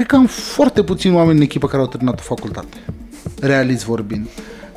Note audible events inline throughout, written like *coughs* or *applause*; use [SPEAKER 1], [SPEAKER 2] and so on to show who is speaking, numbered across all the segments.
[SPEAKER 1] cred că am foarte puțini oameni în echipă care au terminat o facultate, realist vorbind.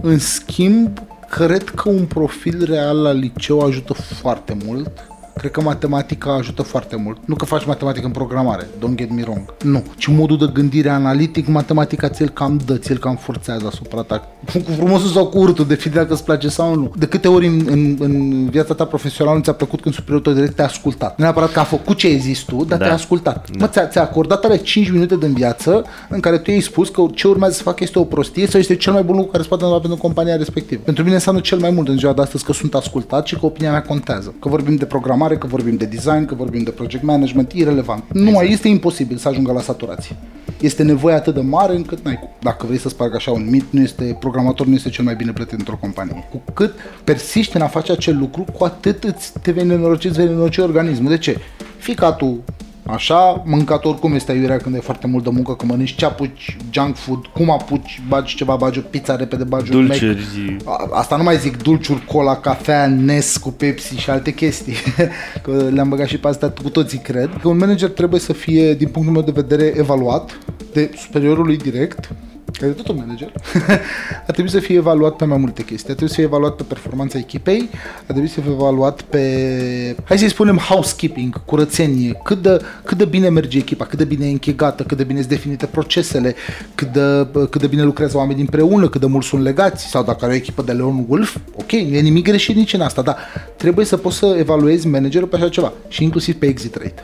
[SPEAKER 1] În schimb, cred că un profil real la liceu ajută foarte mult Cred că matematica ajută foarte mult. Nu că faci matematică în programare, don't get me wrong. Nu. Ci modul de gândire analitic, matematica ți-l cam dă, ți-l cam forțează asupra ta. Cu frumosul sau cu urtul, de dacă îți place sau nu. De câte ori în, în, în viața ta profesională nu ți-a plăcut când superiorul tău direct te-a ascultat. Nu neapărat că a făcut ce ai zis tu, dar da. te-a ascultat. Da. Mă, ți-a, ți-a acordat alea 5 minute din viață în care tu i-ai spus că ce urmează să facă este o prostie sau este cel mai bun lucru care se poate întâmpla pentru compania respectivă. Pentru mine înseamnă cel mai mult în ziua de astăzi că sunt ascultat și că opinia mea contează. Că vorbim de programare programare, că vorbim de design, că vorbim de project management, irrelevant. Nu, exact. este imposibil să ajungă la saturație. Este nevoie atât de mare încât n-ai Dacă vrei să spargi așa un mit, nu este, programator nu este cel mai bine plătit într-o companie. Cu cât persiști în a face acel lucru, cu atât îți te vei nenorocit, îți vei nenorocit organismul. De ce? Ficatul Așa, mâncat oricum este aiurea când e foarte mult de muncă, că mănânci ce apuci, junk food, cum apuci, bagi ceva, bagi o pizza repede, bagi
[SPEAKER 2] Dulciuri. un
[SPEAKER 1] Mac. Asta nu mai zic, dulciuri, cola, cafea, Nes cu Pepsi și alte chestii. *laughs* că le-am băgat și pe astea cu toții, cred. Că un manager trebuie să fie, din punctul meu de vedere, evaluat de superiorul lui direct, care e tot un manager, *laughs* a trebuit să fie evaluat pe mai multe chestii. A trebuit să fie evaluat pe performanța echipei, a trebuit să fie evaluat pe, hai să-i spunem, housekeeping, curățenie, cât de, cât de bine merge echipa, cât de bine e închegată, cât de bine sunt definite procesele, cât de, cât de bine lucrează oamenii împreună, cât de mult sunt legați, sau dacă are o echipă de Leon Wolf, ok, nu e nimic greșit nici în asta, dar trebuie să poți să evaluezi managerul pe așa ceva și inclusiv pe exit rate.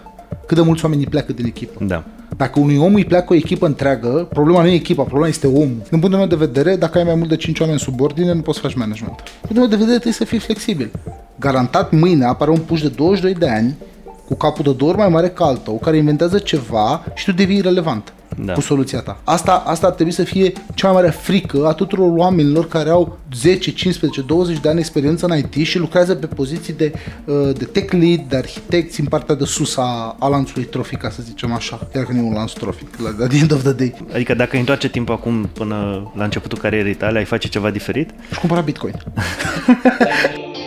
[SPEAKER 1] Cât de mulți oameni pleacă din echipă.
[SPEAKER 2] Da.
[SPEAKER 1] Dacă unui om îi pleacă o echipă întreagă, problema nu e echipa, problema este omul. Din punctul meu de vedere, dacă ai mai mult de 5 oameni sub ordine, nu poți să faci management. Din punctul meu de vedere, trebuie să fii flexibil. Garantat mâine apare un puș de 22 de ani cu capul de două ori mai mare ca al tău, care inventează ceva și tu devii relevant da. cu soluția ta. Asta, asta ar trebui să fie cea mai mare frică a tuturor oamenilor care au 10, 15, 20 de ani experiență în IT și lucrează pe poziții de, uh, de tech lead, de arhitecți în partea de sus a, a lanțului trofic, ca să zicem așa. Chiar că nu e un lanț trofic, la the end of the day.
[SPEAKER 2] Adică dacă îi întoarce timp acum până la începutul carierei tale, ai face ceva diferit?
[SPEAKER 1] Și cumpăra Bitcoin. *laughs*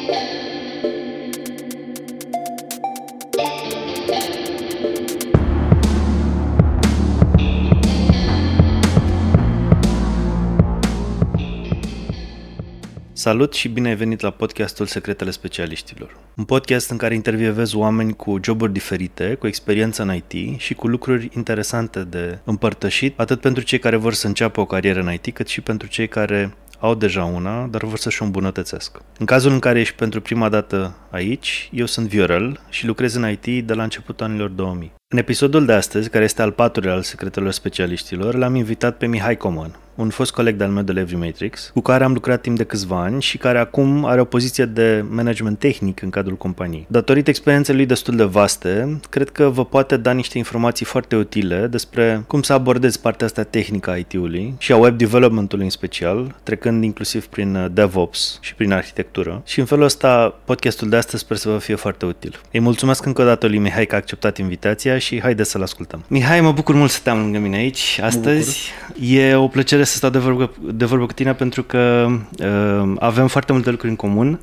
[SPEAKER 2] Salut și bine ai venit la podcastul Secretele Specialiștilor. Un podcast în care intervievez oameni cu joburi diferite, cu experiență în IT și cu lucruri interesante de împărtășit, atât pentru cei care vor să înceapă o carieră în IT, cât și pentru cei care au deja una, dar vor să-și o îmbunătățesc. În cazul în care ești pentru prima dată aici, eu sunt Viorel și lucrez în IT de la începutul anilor 2000. În episodul de astăzi, care este al patrulea al secretelor specialiștilor, l-am invitat pe Mihai Coman, un fost coleg de-al meu de Levi Matrix, cu care am lucrat timp de câțiva ani și care acum are o poziție de management tehnic în cadrul companiei. Datorită experienței lui destul de vaste, cred că vă poate da niște informații foarte utile despre cum să abordezi partea asta tehnică a IT-ului și a web development-ului în special, trecând inclusiv prin uh, DevOps și prin arhitectură. Și în felul ăsta, podcastul de astăzi sper să vă fie foarte util. Îi mulțumesc încă o dată lui Mihai că a acceptat invitația și haideți să-l ascultăm. Mihai, mă bucur mult să te am lângă mine aici astăzi. E o plăcere să stau de vorbă, de vorbă cu tine pentru că uh, avem foarte multe lucruri în comun.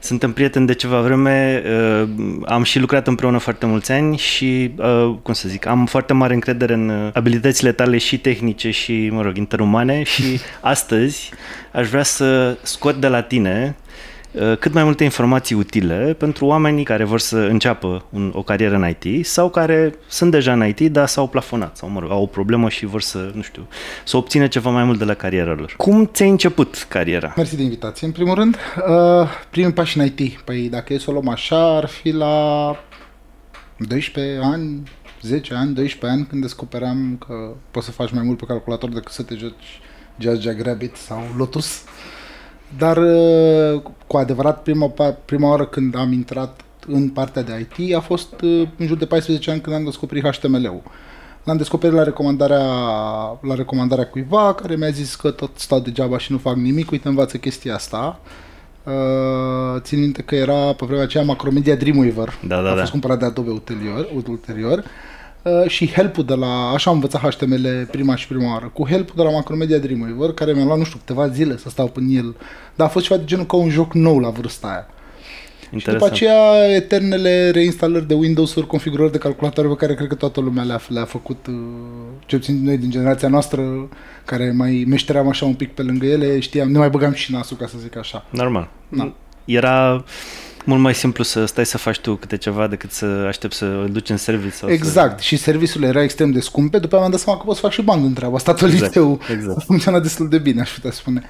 [SPEAKER 2] Suntem prieteni de ceva vreme, uh, am și lucrat împreună foarte mulți ani și, uh, cum să zic, am foarte mare încredere în uh, abilitățile tale și tehnice și, mă rog, interumane *laughs* și astăzi aș vrea să scot de la tine Uh, cât mai multe informații utile pentru oamenii care vor să înceapă un, o carieră în IT sau care sunt deja în IT, dar s-au plafonat sau, mă rog, au o problemă și vor să, nu știu, să obțină ceva mai mult de la cariera lor. Cum ți-ai început cariera?
[SPEAKER 1] Mersi de invitație. În primul rând, uh, primul pași în IT. Păi dacă e să o luăm așa, ar fi la 12 ani, 10 ani, 12 ani, când descoperam că poți să faci mai mult pe calculator decât să te joci Jazz Jack Rabbit sau Lotus. Dar uh, cu adevărat prima, prima oară când am intrat în partea de IT a fost uh, în jur de 14 ani când am descoperit HTML-ul. L-am descoperit la recomandarea, la recomandarea cuiva care mi-a zis că tot stau degeaba și nu fac nimic, uite învață chestia asta. Uh, țin minte că era pe vremea aceea Macromedia Dreamweaver.
[SPEAKER 2] Da, da,
[SPEAKER 1] a
[SPEAKER 2] fost
[SPEAKER 1] da. cumpărat de Adobe ulterior. ulterior. Uh, și help de la, așa am învățat HTML prima și prima oară, cu help de la Macromedia Dreamweaver, care mi-a luat, nu știu, câteva zile să stau până el, dar a fost ceva de genul ca un joc nou la vârsta aia. Și după aceea eternele reinstalări de Windows-uri, configurări de calculatoare pe care cred că toată lumea le-a, le-a făcut, uh, ce puțin noi din generația noastră, care mai meșteram așa un pic pe lângă ele, știam, ne mai băgam și nasul, ca să zic așa.
[SPEAKER 2] Normal. Da. Era mult mai simplu să stai să faci tu câte ceva decât să aștepți să îl duci în serviciu. Sau
[SPEAKER 1] exact.
[SPEAKER 2] Să...
[SPEAKER 1] Și serviciul era extrem de scumpe. După aia mi-am dat seama că pot să fac și bani în treaba asta. Tot exact. liceu exact. *laughs* funcționa destul de bine, aș putea spune.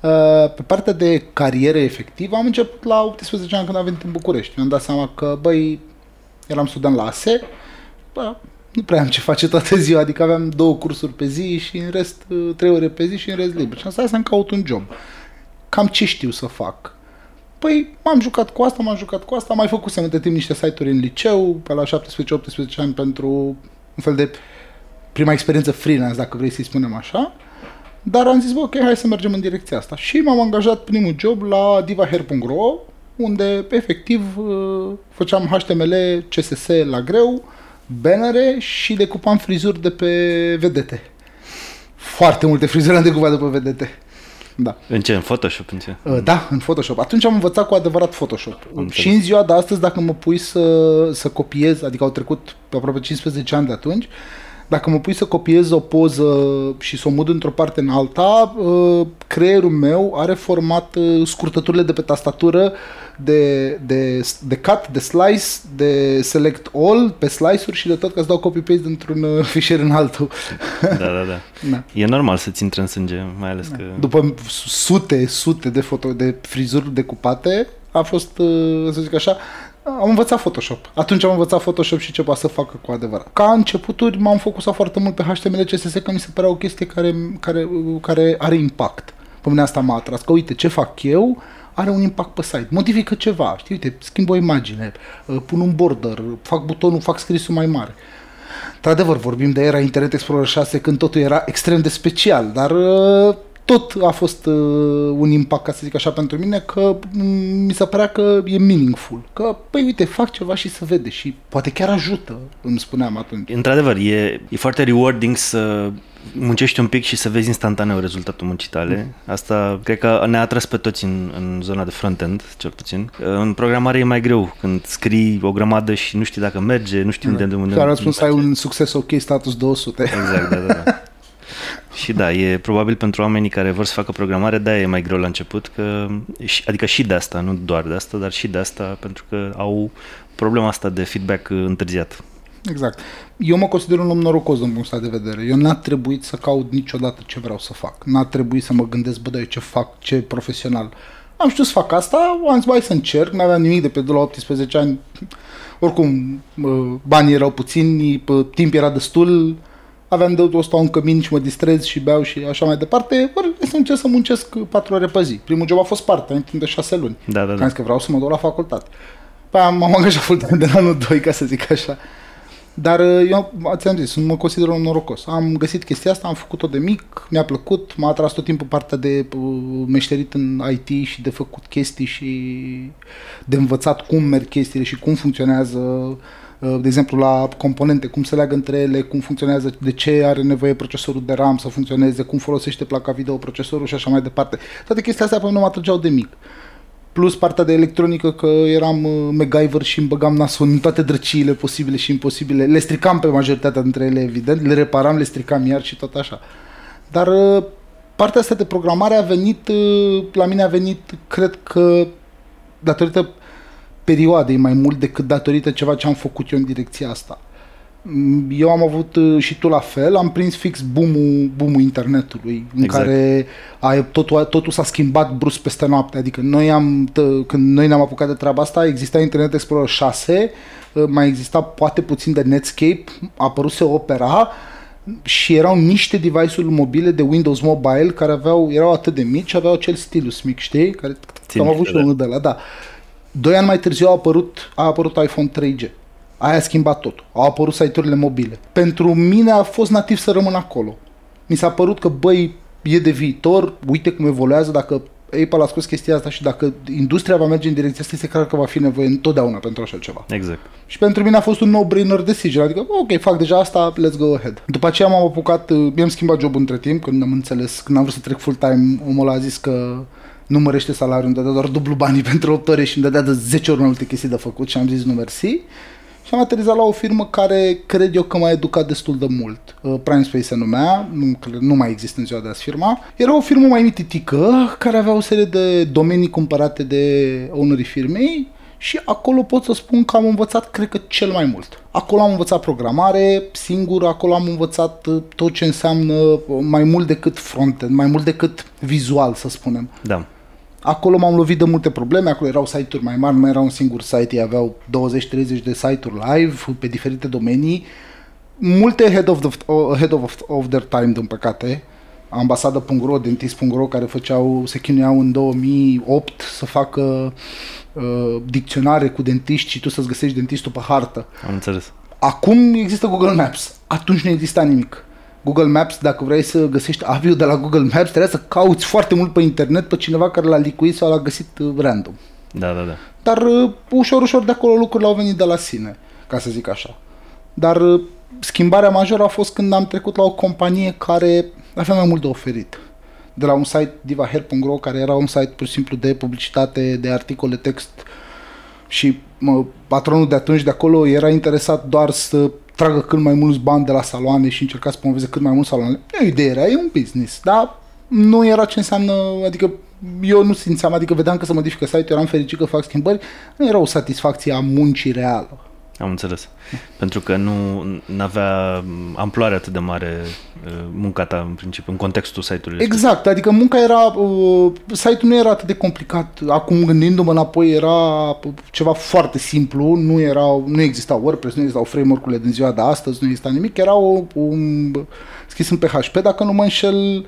[SPEAKER 1] Uh, pe partea de carieră efectivă am început la 18 ani când am venit în București. Mi-am dat seama că, băi, eram student la ASE, bă, nu prea am ce face toată ziua, adică aveam două cursuri pe zi și în rest uh, trei ore pe zi și în rest liber. Și am stat să-mi caut un job. Cam ce știu să fac? Păi m-am jucat cu asta, m-am jucat cu asta, am mai făcut să între timp niște site-uri în liceu, pe la 17-18 ani pentru un fel de prima experiență freelance, dacă vrei să-i spunem așa. Dar am zis, bă, ok, hai să mergem în direcția asta. Și m-am angajat primul job la divahair.ro, unde efectiv uh, făceam HTML, CSS la greu, bannere și decupam frizuri de pe vedete. Foarte multe frizuri am decupat de pe vedete. Da.
[SPEAKER 2] În ce? În Photoshop? În ce?
[SPEAKER 1] Uh, da, în Photoshop. Atunci am învățat cu adevărat Photoshop. Am și în ziua de astăzi, dacă mă pui să, să copiez, adică au trecut pe aproape 15 ani de atunci, dacă mă pui să copiez o poză și să o mut într-o parte în alta, uh, creierul meu are format uh, scurtăturile de pe tastatură de, de, de cut, de slice, de select all pe slice-uri și de tot ca să dau copy-paste dintr-un uh, fișier în altul.
[SPEAKER 2] Da, da, da. *laughs* da. E normal să-ți intre în sânge, mai ales da. că...
[SPEAKER 1] După sute, sute de, foto, de frizuri decupate, a fost, să zic așa, am învățat Photoshop. Atunci am învățat Photoshop și ce poate să facă cu adevărat. Ca începuturi m-am focusat foarte mult pe HTML, CSS, că mi se părea o chestie care, care, care are impact. Pe mine asta m-a atras, că uite ce fac eu, are un impact pe site. Modifică ceva, știi, uite, schimb o imagine, uh, pun un border, fac butonul, fac scrisul mai mare. Într-adevăr, vorbim de era Internet Explorer 6 când totul era extrem de special, dar uh, tot a fost uh, un impact, ca să zic așa, pentru mine, că mm, mi se părea că e meaningful. Că, păi, uite, fac ceva și să vede și poate chiar ajută, îmi spuneam atunci.
[SPEAKER 2] Într-adevăr, e, e foarte rewarding să muncești un pic și să vezi instantaneu rezultatul muncii tale. Mm. Asta cred că ne-a atras pe toți în, în zona de front-end, cel puțin. În programare e mai greu când scrii o grămadă și nu știi dacă merge, nu știi unde...
[SPEAKER 1] unde, unde Clar spus să ai un succes ok status 200.
[SPEAKER 2] Exact, da, da. da. *laughs* Și da, e probabil pentru oamenii care vor să facă programare, da, e mai greu la început, că, adică și de asta, nu doar de asta, dar și de asta, pentru că au problema asta de feedback întârziat.
[SPEAKER 1] Exact. Eu mă consider un om norocos din punctul ăsta de vedere. Eu n-a trebuit să caut niciodată ce vreau să fac. N-a trebuit să mă gândesc, bă, eu ce fac, ce profesional. Am știut să fac asta, am zis, să încerc, n-aveam nimic de pe de la 18 ani. Oricum, banii erau puțini, timp era destul, aveam de o stau în cămin și mă distrez și beau și așa mai departe, ori să încerc să muncesc patru ore pe zi. Primul job a fost parte, în timp de șase luni.
[SPEAKER 2] Da, da, da.
[SPEAKER 1] Am că vreau să mă duc la facultate. Păi am, am angajat full de la anul 2, ca să zic așa. Dar eu, ți-am zis, mă consider un norocos. Am găsit chestia asta, am făcut-o de mic, mi-a plăcut, m-a atras tot timpul partea de uh, meșterit în IT și de făcut chestii și de învățat cum merg chestiile și cum funcționează Uh, de exemplu, la componente, cum se leagă între ele, cum funcționează, de ce are nevoie procesorul de RAM să funcționeze, cum folosește placa video procesorul și așa mai departe. Toate chestiile astea pe mine mă atrăgeau de mic. Plus partea de electronică, că eram uh, MacGyver și îmi băgam nasul în toate drăciile posibile și imposibile. Le stricam pe majoritatea dintre ele, evident, le reparam, le stricam iar și tot așa. Dar uh, partea asta de programare a venit, la mine a venit, cred că, datorită perioadei mai mult decât datorită ceva ce am făcut eu în direcția asta. Eu am avut uh, și tu la fel, am prins fix boom-ul, boom internetului, în exact. care a, totul, totul s-a schimbat brusc peste noapte. Adică noi am, t- când noi ne-am apucat de treaba asta, exista Internet Explorer 6, uh, mai exista poate puțin de Netscape, a apăruse Opera, și erau niște device-uri mobile de Windows Mobile care aveau, erau atât de mici, aveau acel stilus mic, știi? Care Țin am avut și unul de la, da. Doi ani mai târziu a apărut, a apărut iPhone 3G. Aia a schimbat totul. Au apărut site-urile mobile. Pentru mine a fost nativ să rămân acolo. Mi s-a părut că, băi, e de viitor, uite cum evoluează, dacă Apple a scos chestia asta și dacă industria va merge în direcția asta, este clar că va fi nevoie întotdeauna pentru așa ceva.
[SPEAKER 2] Exact.
[SPEAKER 1] Și pentru mine a fost un no-brainer decision, adică, ok, fac deja asta, let's go ahead. După aceea m-am apucat, mi-am schimbat jobul între timp, când am înțeles, când am vrut să trec full-time, omul a zis că nu mărește salariul, îmi dădea doar dublu banii *laughs* pentru 8 ore și îmi dădea de 10 ori mai multe chestii de făcut și am zis nu mersi. Și am aterizat la o firmă care cred eu că m-a educat destul de mult. Uh, Prime Space se numea, nu, nu mai există în ziua de azi firma. Era o firmă mai mititică, care avea o serie de domenii cumpărate de ownerii firmei și acolo pot să spun că am învățat, cred că, cel mai mult. Acolo am învățat programare singur, acolo am învățat uh, tot ce înseamnă uh, mai mult decât front mai mult decât vizual, să spunem.
[SPEAKER 2] Da.
[SPEAKER 1] Acolo m-am lovit de multe probleme, acolo erau site-uri mai mari, nu mai era un singur site, ei aveau 20-30 de site-uri live pe diferite domenii. Multe head of, the, head of, of their time, din păcate, ambasadă.ro, dentist.ro, care făceau, se chinuiau în 2008 să facă uh, dicționare cu dentiști și tu să-ți găsești dentistul pe hartă.
[SPEAKER 2] Am înțeles.
[SPEAKER 1] Acum există Google Maps. Atunci nu exista nimic. Google Maps, dacă vrei să găsești aviul de la Google Maps, trebuie să cauți foarte mult pe internet pe cineva care l-a licuit sau l-a găsit uh, random.
[SPEAKER 2] Da, da, da.
[SPEAKER 1] Dar uh, ușor, ușor de acolo lucrurile au venit de la sine, ca să zic așa. Dar uh, schimbarea majoră a fost când am trecut la o companie care avea mai mult de oferit. De la un site divahair.ro, care era un site pur și simplu de publicitate, de articole, text și mă, patronul de atunci de acolo era interesat doar să tragă cât mai mulți bani de la saloane și încerca să promoveze cât mai mulți saloane. E o idee era, e un business, dar nu era ce înseamnă, adică eu nu simțeam, adică vedeam că se modifică site-ul, eram fericit că fac schimbări, nu era o satisfacție a muncii reală.
[SPEAKER 2] Am înțeles. Pentru că nu avea amploare atât de mare uh, munca ta în principiu, în contextul site-ului.
[SPEAKER 1] Exact, adică munca era, uh, site-ul nu era atât de complicat. Acum gândindu-mă înapoi era ceva foarte simplu, nu, era, nu exista WordPress, nu existau framework-urile din ziua de astăzi, nu exista nimic, era o, un scris în PHP, dacă nu mă înșel, uh,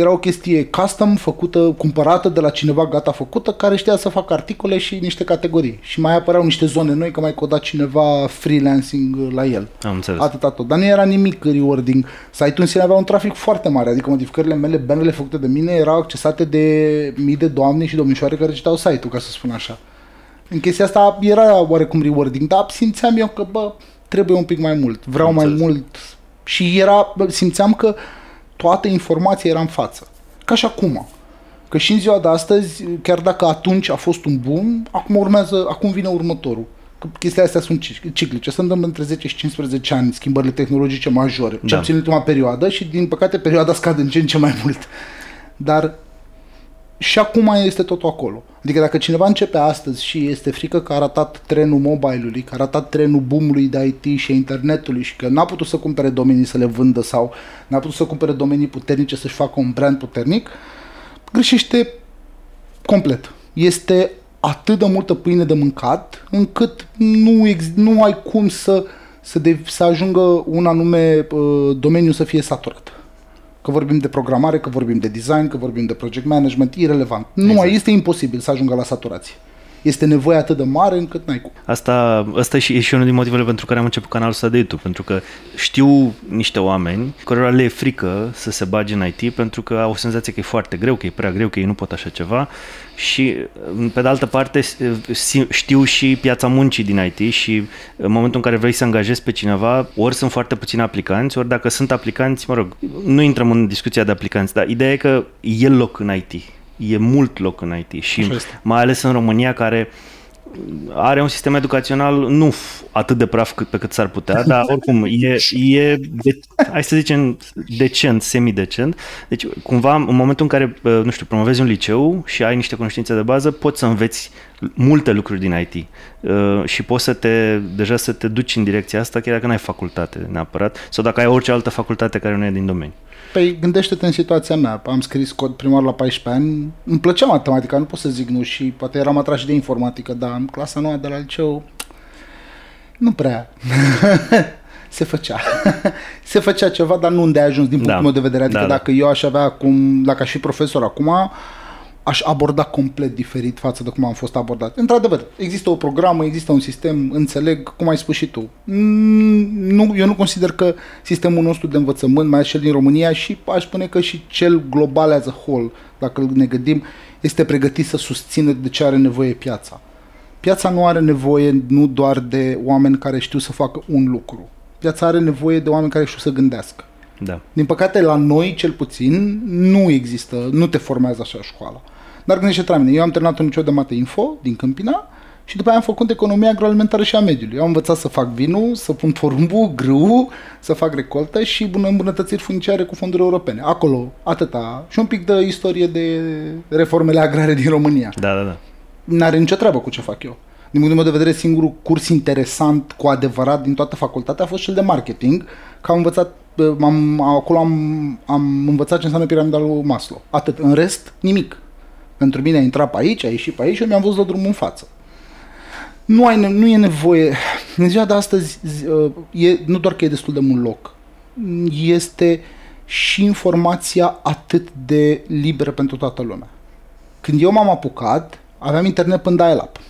[SPEAKER 1] era o chestie custom, făcută, cumpărată de la cineva gata făcută, care știa să facă articole și niște categorii. Și mai apăreau niște zone noi, că mai coda cineva freelancing la el.
[SPEAKER 2] Am înțeles.
[SPEAKER 1] Atâta tot. Dar nu era nimic rewarding. Site-ul în sine avea un trafic foarte mare, adică modificările mele, banele făcute de mine erau accesate de mii de doamne și domnișoare care citau site-ul, ca să spun așa. În chestia asta era oarecum rewarding, dar simțeam eu că, bă, trebuie un pic mai mult, vreau mai mult. Și era, simțeam că toată informația era în față. Ca și acum. Că și în ziua de astăzi, chiar dacă atunci a fost un boom, acum urmează, acum vine următorul. Că chestiile astea sunt ciclice. Se întâmplă între 10 și 15 ani schimbările tehnologice majore. Da. Cel puțin în ultima perioadă și din păcate perioada scade în ce în ce mai mult. Dar și acum este totul acolo. Adică dacă cineva începe astăzi și este frică că a ratat trenul mobile-ului, că a ratat trenul boom-ului de IT și a internetului și că n-a putut să cumpere domenii să le vândă sau n-a putut să cumpere domenii puternice să-și facă un brand puternic, greșește complet. Este atât de multă pâine de mâncat încât nu, ex- nu ai cum să, să, de- să ajungă un anume uh, domeniu să fie saturat. Că vorbim de programare, că vorbim de design, că vorbim de project management, irrelevant. Exact. Nu, este imposibil să ajungă la saturație este nevoie atât de mare încât n-ai cum.
[SPEAKER 2] Asta, asta e, și, e și unul din motivele pentru care am început canalul ăsta de YouTube, pentru că știu niște oameni cărora le e frică să se bage în IT pentru că au o senzație că e foarte greu, că e prea greu, că ei nu pot așa ceva și pe de altă parte știu și piața muncii din IT și în momentul în care vrei să angajezi pe cineva, ori sunt foarte puțini aplicanți, ori dacă sunt aplicanți, mă rog, nu intrăm în discuția de aplicanți, dar ideea e că e loc în IT e mult loc în IT și mai ales în România care are un sistem educațional nu atât de praf cât pe cât s-ar putea, *laughs* dar oricum e, e de, hai să zicem, decent, semi-decent. Deci, cumva, în momentul în care, nu știu, promovezi un liceu și ai niște cunoștințe de bază, poți să înveți multe lucruri din IT uh, și poți să te, deja să te duci în direcția asta, chiar dacă nu ai facultate neapărat, sau dacă ai orice altă facultate care nu e din domeniu.
[SPEAKER 1] Păi gândește-te în situația mea. Am scris cod primar la 14 ani. Îmi plăcea matematica, nu pot să zic nu și poate eram atras și de informatică, dar în clasa nouă de la liceu nu prea. *laughs* se făcea. *laughs* se făcea ceva, dar nu unde ai ajuns din punctul da. meu de vedere. Adică da, da. dacă eu aș avea acum, dacă aș fi profesor acum, aș aborda complet diferit față de cum am fost abordat. Într-adevăr, există o programă, există un sistem, înțeleg, cum ai spus și tu. Mm, nu, eu nu consider că sistemul nostru de învățământ, mai ales cel din România și aș spune că și cel global as a whole, dacă ne gândim, este pregătit să susțină de ce are nevoie piața. Piața nu are nevoie nu doar de oameni care știu să facă un lucru. Piața are nevoie de oameni care știu să gândească.
[SPEAKER 2] Da.
[SPEAKER 1] Din păcate, la noi, cel puțin, nu există, nu te formează așa școala. Dar gândește-te la mine, eu am terminat un liceu de mate info din Câmpina și după aia am făcut economia agroalimentară și a mediului. Eu am învățat să fac vinul, să pun porumbul, grâu, să fac recoltă și bună îmbunătățiri funciare cu fonduri europene. Acolo, atâta. Și un pic de istorie de reformele agrare din România.
[SPEAKER 2] Da, da, da.
[SPEAKER 1] N-are nicio treabă cu ce fac eu. Din punctul meu de vedere, singurul curs interesant cu adevărat din toată facultatea a fost cel de marketing, că am învățat am, acolo am, am învățat ce înseamnă piramida lui Maslow. Atât. În rest, nimic. Pentru mine a intrat pe aici, a ieșit pe aici și mi-am văzut drumul în față. Nu, ai, nu e nevoie. În ziua de astăzi, uh, e, nu doar că e destul de mult loc, este și informația atât de liberă pentru toată lumea. Când eu m-am apucat, aveam internet până dial-up.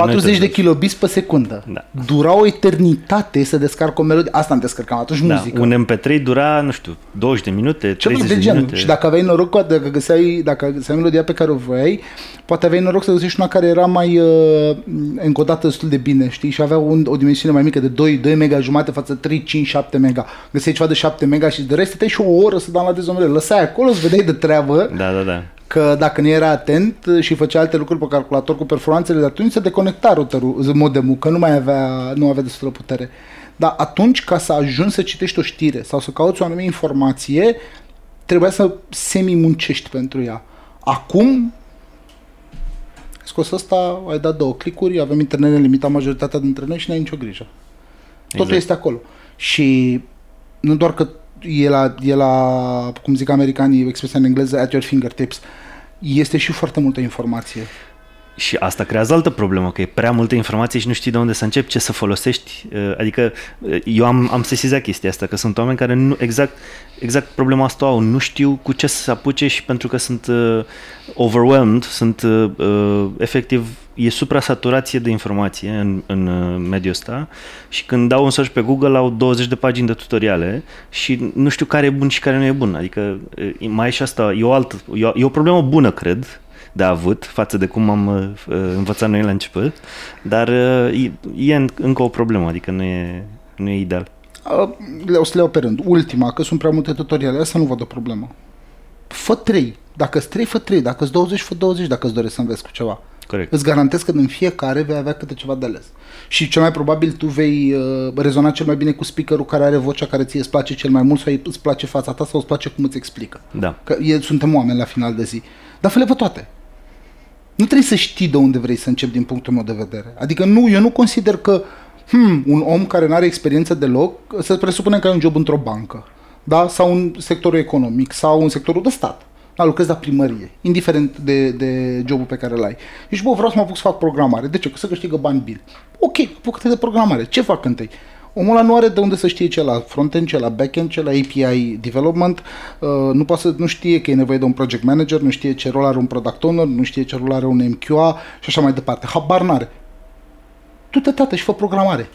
[SPEAKER 1] 40 de kilobits pe secundă. Da. Dura o eternitate să descarc o melodie. Asta am descărcat atunci da. muzică.
[SPEAKER 2] Un MP3 dura, nu știu, 20 de minute, 30 de, de gen. minute.
[SPEAKER 1] Și dacă aveai noroc, dacă găseai, dacă găseai melodia pe care o voiai, poate aveai noroc să găsești una care era mai uh, încodată destul de bine, știi? Și avea un, o dimensiune mai mică de 2, 2 mega jumate față 3, 5, 7 mega. Găseai ceva de 7 mega și de rest și o oră să dau la dezomele. Lăsai acolo, îți vedeai de treabă.
[SPEAKER 2] Da, da, da
[SPEAKER 1] că dacă nu era atent și făcea alte lucruri pe calculator cu performanțele de atunci, se deconecta routerul, modemul, că nu mai avea, nu avea destulă putere. Dar atunci, ca să ajungi să citești o știre sau să cauți o anumită informație, trebuia să semi-muncești pentru ea. Acum, scos asta, ai dat două clicuri, avem internet limitat majoritatea dintre noi și n-ai nicio grijă. Totul exact. este acolo. Și nu doar că e la, e la, cum zic americanii, expresia în engleză, at your fingertips. Este și foarte multă informație.
[SPEAKER 2] Și asta creează altă problemă, că e prea multă informație și nu știi de unde să începi, ce să folosești. Uh, adică uh, eu am, am sesizat chestia asta, că sunt oameni care nu, exact, exact problema asta au, nu știu cu ce să se apuce și pentru că sunt uh, overwhelmed, sunt uh, uh, efectiv, e supra-saturație de informație în, în uh, mediul ăsta și când dau un search pe Google au 20 de pagini de tutoriale și nu știu care e bun și care nu e bun. Adică mai e și asta, e o, altă, e o, e o problemă bună, cred, de avut față de cum am uh, învățat noi la început, dar uh, e, e încă o problemă, adică nu e, nu e ideal.
[SPEAKER 1] Uh, o să le iau pe rând. Ultima, că sunt prea multe tutoriale, asta nu văd o problemă. Fă trei. Dacă sunt trei, fă trei. Dacă sunt 20, fă 20 dacă îți dorești să înveți cu ceva.
[SPEAKER 2] Corect.
[SPEAKER 1] Îți garantez că din fiecare vei avea câte ceva de ales. Și cel mai probabil tu vei uh, rezona cel mai bine cu speakerul care are vocea care ție îți place cel mai mult sau îți place fața ta sau îți place cum îți explică.
[SPEAKER 2] Da.
[SPEAKER 1] Că e, suntem oameni la final de zi. Dar fă-le pe toate. Nu trebuie să știi de unde vrei să începi din punctul meu de vedere. Adică nu, eu nu consider că hmm, un om care nu are experiență deloc, să presupune că ai un job într-o bancă, da? sau în sectorul economic, sau în sectorul de stat. Da, lucrezi la primărie, indiferent de, de jobul pe care îl ai. Și bă, vreau să mă apuc să fac programare. De ce? Că să câștigă bani bine. Ok, apucă de programare. Ce fac întâi? Omul ăla nu are de unde să știe ce la frontend, ce la backend, ce la API development, uh, nu, poate să, nu știe că e nevoie de un project manager, nu știe ce rol are un product owner, nu știe ce rol are un MQA și așa mai departe. Habar n-are. Tu te tată și fă programare.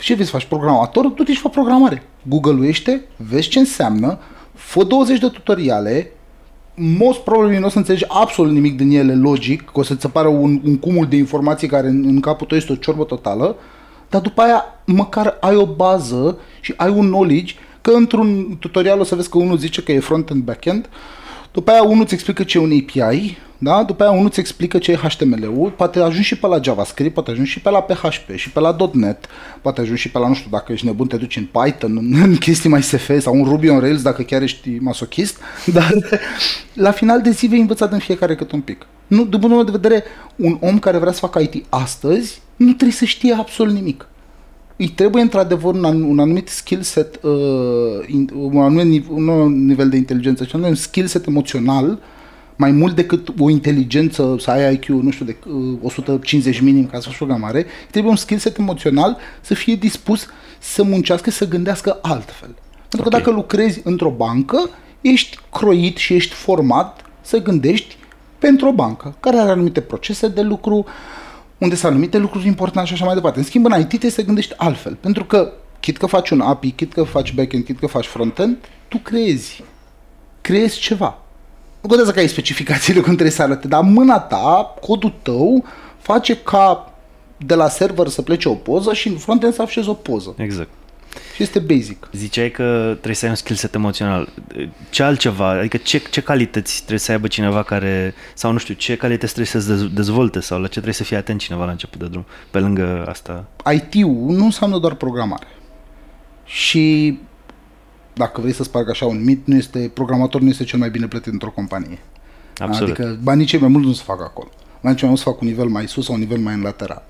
[SPEAKER 1] Ce vrei să faci? Programator? Du te și fă programare. Google-uiește, vezi ce înseamnă, fă 20 de tutoriale, most probably nu o să înțelegi absolut nimic din ele logic, că o să-ți apară un, un cumul de informații care în, în capul tău este o ciorbă totală, dar după aia măcar ai o bază și ai un knowledge că într-un tutorial o să vezi că unul zice că e front-end, back-end, după aia unul îți explică ce e un API, da? după aia unul îți explică ce e HTML-ul, poate ajungi și pe la JavaScript, poate ajungi și pe la PHP și pe la .NET, poate ajungi și pe la, nu știu, dacă ești nebun, te duci în Python, în, în chestii mai SF sau un Ruby on Rails, dacă chiar ești masochist, *laughs* dar la final de zi vei învăța din fiecare cât un pic. Nu, de bunul de vedere, un om care vrea să facă IT astăzi, nu trebuie să știe absolut nimic. Îi trebuie într-adevăr un, un anumit skill set, uh, un anumit un nivel de inteligență, și un skill set emoțional, mai mult decât o inteligență, să ai IQ, nu știu, de uh, 150 minim ca să faci programare, trebuie un skill set emoțional să fie dispus să muncească, să gândească altfel. Pentru okay. că dacă lucrezi într-o bancă, ești croit și ești format să gândești pentru o bancă, care are anumite procese de lucru, uh, unde sunt anumite lucruri importante și așa mai departe. În schimb, în IT trebuie să gândești altfel. Pentru că, chit că faci un API, chit că faci backend, chit că faci frontend, tu creezi. Creezi ceva. Nu contează că ai specificațiile *laughs* cum trebuie să arate, dar mâna ta, codul tău, face ca de la server să plece o poză și în frontend să afșezi o poză.
[SPEAKER 2] Exact.
[SPEAKER 1] Și este basic.
[SPEAKER 2] Ziceai că trebuie să ai un skill set emoțional. Ce altceva? Adică ce, ce calități trebuie să aibă cineva care, sau nu știu, ce calități trebuie să se dezvolte sau la ce trebuie să fie atent cineva la început de drum, pe lângă asta?
[SPEAKER 1] IT-ul nu înseamnă doar programare. Și dacă vrei să sparg așa un mit, nu este, programator nu este cel mai bine plătit într-o companie.
[SPEAKER 2] Absolut.
[SPEAKER 1] Adică banii cei mai mult nu se fac acolo. Banii cei mai mult se fac un nivel mai sus sau un nivel mai în lateral.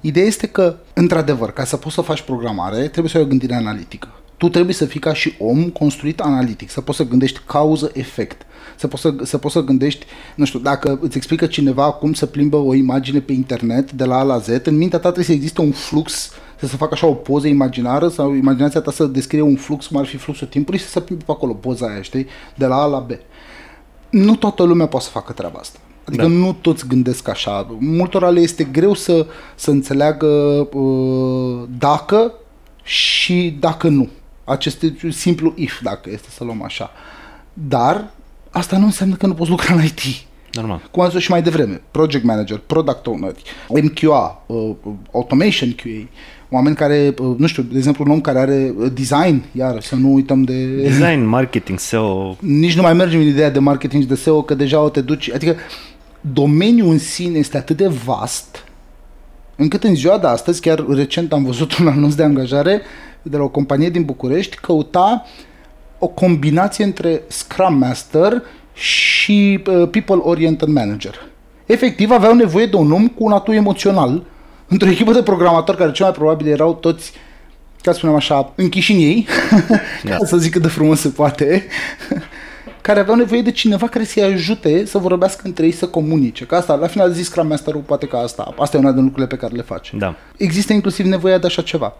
[SPEAKER 1] Ideea este că, într-adevăr, ca să poți să faci programare, trebuie să ai o gândire analitică. Tu trebuie să fii ca și om construit analitic, să poți să gândești cauză-efect, să poți să, să poți să gândești, nu știu, dacă îți explică cineva cum să plimbă o imagine pe internet de la A la Z, în mintea ta trebuie să existe un flux să se facă așa o poză imaginară sau imaginația ta să descrie un flux, cum ar fi fluxul timpului și să se plimbe pe acolo poza aia, știi, de la A la B. Nu toată lumea poate să facă treaba asta. Adică da. nu toți gândesc așa. Multora le este greu să, să înțeleagă uh, dacă și dacă nu. Acest simplu if, dacă este să luăm așa. Dar asta nu înseamnă că nu poți lucra în IT.
[SPEAKER 2] Normal.
[SPEAKER 1] Cum am zis și mai devreme, project manager, product owner, MQA, uh, automation QA, oameni care, uh, nu știu, de exemplu, un om care are uh, design, iar să nu uităm de...
[SPEAKER 2] Design, marketing, SEO.
[SPEAKER 1] Nici nu mai mergem în ideea de marketing și de SEO, că deja o te duci, adică domeniul în sine este atât de vast, încât în ziua de astăzi, chiar recent am văzut *laughs* un anunț de angajare de la o companie din București, căuta o combinație între Scrum Master și uh, People Oriented Manager. Efectiv, aveau nevoie de un om cu un atu emoțional, *laughs* într-o echipă de programatori care cel mai probabil erau toți, ca să spunem așa, închiși în ei, *laughs* da. ca să zic cât de frumos se poate, care aveau nevoie de cineva care să-i ajute să vorbească între ei, să comunice. Că asta, la final zis Scrum master poate că asta, asta e una din lucrurile pe care le face.
[SPEAKER 2] Da.
[SPEAKER 1] Există inclusiv nevoia de așa ceva.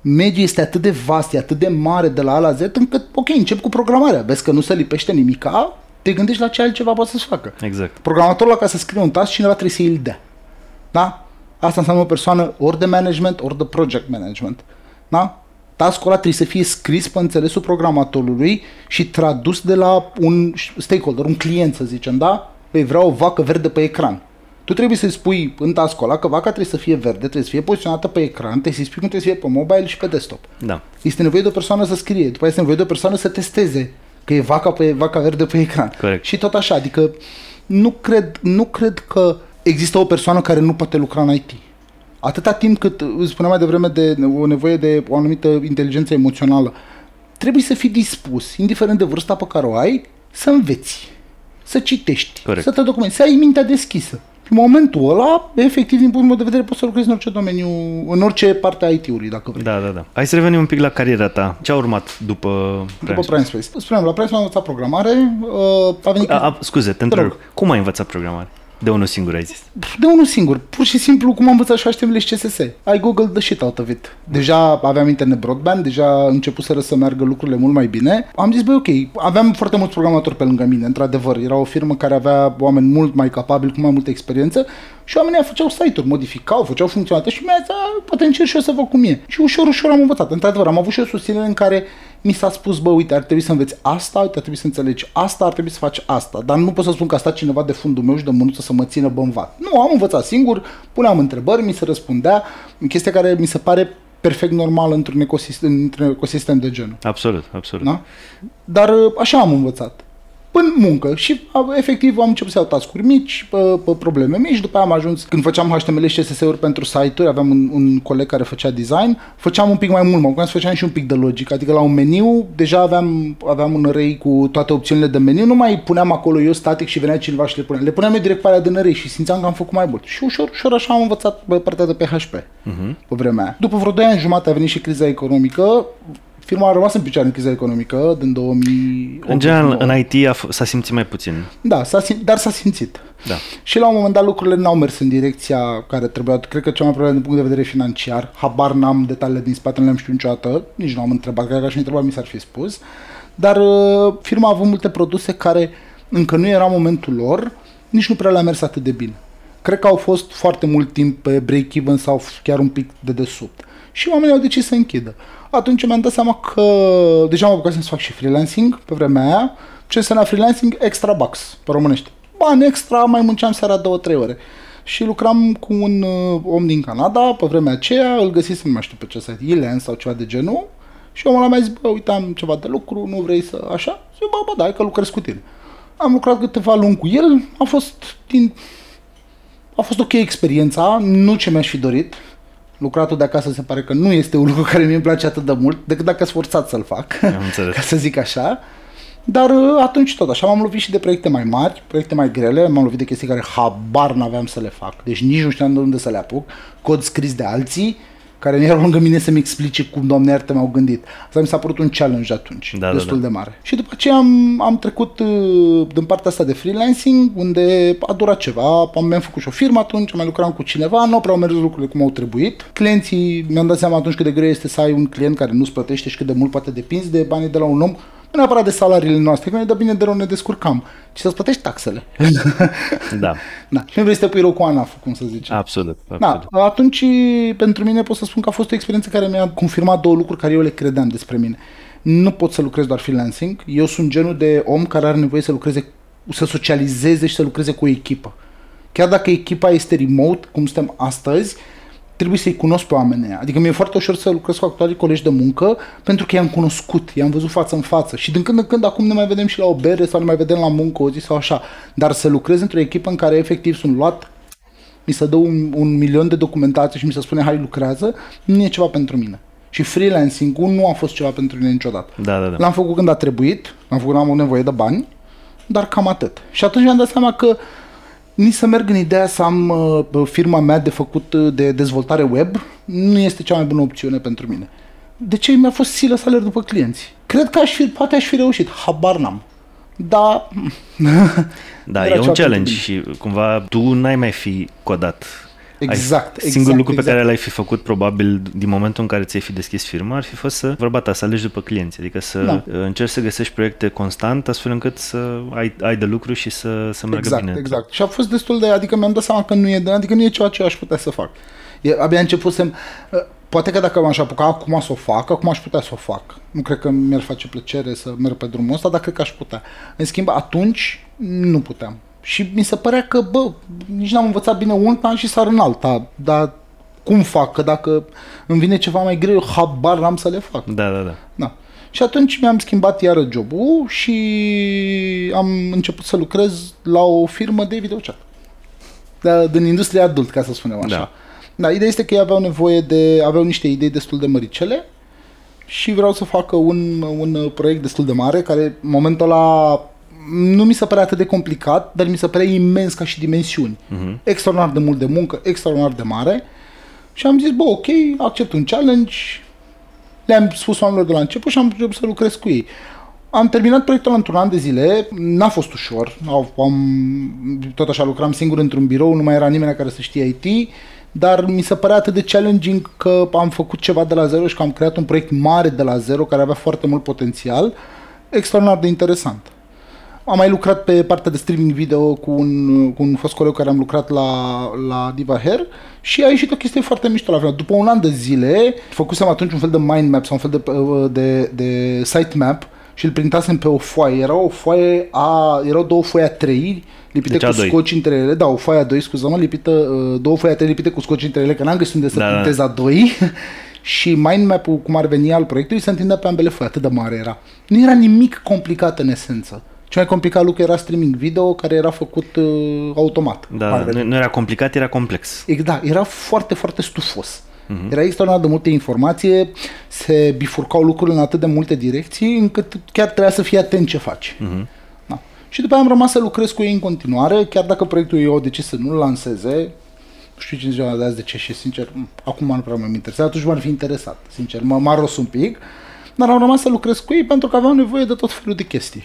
[SPEAKER 1] Mediul este atât de vast, e atât de mare de la A la Z, încât, ok, încep cu programarea. Vezi că nu se lipește nimica, te gândești la ce altceva poate să facă.
[SPEAKER 2] Exact.
[SPEAKER 1] Programatorul la ca să scrie un task, cineva trebuie să îl dea. Da? Asta înseamnă o persoană ori de management, ori de project management. Da? Task-ul ăla trebuie să fie scris pe înțelesul programatorului și tradus de la un stakeholder, un client să zicem, da? Păi vreau o vacă verde pe ecran. Tu trebuie să-i spui în task ăla că vaca trebuie să fie verde, trebuie să fie poziționată pe ecran, trebuie să-i spui cum trebuie să fie pe mobile și pe desktop.
[SPEAKER 2] Da.
[SPEAKER 1] Este nevoie de o persoană să scrie, după aceea este nevoie de o persoană să testeze că e vaca, pe, vaca verde pe ecran.
[SPEAKER 2] Corect.
[SPEAKER 1] Și tot așa, adică nu cred, nu cred că există o persoană care nu poate lucra în IT. Atâta timp cât, spuneam mai devreme, de o nevoie de o anumită inteligență emoțională, trebuie să fii dispus, indiferent de vârsta pe care o ai, să înveți, să citești,
[SPEAKER 2] Corect.
[SPEAKER 1] să te documentezi, să ai mintea deschisă. În momentul ăla, efectiv, din punctul meu de vedere, poți să lucrezi în orice domeniu, în orice parte a IT-ului, dacă vrei.
[SPEAKER 2] Da, da, da. Hai să revenim un pic la cariera ta. Ce a urmat după
[SPEAKER 1] După Prime Space. Spuneam, la Prime Space am învățat programare, uh, a venit...
[SPEAKER 2] A, a, scuze, te întreb. Cum ai învățat programare? De unul singur ai zis.
[SPEAKER 1] De unul singur, pur și simplu cum am învățat și HTML și CSS. Ai Google the shit out of it. Deja aveam internet broadband, deja început să meargă lucrurile mult mai bine. Am zis, băi, ok, aveam foarte mulți programatori pe lângă mine, într-adevăr. Era o firmă care avea oameni mult mai capabili, cu mai multă experiență și oamenii făceau site-uri, modificau, făceau funcționalitate și mi-a zis, poate încerc și eu să văd cum e. Și ușor, ușor am învățat. Într-adevăr, am avut și o susținere în care mi s-a spus, bă, uite, ar trebui să înveți asta, uite, ar trebui să înțelegi asta, ar trebui să faci asta. Dar nu pot să spun că a stat cineva de fundul meu și de mânuță să mă țină bănvat. Nu, am învățat singur, puneam întrebări, mi se răspundea, chestia care mi se pare perfect normal într-un ecosistem, într-un ecosistem de genul.
[SPEAKER 2] Absolut, absolut.
[SPEAKER 1] Da? Dar așa am învățat în muncă și efectiv am început să iau tascuri mici, pe, pe probleme mici, după aia am ajuns, când făceam HTML și CSS-uri pentru site-uri, aveam un, un coleg care făcea design, făceam un pic mai mult, mă să făceam și un pic de logic, adică la un meniu deja aveam, aveam un array cu toate opțiunile de meniu, nu mai puneam acolo eu static și venea cineva și le puneam, le puneam eu direct pe alea din array și simțeam că am făcut mai mult. Și ușor, ușor așa am învățat partea de PHP uh-huh. pe vremea aia. După vreo 2 ani jumate a venit și criza economică, Firma a rămas în picioare în criza economică din 2000.
[SPEAKER 2] În general, în IT a f- s-a simțit mai puțin.
[SPEAKER 1] Da, s-a sim- dar s-a simțit.
[SPEAKER 2] Da.
[SPEAKER 1] Și la un moment dat lucrurile n-au mers în direcția care trebuia, cred că cel mai probabil din punct de vedere financiar. Habar n-am detaliile din spate, nu le-am știut niciodată, nici nu am întrebat, cred că aș fi întrebat, mi s-ar fi spus. Dar uh, firma a avut multe produse care încă nu era momentul lor, nici nu prea le-a mers atât de bine. Cred că au fost foarte mult timp pe break-even sau chiar un pic de desubt. Și oamenii au decis să închidă atunci mi-am dat seama că deja am apucat să fac și freelancing pe vremea aia. Ce înseamnă freelancing? Extra bucks, pe românește. Bani extra, mai munceam seara 2-3 ore. Și lucram cu un uh, om din Canada, pe vremea aceea, îl găsisem, nu mai știu pe ce site, Ilen sau ceva de genul, Și omul ăla mi-a zis, bă, uite, am ceva de lucru, nu vrei să așa? Și bă, bă, da, hai că lucrez cu tine. Am lucrat câteva luni cu el, a fost din... A fost ok experiența, nu ce mi-aș fi dorit. Lucratul de acasă se pare că nu este un lucru care mi-e place atât de mult, decât dacă sunt forțat să-l fac,
[SPEAKER 2] Am înțeles. *laughs*
[SPEAKER 1] ca să zic așa. Dar uh, atunci tot așa, m-am lovit și de proiecte mai mari, proiecte mai grele, m-am lovit de chestii care habar n-aveam să le fac. Deci nici nu știam de unde să le apuc. Cod scris de alții, care nu erau lângă mine să-mi explice cum, doamne iartă, m-au gândit. Asta mi s-a părut un challenge atunci,
[SPEAKER 2] Da, da,
[SPEAKER 1] destul
[SPEAKER 2] da.
[SPEAKER 1] de mare. Și după aceea am, am trecut uh, din partea asta de freelancing, unde a durat ceva, am, mi-am făcut și o firmă atunci, am mai lucrat cu cineva, nu prea au mers lucrurile cum au trebuit. Clienții, mi-am dat seama atunci cât de greu este să ai un client care nu-ți plătește și cât de mult poate depinzi de banii de la un om, nu neapărat de salariile noastre, că noi de bine de rău ne descurcam, ci să-ți plătești taxele. *laughs*
[SPEAKER 2] Da,
[SPEAKER 1] da. Și nu vrei să te pui rău cu ANAF, cum să zicem.
[SPEAKER 2] absolut. absolut.
[SPEAKER 1] Da, atunci pentru mine pot să spun că a fost o experiență care mi-a confirmat două lucruri care eu le credeam despre mine. Nu pot să lucrez doar freelancing, eu sunt genul de om care are nevoie să lucreze, să socializeze și să lucreze cu o echipă. Chiar dacă echipa este remote, cum suntem astăzi, trebuie să-i cunosc pe oamenii aia. Adică mi-e foarte ușor să lucrez cu actualii colegi de muncă pentru că i-am cunoscut, i-am văzut față în față și din când în când acum ne mai vedem și la o bere sau ne mai vedem la muncă o zi sau așa. Dar să lucrez într-o echipă în care efectiv sunt luat mi se dă un, un milion de documentație și mi se spune hai lucrează, nu e ceva pentru mine. Și freelancing-ul nu a fost ceva pentru mine niciodată.
[SPEAKER 2] Da, da, da.
[SPEAKER 1] L-am făcut când a trebuit, l-am făcut când am avut nevoie de bani, dar cam atât. Și atunci mi-am dat seama că nici să merg în ideea să am uh, firma mea de făcut uh, de dezvoltare web nu este cea mai bună opțiune pentru mine. De ce mi-a fost silă să alerg după clienți? Cred că aș fi, poate aș fi reușit, habar n-am. Da, *laughs*
[SPEAKER 2] Da,
[SPEAKER 1] Era
[SPEAKER 2] e un
[SPEAKER 1] ceva
[SPEAKER 2] challenge
[SPEAKER 1] pentru
[SPEAKER 2] și cumva tu n-ai mai fi codat.
[SPEAKER 1] Exact,
[SPEAKER 2] Ai, singurul
[SPEAKER 1] exact,
[SPEAKER 2] lucru pe
[SPEAKER 1] exact.
[SPEAKER 2] care l-ai fi făcut probabil din momentul în care ți-ai fi deschis firma ar fi fost să, vorba ta, să alegi după clienți, adică să
[SPEAKER 1] Da.
[SPEAKER 2] uh, încerci să găsești proiecte constant astfel încât să ai, ai de lucru și să, să meargă
[SPEAKER 1] exact,
[SPEAKER 2] bine.
[SPEAKER 1] exact. Și a fost destul de, adică mi-am dat seama că nu e, de- adică nu e ceea ce aș putea să fac. E, abia începusem, uh, poate că dacă m-aș apuca acum să o fac, acum aș putea să o fac. Nu cred că mi-ar face plăcere să merg pe drumul ăsta, dar cred că aș putea. În schimb, atunci nu puteam. Și mi se părea că, bă, nici n-am învățat bine una și sar în alta, dar cum fac? Că dacă îmi vine ceva mai greu, eu habar n-am să le fac.
[SPEAKER 2] Da, da, da.
[SPEAKER 1] Da. Și atunci mi-am schimbat iară jobul și am început să lucrez la o firmă de videochat. Da, din industria adult, ca să spunem așa.
[SPEAKER 2] Da.
[SPEAKER 1] Da. ideea este că ei aveau nevoie de, aveau niște idei destul de măricele și vreau să facă un, un proiect destul de mare, care în momentul ăla nu mi se părea atât de complicat, dar mi se părea imens ca și dimensiuni.
[SPEAKER 2] Mhm.
[SPEAKER 1] Extraordinar de mult de muncă, extraordinar de mare. Și am zis, bă, ok, accept un challenge, le-am spus oamenilor de la început și am început să lucrez cu ei. Am terminat proiectul într-un an de zile, n-a fost ușor, Au- am, tot așa lucram singur într-un birou, nu mai era nimeni care să știe IT, dar mi se părea atât de challenging că am făcut ceva de la zero și că am creat un proiect mare de la zero care avea foarte mult potențial, extraordinar de interesant. Am mai lucrat pe partea de streaming video cu un, cu un fost coleg care am lucrat la, la Diva Hair și a ieșit o chestie foarte mișto la final. După un an de zile, făcusem atunci un fel de mind map sau un fel de, de, de site map și îl printasem pe o foaie. Era o foaie a, erau două foi a trei lipite
[SPEAKER 2] Deci
[SPEAKER 1] cu
[SPEAKER 2] A2.
[SPEAKER 1] scoci între ele. Da, o foaie a doi, scuză-mă, lipită, uh, două foi a trei lipite cu scoci între ele, că n-am găsit unde să
[SPEAKER 2] Da, da.
[SPEAKER 1] printez a doi. *laughs* și mind map-ul, cum ar veni al proiectului, se întindea pe ambele foi, atât de mare era. Nu era nimic complicat în esență. Cel mai complicat lucru era streaming video, care era făcut uh, automat. cum ar
[SPEAKER 2] Da,
[SPEAKER 1] veni.
[SPEAKER 2] nu, nu era complicat, era complex.
[SPEAKER 1] E- Da, era foarte, foarte stufos. Uh-huh. Era extraordinar de multe informație, se bifurcau lucrurile în atât de multe direcții, încât chiar trebuia să fii atent ce faci. Uh-huh. Da. Și după aia am rămas să lucrez cu ei în continuare, chiar dacă proiectul eu au decis să nu-l lanseze, nu știu ce ziua de azi de ce și sincer, m, acum nu prea m-am interesat, atunci m-ar fi interesat, sincer, m- m-a ros un pic, dar am rămas să lucrez cu ei pentru că aveau nevoie de tot felul de chestii.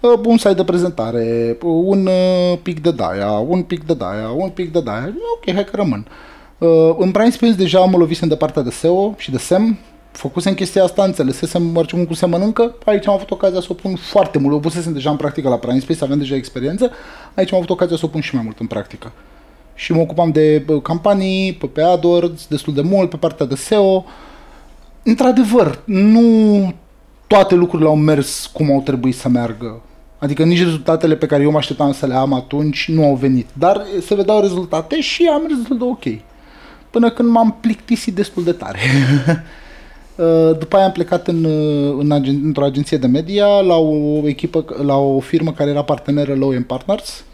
[SPEAKER 1] Uh, un site de prezentare, uh, un uh, pic de daia, un pic de daia, un pic de daia. Ok, hai că rămân. Uh, în Prime Space deja mă lovisem de partea de SEO și de SEM. Făcusem chestia asta, înțelesesem mergem cum se mănâncă. Aici am avut ocazia să o pun foarte mult. O pusesem deja în practică la Prime Space, aveam deja experiență. Aici am avut ocazia să o pun și mai mult în practică. Și mă ocupam de bă, campanii, pe, pe AdWords, destul de mult, pe partea de SEO. Într-adevăr, nu toate lucrurile au mers cum au trebuit să meargă. Adică nici rezultatele pe care eu mă așteptam să le am atunci nu au venit. Dar se vedeau rezultate și am mers destul de ok. Până când m-am plictisit destul de tare. *laughs* Uh, după aia am plecat în, uh, în agen- într-o agenție de media la o echipă, la o firmă care era parteneră Low Partners,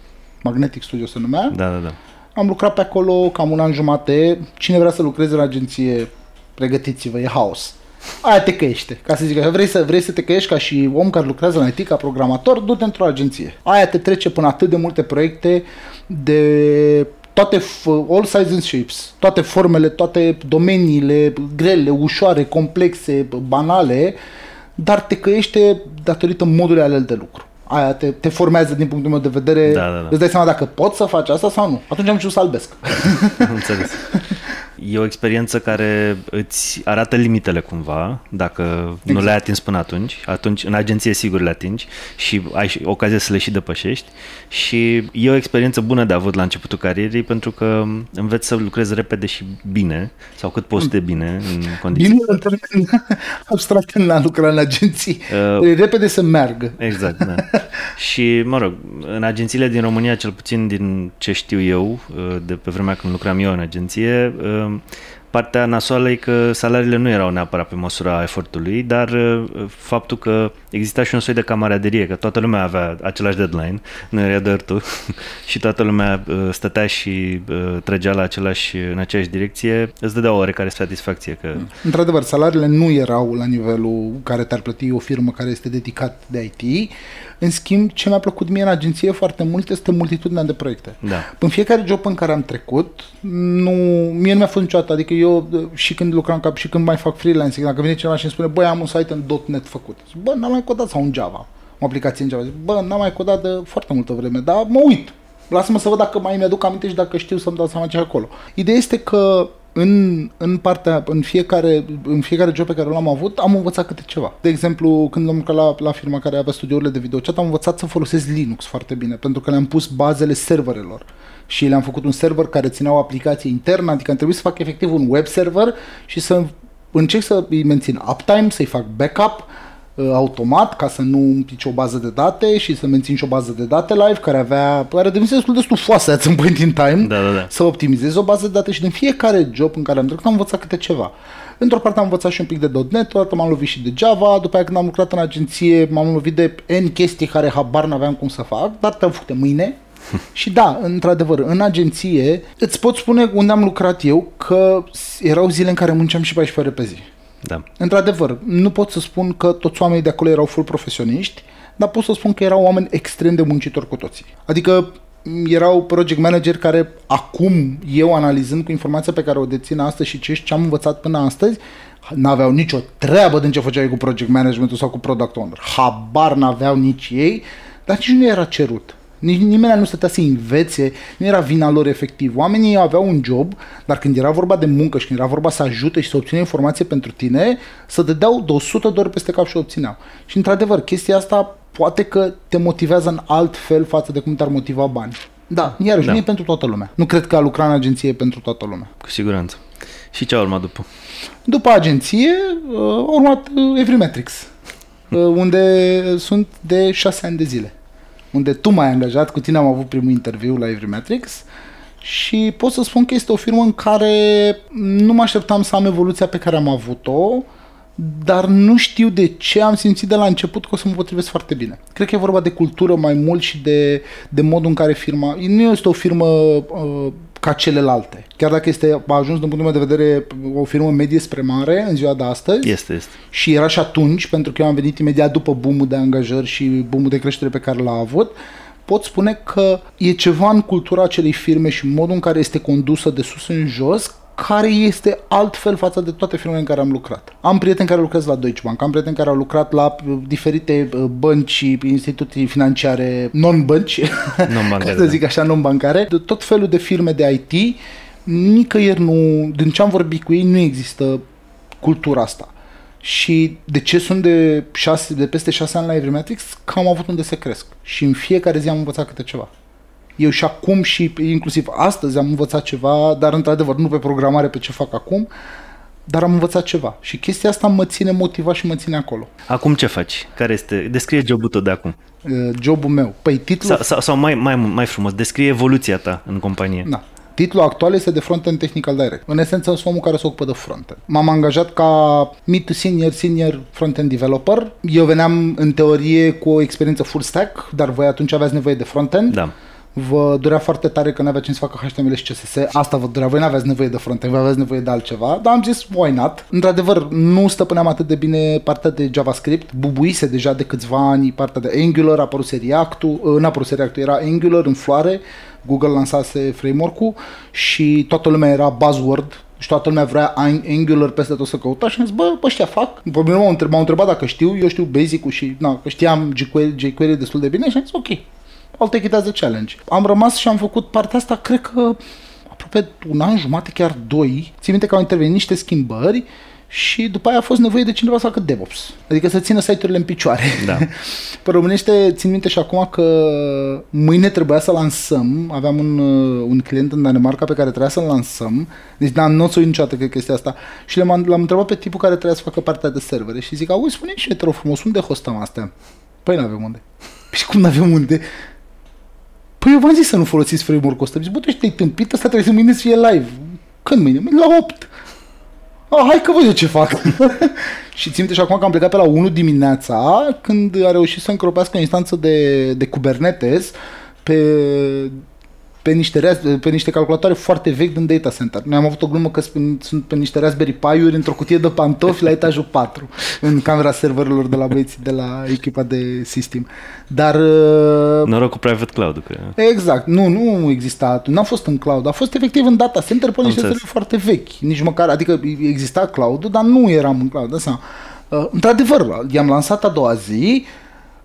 [SPEAKER 1] Magnetic Studio se numea.
[SPEAKER 2] Da, da, da.
[SPEAKER 1] Am lucrat pe acolo cam un an jumate. Cine vrea să lucreze la agenție, pregătiți-vă, e haos. Aia te căiește, ca să zic așa. Vrei să, vrei să te căiești ca și om care lucrează la IT, ca programator, du-te într-o agenție. Aia te trece până atât de multe proiecte de toate all sizes and shapes, toate formele, toate domeniile grele, ușoare, complexe, banale, dar te căiește datorită modului alel de lucru. Aia te, te formează din punctul meu de vedere.
[SPEAKER 2] Da, da, da.
[SPEAKER 1] Îți dai seama dacă poți să faci asta sau nu. Atunci am început să albesc. *laughs*
[SPEAKER 2] Înțeles. *laughs* E o experiență care îți arată limitele cumva, dacă exact. nu le-ai atins până atunci. Atunci, în agenție, sigur le atingi și ai ocazia să le și depășești. Și e o experiență bună de avut la începutul carierei, pentru că înveți să lucrezi repede și bine, sau cât poți de bine, în condiții.
[SPEAKER 1] Bine, în termen *laughs* abstract, în a lucra în agenții. Uh, repede să meargă.
[SPEAKER 2] Exact, da. *laughs* și, mă rog, în agențiile din România, cel puțin din ce știu eu, uh, de pe vremea când lucram eu în agenție, uh, Partea nasoală e că salariile nu erau neapărat pe măsura efortului, dar uh, faptul că exista și un soi de camaraderie, că toată lumea avea același deadline, nu era doar tu, *laughs* și toată lumea uh, stătea și uh, trăgea la același, în aceeași direcție, îți dădea o oarecare satisfacție. Că...
[SPEAKER 1] Într-adevăr, salariile nu erau la nivelul care te-ar plăti o firmă care este dedicat de IT, în schimb, ce mi-a plăcut mie în agenție foarte mult este multitudinea de proiecte.
[SPEAKER 2] Da.
[SPEAKER 1] În fiecare job în care am trecut, nu, mie nu mi-a fost niciodată, adică eu și când lucram cap și când mai fac freelancing, dacă vine cineva și îmi spune, băi, am un site în .NET făcut. Zic, bă, n-am mai codat sau în Java, o aplicație în Java. Zic, bă, n-am mai codat de foarte multă vreme, dar mă uit. Lasă-mă să văd dacă mai mi-aduc aminte și dacă știu să-mi dau seama ce acolo. Ideea este că în, în partea, în fiecare, în fiecare job pe care l-am avut, am învățat câte ceva. De exemplu, când am lucrat la, la firma care avea studiourile de videochat, am învățat să folosesc Linux foarte bine, pentru că le-am pus bazele serverelor și le-am făcut un server care ținea o aplicație internă, adică am trebuit să fac efectiv un web server și să încerc să îi mențin uptime, să-i fac backup, Uh, automat ca să nu împici o bază de date și să mențin și o bază de date live care avea, care devenise destul de stufoasă at some point in time,
[SPEAKER 2] da, da, da.
[SPEAKER 1] să optimizez o bază de date și din fiecare job în care am trecut am învățat câte ceva. Într-o parte am învățat și un pic de .NET, o dată m-am lovit și de Java, după aia când am lucrat în agenție m-am lovit de N chestii care habar n-aveam cum să fac, dar te-am făcut de mâine. *laughs* și da, într-adevăr, în agenție îți pot spune unde am lucrat eu că erau zile în care munceam și 14 ore pe zi.
[SPEAKER 2] Da.
[SPEAKER 1] Într-adevăr, nu pot să spun că toți oamenii de acolo erau full profesioniști, dar pot să spun că erau oameni extrem de muncitori cu toții. Adică erau project manager care acum, eu analizând cu informația pe care o dețin astăzi și ce am învățat până astăzi, n-aveau nicio treabă din ce făceai cu project management sau cu product owner. Habar n-aveau nici ei, dar nici nu era cerut. Nici nimeni nu stătea să învețe, nu era vina lor efectiv. Oamenii aveau un job, dar când era vorba de muncă și când era vorba să ajute și să obțină informație pentru tine, să dădeau de 100 de ori peste cap și o obțineau. Și într-adevăr, chestia asta poate că te motivează în alt fel față de cum te-ar motiva bani. Da, iarăși, da. nu e pentru toată lumea. Nu cred că a lucra în agenție e pentru toată lumea.
[SPEAKER 2] Cu siguranță. Și ce a urmat după?
[SPEAKER 1] După agenție, uh, a urmat uh, Everymetrics, *laughs* uh, unde sunt de șase ani de zile unde tu m-ai angajat, cu tine am avut primul interviu la Everymetrics și pot să spun că este o firmă în care nu mă așteptam să am evoluția pe care am avut-o, dar nu știu de ce am simțit de la început că o să mă potrivesc foarte bine. Cred că e vorba de cultură mai mult și de, de modul în care firma... Nu este o firmă uh, ca celelalte. Chiar dacă este a ajuns din punctul meu de vedere o firmă medie spre mare în ziua de astăzi.
[SPEAKER 2] Este, este.
[SPEAKER 1] Și era și atunci, pentru că eu am venit imediat după boom de angajări și boom de creștere pe care l-a avut, pot spune că e ceva în cultura acelei firme și modul în care este condusă de sus în jos care este altfel față de toate firmele în care am lucrat. Am prieteni care lucrează la Deutsche Bank, am prieteni care au lucrat la uh, diferite uh, bănci și instituții financiare non-bănci, non-bancare, *laughs* să da. zic așa, non-bancare, de tot felul de firme de IT, nicăieri nu, din ce am vorbit cu ei, nu există cultura asta. Și de ce sunt de, șase, de peste șase ani la Everymetrics? Că am avut unde să cresc. Și în fiecare zi am învățat câte ceva. Eu și acum și inclusiv astăzi am învățat ceva, dar într-adevăr nu pe programare, pe ce fac acum, dar am învățat ceva. Și chestia asta mă ține motivat și mă ține acolo.
[SPEAKER 2] Acum ce faci? Care este? Descrie jobul tău de acum.
[SPEAKER 1] Uh, jobul meu. Păi titlul...
[SPEAKER 2] Sau, sau, sau mai, mai, mai frumos, descrie evoluția ta în companie.
[SPEAKER 1] Da. Titlul actual este de Front-End Technical Direct. În esență, sunt omul care se ocupă de front M-am angajat ca mid to senior, senior front-end developer. Eu veneam în teorie cu o experiență full stack, dar voi atunci aveați nevoie de front-end.
[SPEAKER 2] Da
[SPEAKER 1] vă durea foarte tare că nu avea ce să facă HTML și CSS. Asta vă durea. Voi nu aveați nevoie de front-end, voi aveați nevoie de altceva. Dar am zis, why not? Într-adevăr, nu stăpâneam atât de bine partea de JavaScript. Bubuise deja de câțiva ani partea de Angular, a apărut React-ul, uh, n-a apărut React, era Angular în floare. Google lansase framework-ul și toată lumea era buzzword și toată lumea vrea Angular peste tot să căuta și am zis, bă, ăștia fac. Pe mine m-au întrebat, m-au întrebat dacă știu, eu știu basic-ul și na, că știam jQuery, jQuery destul de bine și am zis, ok, I'll take it as a challenge. Am rămas și am făcut partea asta, cred că aproape un an jumate, chiar doi. Țin minte că au intervenit niște schimbări și după aia a fost nevoie de cineva să facă DevOps. Adică să țină site-urile în picioare.
[SPEAKER 2] Da. *laughs*
[SPEAKER 1] Pe românește țin minte și acum că mâine trebuia să lansăm, aveam un, uh, un client în Danemarca pe care trebuia să-l lansăm, deci da, nu o să niciodată că chestia asta, și l-am, l-am întrebat pe tipul care trebuia să facă partea de servere și zic, auzi, spune și te rog frumos, unde hostăm astea? Păi nu avem unde. Și *laughs* cum nu avem unde? Păi eu v-am zis să nu folosiți framework-ul ăsta. Zic, bă, tu ești tâmpit, ăsta trebuie să mâine să fie live. Când mâine? Mâine la 8. Ah, hai că văd eu ce fac. *laughs* și țin și acum că am plecat pe la 1 dimineața, când a reușit să încropească o instanță de, de Kubernetes pe pe niște, pe niște calculatoare foarte vechi din data center. Noi am avut o glumă că sunt pe niște Raspberry Pi-uri într-o cutie de pantofi la etajul *laughs* 4 în camera serverelor de la băieții de la echipa de system. Dar... Uh,
[SPEAKER 2] Noroc cu private cloud că...
[SPEAKER 1] Exact. Nu, nu exista. Nu a fost în cloud. A fost efectiv în data center pe niște servere foarte vechi. Nici măcar, adică exista cloud dar nu eram în cloud. Asta. Uh, într-adevăr, i-am lansat a doua zi,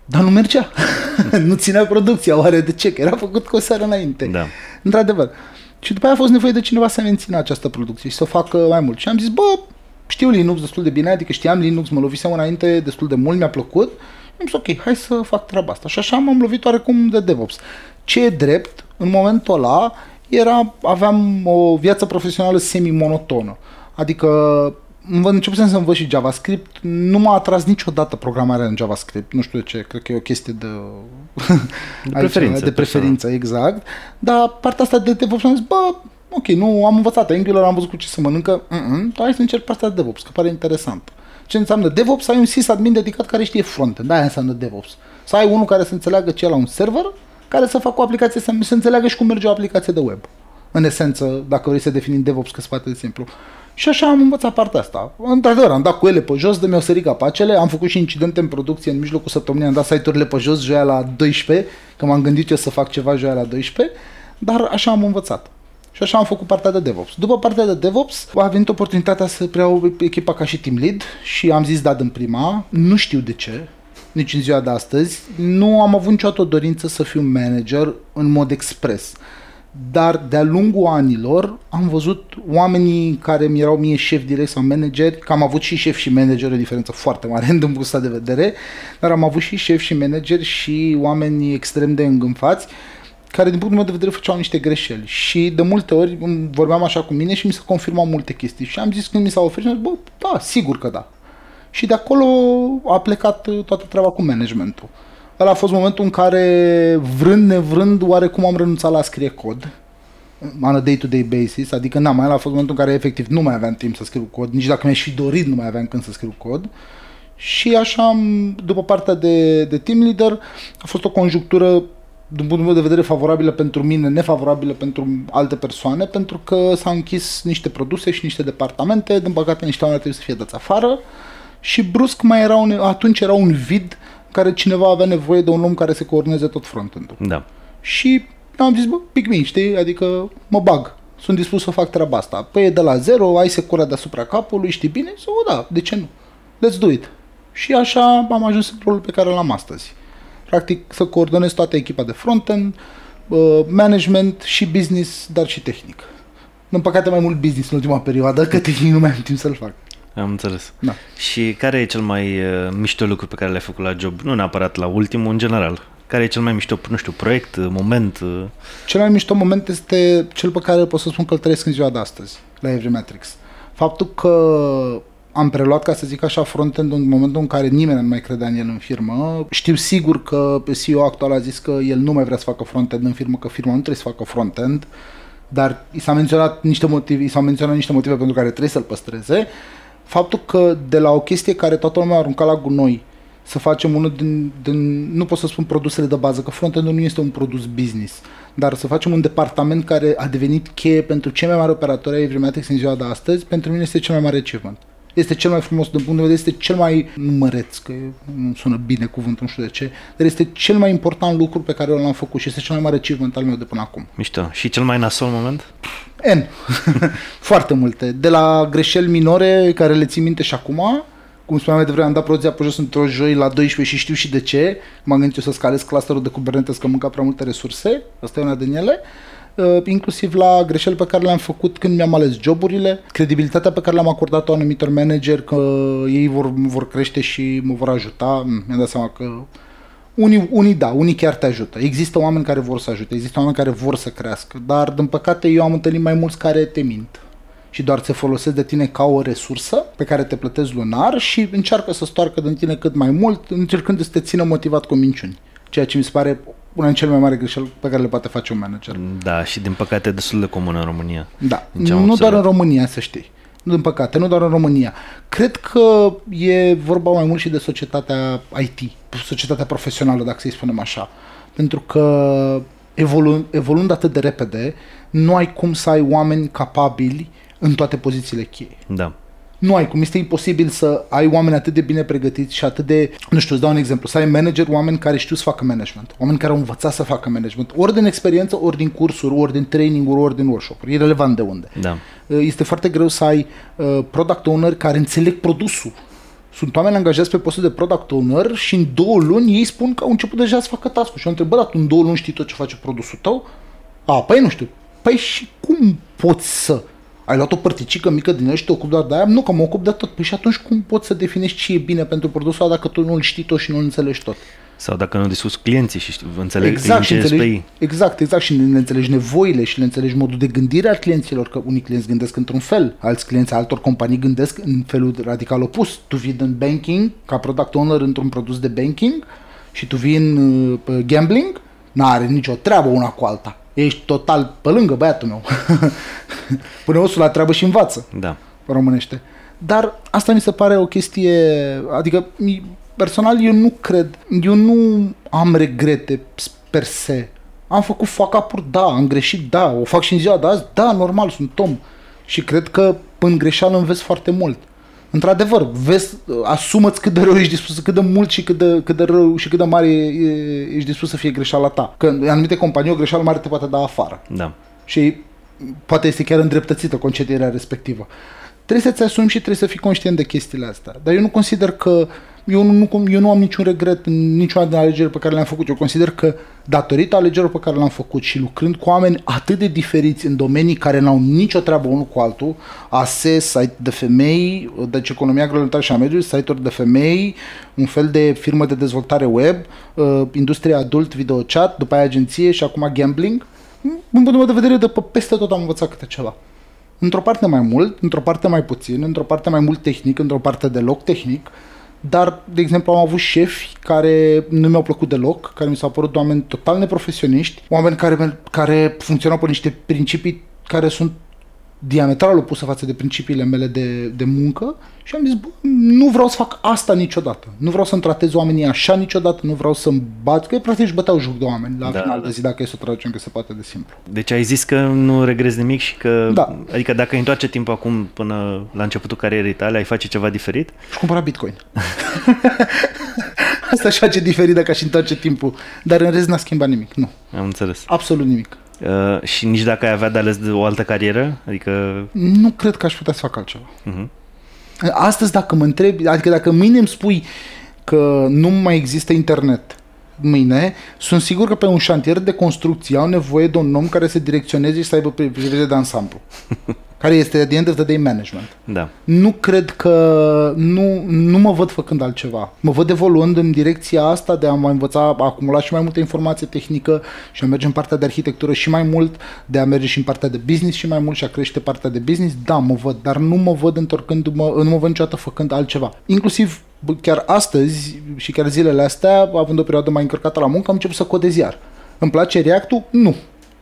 [SPEAKER 1] dar nu mergea. *laughs* nu ținea producția, oare de ce? Că era făcut cu o seară înainte.
[SPEAKER 2] Da.
[SPEAKER 1] Într-adevăr. Și după aia a fost nevoie de cineva să mențină această producție și să o facă mai mult. Și am zis, bă, știu Linux destul de bine, adică știam Linux, mă lovisem înainte destul de mult, mi-a plăcut. Am zis, ok, hai să fac treaba asta. Și așa m-am lovit oarecum de DevOps. Ce e drept, în momentul ăla, era, aveam o viață profesională semi-monotonă. Adică începusem să învăț și JavaScript, nu m-a atras niciodată programarea în JavaScript, nu știu de ce, cred că e o chestie de,
[SPEAKER 2] de preferință,
[SPEAKER 1] de preferință exact, dar partea asta de DevOps am zis, bă, ok, nu am învățat Angular, am văzut cu ce se mănâncă, mm hai să încerc partea de DevOps, că pare interesant. Ce înseamnă DevOps? Ai un sysadmin dedicat care știe front da, aia înseamnă DevOps. Să ai unul care să înțeleagă ce e la un server, care să facă o aplicație, să, să înțeleagă și cum merge o aplicație de web. În esență, dacă vrei să definim DevOps, că se poate de simplu. Și așa am învățat partea asta. Într-adevăr, am dat cu ele pe jos, de mi-au sărit capacele, am făcut și incidente în producție în mijlocul săptămânii, am dat site-urile pe jos joia la 12, că m-am gândit eu să fac ceva joia la 12, dar așa am învățat. Și așa am făcut partea de DevOps. După partea de DevOps a venit oportunitatea să preiau echipa ca și team lead și am zis da din prima. Nu știu de ce, nici în ziua de astăzi. Nu am avut niciodată o dorință să fiu manager în mod expres dar de-a lungul anilor am văzut oamenii care mi erau mie șef direct sau manageri, că am avut și șef și manager, o diferență foarte mare în punctul ăsta de vedere, dar am avut și șef și manageri și oameni extrem de îngânfați, care din punctul meu de vedere făceau niște greșeli și de multe ori vorbeam așa cu mine și mi se confirmau multe chestii și am zis când mi s-a oferit, am zis, bă, da, sigur că da. Și de acolo a plecat toată treaba cu managementul. Ăla a fost momentul în care, vrând nevrând, oarecum am renunțat la a scrie cod on a day-to-day basis, adică n-am mai a fost momentul în care efectiv nu mai aveam timp să scriu cod, nici dacă mi-aș fi dorit nu mai aveam când să scriu cod. Și așa, după partea de, de team leader, a fost o conjunctură din punctul meu de vedere favorabilă pentru mine, nefavorabilă pentru alte persoane, pentru că s-au închis niște produse și niște departamente, din păcate niște oameni trebuie să fie dați afară și brusc mai era un, atunci era un vid care cineva avea nevoie de un om care să coordoneze tot frontend-ul.
[SPEAKER 2] Da.
[SPEAKER 1] Și am zis, bă, pic mic, știi? Adică mă bag. Sunt dispus să fac treaba asta. Păi e de la zero, ai secura deasupra capului, știi bine? Sau da, de ce nu? Let's do it. Și așa am ajuns în rolul pe care l-am astăzi. Practic să coordonez toată echipa de frontend, management și business, dar și tehnic. În păcate mai mult business în ultima perioadă, că tehnic nu mai am timp să-l fac.
[SPEAKER 2] Am înțeles.
[SPEAKER 1] Da.
[SPEAKER 2] Și care e cel mai uh, mișto lucru pe care l-ai făcut la job? Nu neapărat la ultimul, în general. Care e cel mai mișto, nu știu, proiect, uh, moment? Uh?
[SPEAKER 1] Cel mai mișto moment este cel pe care pot să spun că îl trăiesc în ziua de astăzi, la Every Matrix. Faptul că am preluat, ca să zic așa, frontend în momentul în care nimeni nu mai credea în el în firmă. Știu sigur că CEO actual a zis că el nu mai vrea să facă frontend în firmă, că firma nu trebuie să facă frontend. dar i s-a menționat niște motive, i s-au menționat niște motive pentru care trebuie să-l păstreze, faptul că de la o chestie care toată lumea a aruncat la gunoi, să facem unul din, din, nu pot să spun produsele de bază, că frontend nu este un produs business, dar să facem un departament care a devenit cheie pentru cei mai mari operatori ai Evrimatics în ziua de astăzi, pentru mine este cel mai mare achievement. Este cel mai frumos din punct de vedere, este cel mai număreț, că nu sună bine cuvântul, nu știu de ce, dar este cel mai important lucru pe care l-am făcut și este cel mai mare achievement al meu de până acum.
[SPEAKER 2] Mișto. Și cel mai nasol moment?
[SPEAKER 1] N. *laughs* Foarte multe. De la greșeli minore care le țin minte și acum, cum spuneam mai devreme, am dat prozia pe jos într-o joi la 12 și știu și de ce. M-am gândit eu să scalez clusterul de Kubernetes că mânca prea multe resurse. Asta e una din ele. Uh, inclusiv la greșeli pe care le-am făcut când mi-am ales joburile, credibilitatea pe care le-am acordat-o anumitor manager că ei vor, vor crește și mă vor ajuta. Mi-am dat seama că unii, unii da, unii chiar te ajută. Există oameni care vor să ajute, există oameni care vor să crească, dar din păcate eu am întâlnit mai mulți care te mint și doar se folosesc de tine ca o resursă pe care te plătesc lunar și încearcă să stoarcă din tine cât mai mult, încercând să te țină motivat cu minciuni. Ceea ce mi se pare una din cele mai mari greșeli pe care le poate face un manager.
[SPEAKER 2] Da, și din păcate destul de comună în România.
[SPEAKER 1] Da, nu doar în România, să știi. Din păcate, nu doar în România. Cred că e vorba mai mult și de societatea IT, societatea profesională, dacă să-i spunem așa. Pentru că evolu- evoluând atât de repede, nu ai cum să ai oameni capabili în toate pozițiile cheie.
[SPEAKER 2] Da.
[SPEAKER 1] Nu ai cum, este imposibil să ai oameni atât de bine pregătiți și atât de, nu știu, îți dau un exemplu, să ai manager, oameni care știu să facă management, oameni care au învățat să facă management, ori din experiență, ori din cursuri, ori din training-uri, ori din workshop-uri, e relevant de unde.
[SPEAKER 2] Da.
[SPEAKER 1] Este foarte greu să ai uh, product owner care înțeleg produsul. Sunt oameni angajați pe postul de product owner și în două luni ei spun că au început deja să facă task și au întrebat, dar tu în două luni știi tot ce face produsul tău? A, păi nu știu. Păi și cum poți să? Ai luat o părticică mică din el și te ocupi doar de aia? Nu, că mă ocup de tot. Păi și atunci cum poți să definești ce e bine pentru produsul ăla dacă tu nu-l știi tot și nu-l înțelegi tot?
[SPEAKER 2] Sau dacă nu discuți clienții și înțelegi,
[SPEAKER 1] exact, și înțelegi, exact, exact, și le înțelegi nevoile și le înțelegi modul de gândire al clienților, că unii clienți gândesc într-un fel, alți clienți altor companii gândesc în felul radical opus. Tu vii în banking, ca product owner într-un produs de banking și tu vii în uh, gambling, n-are nicio treabă una cu alta Ești total pe lângă băiatul meu. *laughs* Pune osul la treabă și învață.
[SPEAKER 2] Da.
[SPEAKER 1] Românește. Dar asta mi se pare o chestie, adică personal eu nu cred, eu nu am regrete per se. Am făcut fuck up da, am greșit, da, o fac și în ziua de azi, da, normal, sunt om. Și cred că în greșeală înveți foarte mult într-adevăr, vezi, asumă-ți cât de rău ești dispus, cât de mult și cât de, cât de rău și cât de mare ești dispus să fie greșeala ta. Că în anumite companii o greșeală mare te poate da afară.
[SPEAKER 2] Da.
[SPEAKER 1] Și poate este chiar îndreptățită concedierea respectivă. Trebuie să-ți asumi și trebuie să fii conștient de chestiile astea. Dar eu nu consider că eu nu, eu nu am niciun regret în niciuna din alegerile pe care le-am făcut. Eu consider că datorită alegerilor pe care le-am făcut și lucrând cu oameni atât de diferiți în domenii care n-au nicio treabă unul cu altul, ASE, site de femei, deci economia agroalimentară și a mediului, site-uri de femei, un fel de firmă de dezvoltare web, uh, industria adult, video chat, după aia agenție și acum gambling, în punctul de vedere de pe peste tot am învățat câte ceva. Într-o parte mai mult, într-o parte mai puțin, într-o parte mai mult tehnic, într-o parte deloc tehnic, dar, de exemplu, am avut șefi care nu mi-au plăcut deloc, care mi s-au părut oameni total neprofesioniști, oameni care, care funcționau pe niște principii care sunt diametral opusă față de principiile mele de, de muncă și am zis, bă, nu vreau să fac asta niciodată. Nu vreau să-mi tratez oamenii așa niciodată, nu vreau să-mi bat, că practic își băteau joc de oameni la da, final da. de zi, dacă e să o traducem că se poate de simplu.
[SPEAKER 2] Deci ai zis că nu regrezi nimic și că, da. adică dacă îi întoarce timpul acum până la începutul carierei tale, ai face ceva diferit?
[SPEAKER 1] Și cumpăra bitcoin. *laughs* Asta și face diferit dacă aș întoarce timpul. Dar în rest n-a schimbat nimic, nu.
[SPEAKER 2] Am înțeles.
[SPEAKER 1] Absolut nimic.
[SPEAKER 2] Uh, și nici dacă ai avea de ales de o altă carieră? Adică...
[SPEAKER 1] Nu cred că aș putea să fac altceva. Uh-huh. Astăzi, dacă mă întrebi, adică dacă mâine îmi spui că nu mai există internet, mâine, sunt sigur că pe un șantier de construcție au nevoie de un om care să direcționeze și să aibă privire de ansamblu. *laughs* care este at the end of the day management.
[SPEAKER 2] Da.
[SPEAKER 1] Nu cred că, nu, nu mă văd făcând altceva. Mă văd evoluând în direcția asta de a mă învăța, a acumula și mai multă informație tehnică și a merge în partea de arhitectură și mai mult, de a merge și în partea de business și mai mult și a crește partea de business. Da, mă văd, dar nu mă văd întorcându-mă, nu mă văd niciodată făcând altceva. Inclusiv chiar astăzi și chiar zilele astea, având o perioadă mai încărcată la muncă, am început să codez iar. Îmi place React-ul? Nu.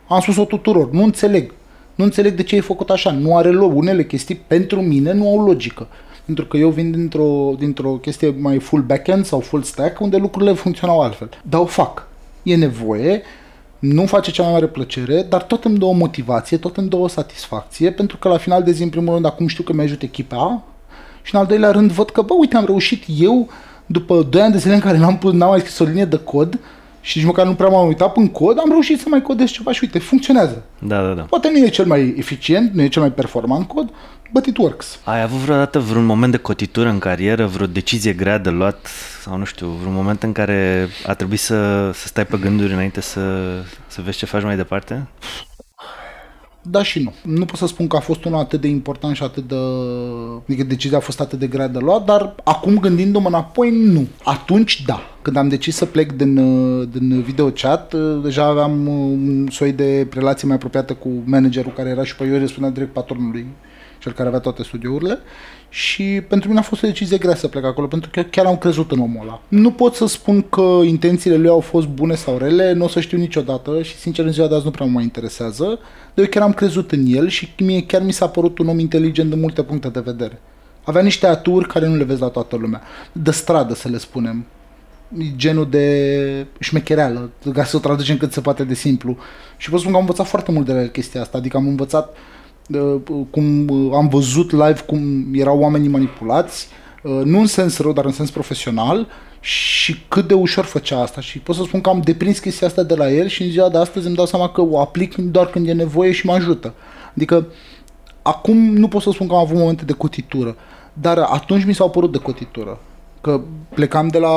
[SPEAKER 1] Am spus-o tuturor. Nu înțeleg Nu înțeleg de ce e făcut așa. Nu are loc. Unele chestii pentru mine nu au logică. Pentru că eu vin dintr-o, dintr-o chestie mai full backend sau full stack unde lucrurile funcționau altfel. Dar o fac. E nevoie, nu face cea mai mare plăcere, dar tot îmi dă o motivație, tot îmi dă o satisfacție, pentru că la final de zi, în primul rând, acum știu că mi-ajut echipa și în al doilea rând văd că, bă, uite, am reușit eu, după 2 ani de zile în care n-am, n-am mai scris o linie de cod, și nici măcar nu prea m-am uitat în cod, am reușit să mai codez ceva și uite, funcționează.
[SPEAKER 2] Da, da, da.
[SPEAKER 1] Poate nu e cel mai eficient, nu e cel mai performant cod, but it works.
[SPEAKER 2] Ai avut vreodată vreun moment de cotitură în carieră, vreo decizie grea de luat sau nu știu, vreun moment în care a trebuit să, să stai pe gânduri înainte să, să vezi ce faci mai departe?
[SPEAKER 1] Da și nu. Nu pot să spun că a fost unul atât de important și atât de... Adică decizia a fost atât de grea de luat, dar acum gândindu-mă înapoi, nu. Atunci, da. Când am decis să plec din, din video chat, deja aveam un soi de relație mai apropiată cu managerul care era și pe eu răspundea direct patronului, cel care avea toate studiourile și pentru mine a fost o decizie grea să plec acolo, pentru că chiar am crezut în omul ăla. Nu pot să spun că intențiile lui au fost bune sau rele, nu o să știu niciodată și sincer în ziua de azi nu prea mă mai interesează, dar eu chiar am crezut în el și mie chiar mi s-a părut un om inteligent din multe puncte de vedere. Avea niște aturi care nu le vezi la toată lumea. De stradă, să le spunem. Genul de șmechereală, ca să o traducem cât se poate de simplu. Și pot spun că am învățat foarte mult de la el chestia asta. Adică am învățat cum uh, am văzut live cum erau oamenii manipulați, uh, nu în sens rău, dar în sens profesional și cât de ușor făcea asta și pot să spun că am deprins chestia asta de la el și în ziua de astăzi îmi dau seama că o aplic doar când e nevoie și mă ajută. Adică acum nu pot să spun că am avut momente de cotitură, dar atunci mi s-au părut de cotitură. Că plecam de la,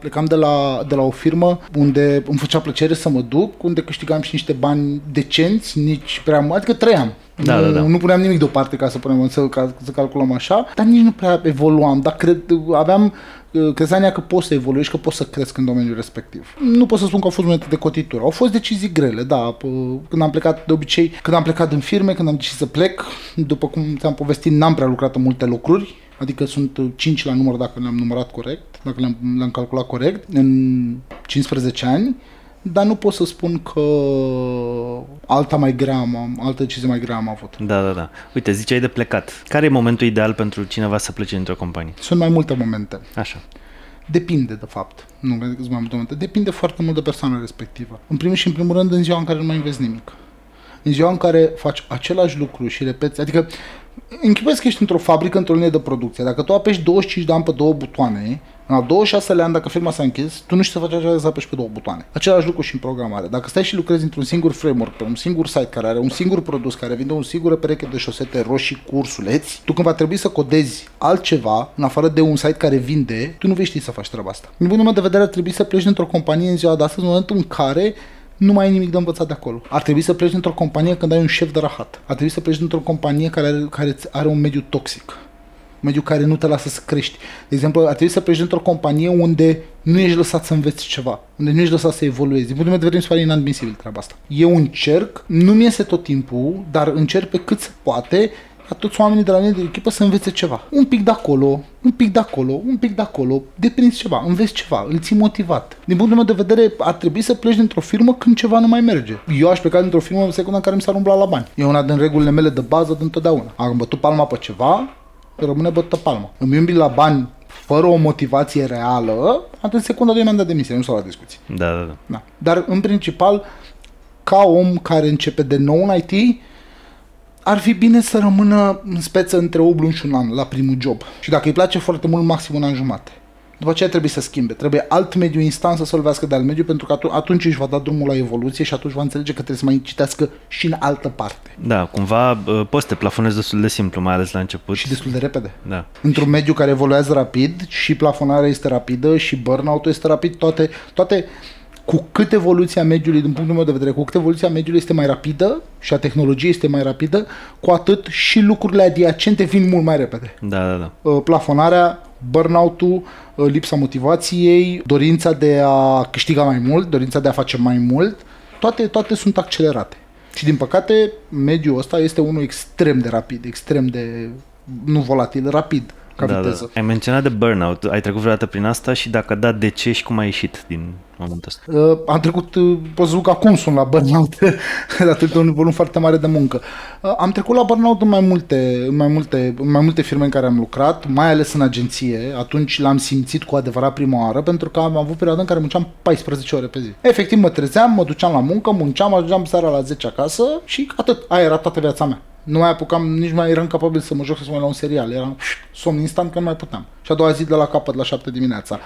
[SPEAKER 1] plecam de la, de la o firmă unde îmi făcea plăcere să mă duc, unde câștigam și niște bani decenți, nici prea mult, adică trăiam.
[SPEAKER 2] Da,
[SPEAKER 1] nu,
[SPEAKER 2] da, da.
[SPEAKER 1] nu puneam nimic deoparte ca să, punem, să, ca, să calculăm așa, dar nici nu prea evoluam, dar cred, aveam uh, crezania că poți să evoluezi, că poți să cresc în domeniul respectiv. Nu pot să spun că au fost momente de cotitură, au fost decizii grele, da, când am plecat de obicei, când am plecat în firme, când am decis să plec, după cum ți-am povestit, n-am prea lucrat în multe lucruri, adică sunt 5 la număr dacă le-am numărat corect, dacă le-am, le-am calculat corect, în 15 ani, dar nu pot să spun că alta mai grea am, altă decizie mai grea am avut.
[SPEAKER 2] Da, da, da. Uite, ziceai de plecat. Care e momentul ideal pentru cineva să plece într-o companie?
[SPEAKER 1] Sunt mai multe momente.
[SPEAKER 2] Așa.
[SPEAKER 1] Depinde, de fapt. Nu cred că sunt mai multe momente. Depinde foarte mult de persoana respectivă. În primul și în primul rând, în ziua în care nu mai înveți nimic. În ziua în care faci același lucru și repeți, adică închipuiesc că ești într-o fabrică, într-o linie de producție. Dacă tu apeși 25 de ani pe două butoane, în al 26 ani, dacă firma s-a închis, tu nu știi să faci așa să apeși pe două butoane. Același lucru și în programare. Dacă stai și lucrezi într-un singur framework, pe un singur site care are un singur produs, care vinde un singur pereche de șosete roșii cu ursuleți, tu când va trebui să codezi altceva, în afară de un site care vinde, tu nu vei ști să faci treaba asta. Din punctul meu de vedere, ar trebui să pleci într-o companie în ziua de astăzi, în momentul în care nu mai ai nimic de învățat de acolo. Ar trebui să pleci într-o companie când ai un șef de rahat. Ar trebui să pleci într-o companie care are, care are un mediu toxic. Un mediu care nu te lasă să crești. De exemplu, ar trebui să pleci într-o companie unde nu ești lăsat să înveți ceva, unde nu ești lăsat să evoluezi. Din punctul meu de vedere, mi se pare inadmisibil treaba asta. Eu încerc, nu mi iese tot timpul, dar încerc pe cât se poate ca toți oamenii de la mine de echipă să învețe ceva. Un pic de acolo, un pic de acolo, un pic de acolo, deprinzi ceva, înveți ceva, îl ții motivat. Din punctul meu de vedere, ar trebui să pleci dintr-o firmă când ceva nu mai merge. Eu aș pleca dintr-o firmă în secunda în care mi s-ar umbla la bani. E una din regulile mele de bază de întotdeauna. Am bătut palma pe ceva, rămâne bătută palma. Îmi umbli la bani fără o motivație reală, atunci secunda 2 mi-am dat demisia, nu s-au la discuții.
[SPEAKER 2] Da, da, da.
[SPEAKER 1] Da. Dar în principal, ca om care începe de nou în IT, ar fi bine să rămână în speță între 8 luni și un an la primul job. Și dacă îi place foarte mult, maxim un an jumate. După aceea trebuie să schimbe. Trebuie alt mediu instanță să lovească de alt mediu pentru că atunci își va da drumul la evoluție și atunci va înțelege că trebuie să mai citească și în altă parte.
[SPEAKER 2] Da, cumva poți să te plafonezi destul de simplu, mai ales la început.
[SPEAKER 1] Și destul de repede.
[SPEAKER 2] Da.
[SPEAKER 1] Într-un mediu care evoluează rapid și plafonarea este rapidă și burnout-ul este rapid, toate, toate cu cât evoluția mediului, din punctul meu de vedere, cu cât evoluția mediului este mai rapidă și a tehnologiei este mai rapidă, cu atât și lucrurile adiacente vin mult mai repede.
[SPEAKER 2] Da, da, da.
[SPEAKER 1] Plafonarea, burnout-ul, lipsa motivației, dorința de a câștiga mai mult, dorința de a face mai mult, toate, toate sunt accelerate. Și din păcate, mediul ăsta este unul extrem de rapid, extrem de, nu volatil, rapid. Ca
[SPEAKER 2] da,
[SPEAKER 1] viteză.
[SPEAKER 2] Da. Ai menționat de burnout. Ai trecut vreodată prin asta și dacă da, de ce și cum ai ieșit din momentul ăsta?
[SPEAKER 1] Uh, am trecut, uh, pot să zic că acum sunt la burnout, *laughs* datorită un volum foarte mare de muncă. Uh, am trecut la burnout în mai multe, în mai multe, în mai multe firme în care am lucrat, mai ales în agenție. Atunci l-am simțit cu adevărat prima oară, pentru că am avut perioada în care munceam 14 ore pe zi. Efectiv mă trezeam, mă duceam la muncă, munceam, ajungeam seara la 10 acasă și atât. Aia era toată viața mea. Nu mai apucam, nici mai eram capabil să mă joc să mă la un serial. Eram somn instant că nu mai puteam. Și a doua zi de la capăt la 7 dimineața.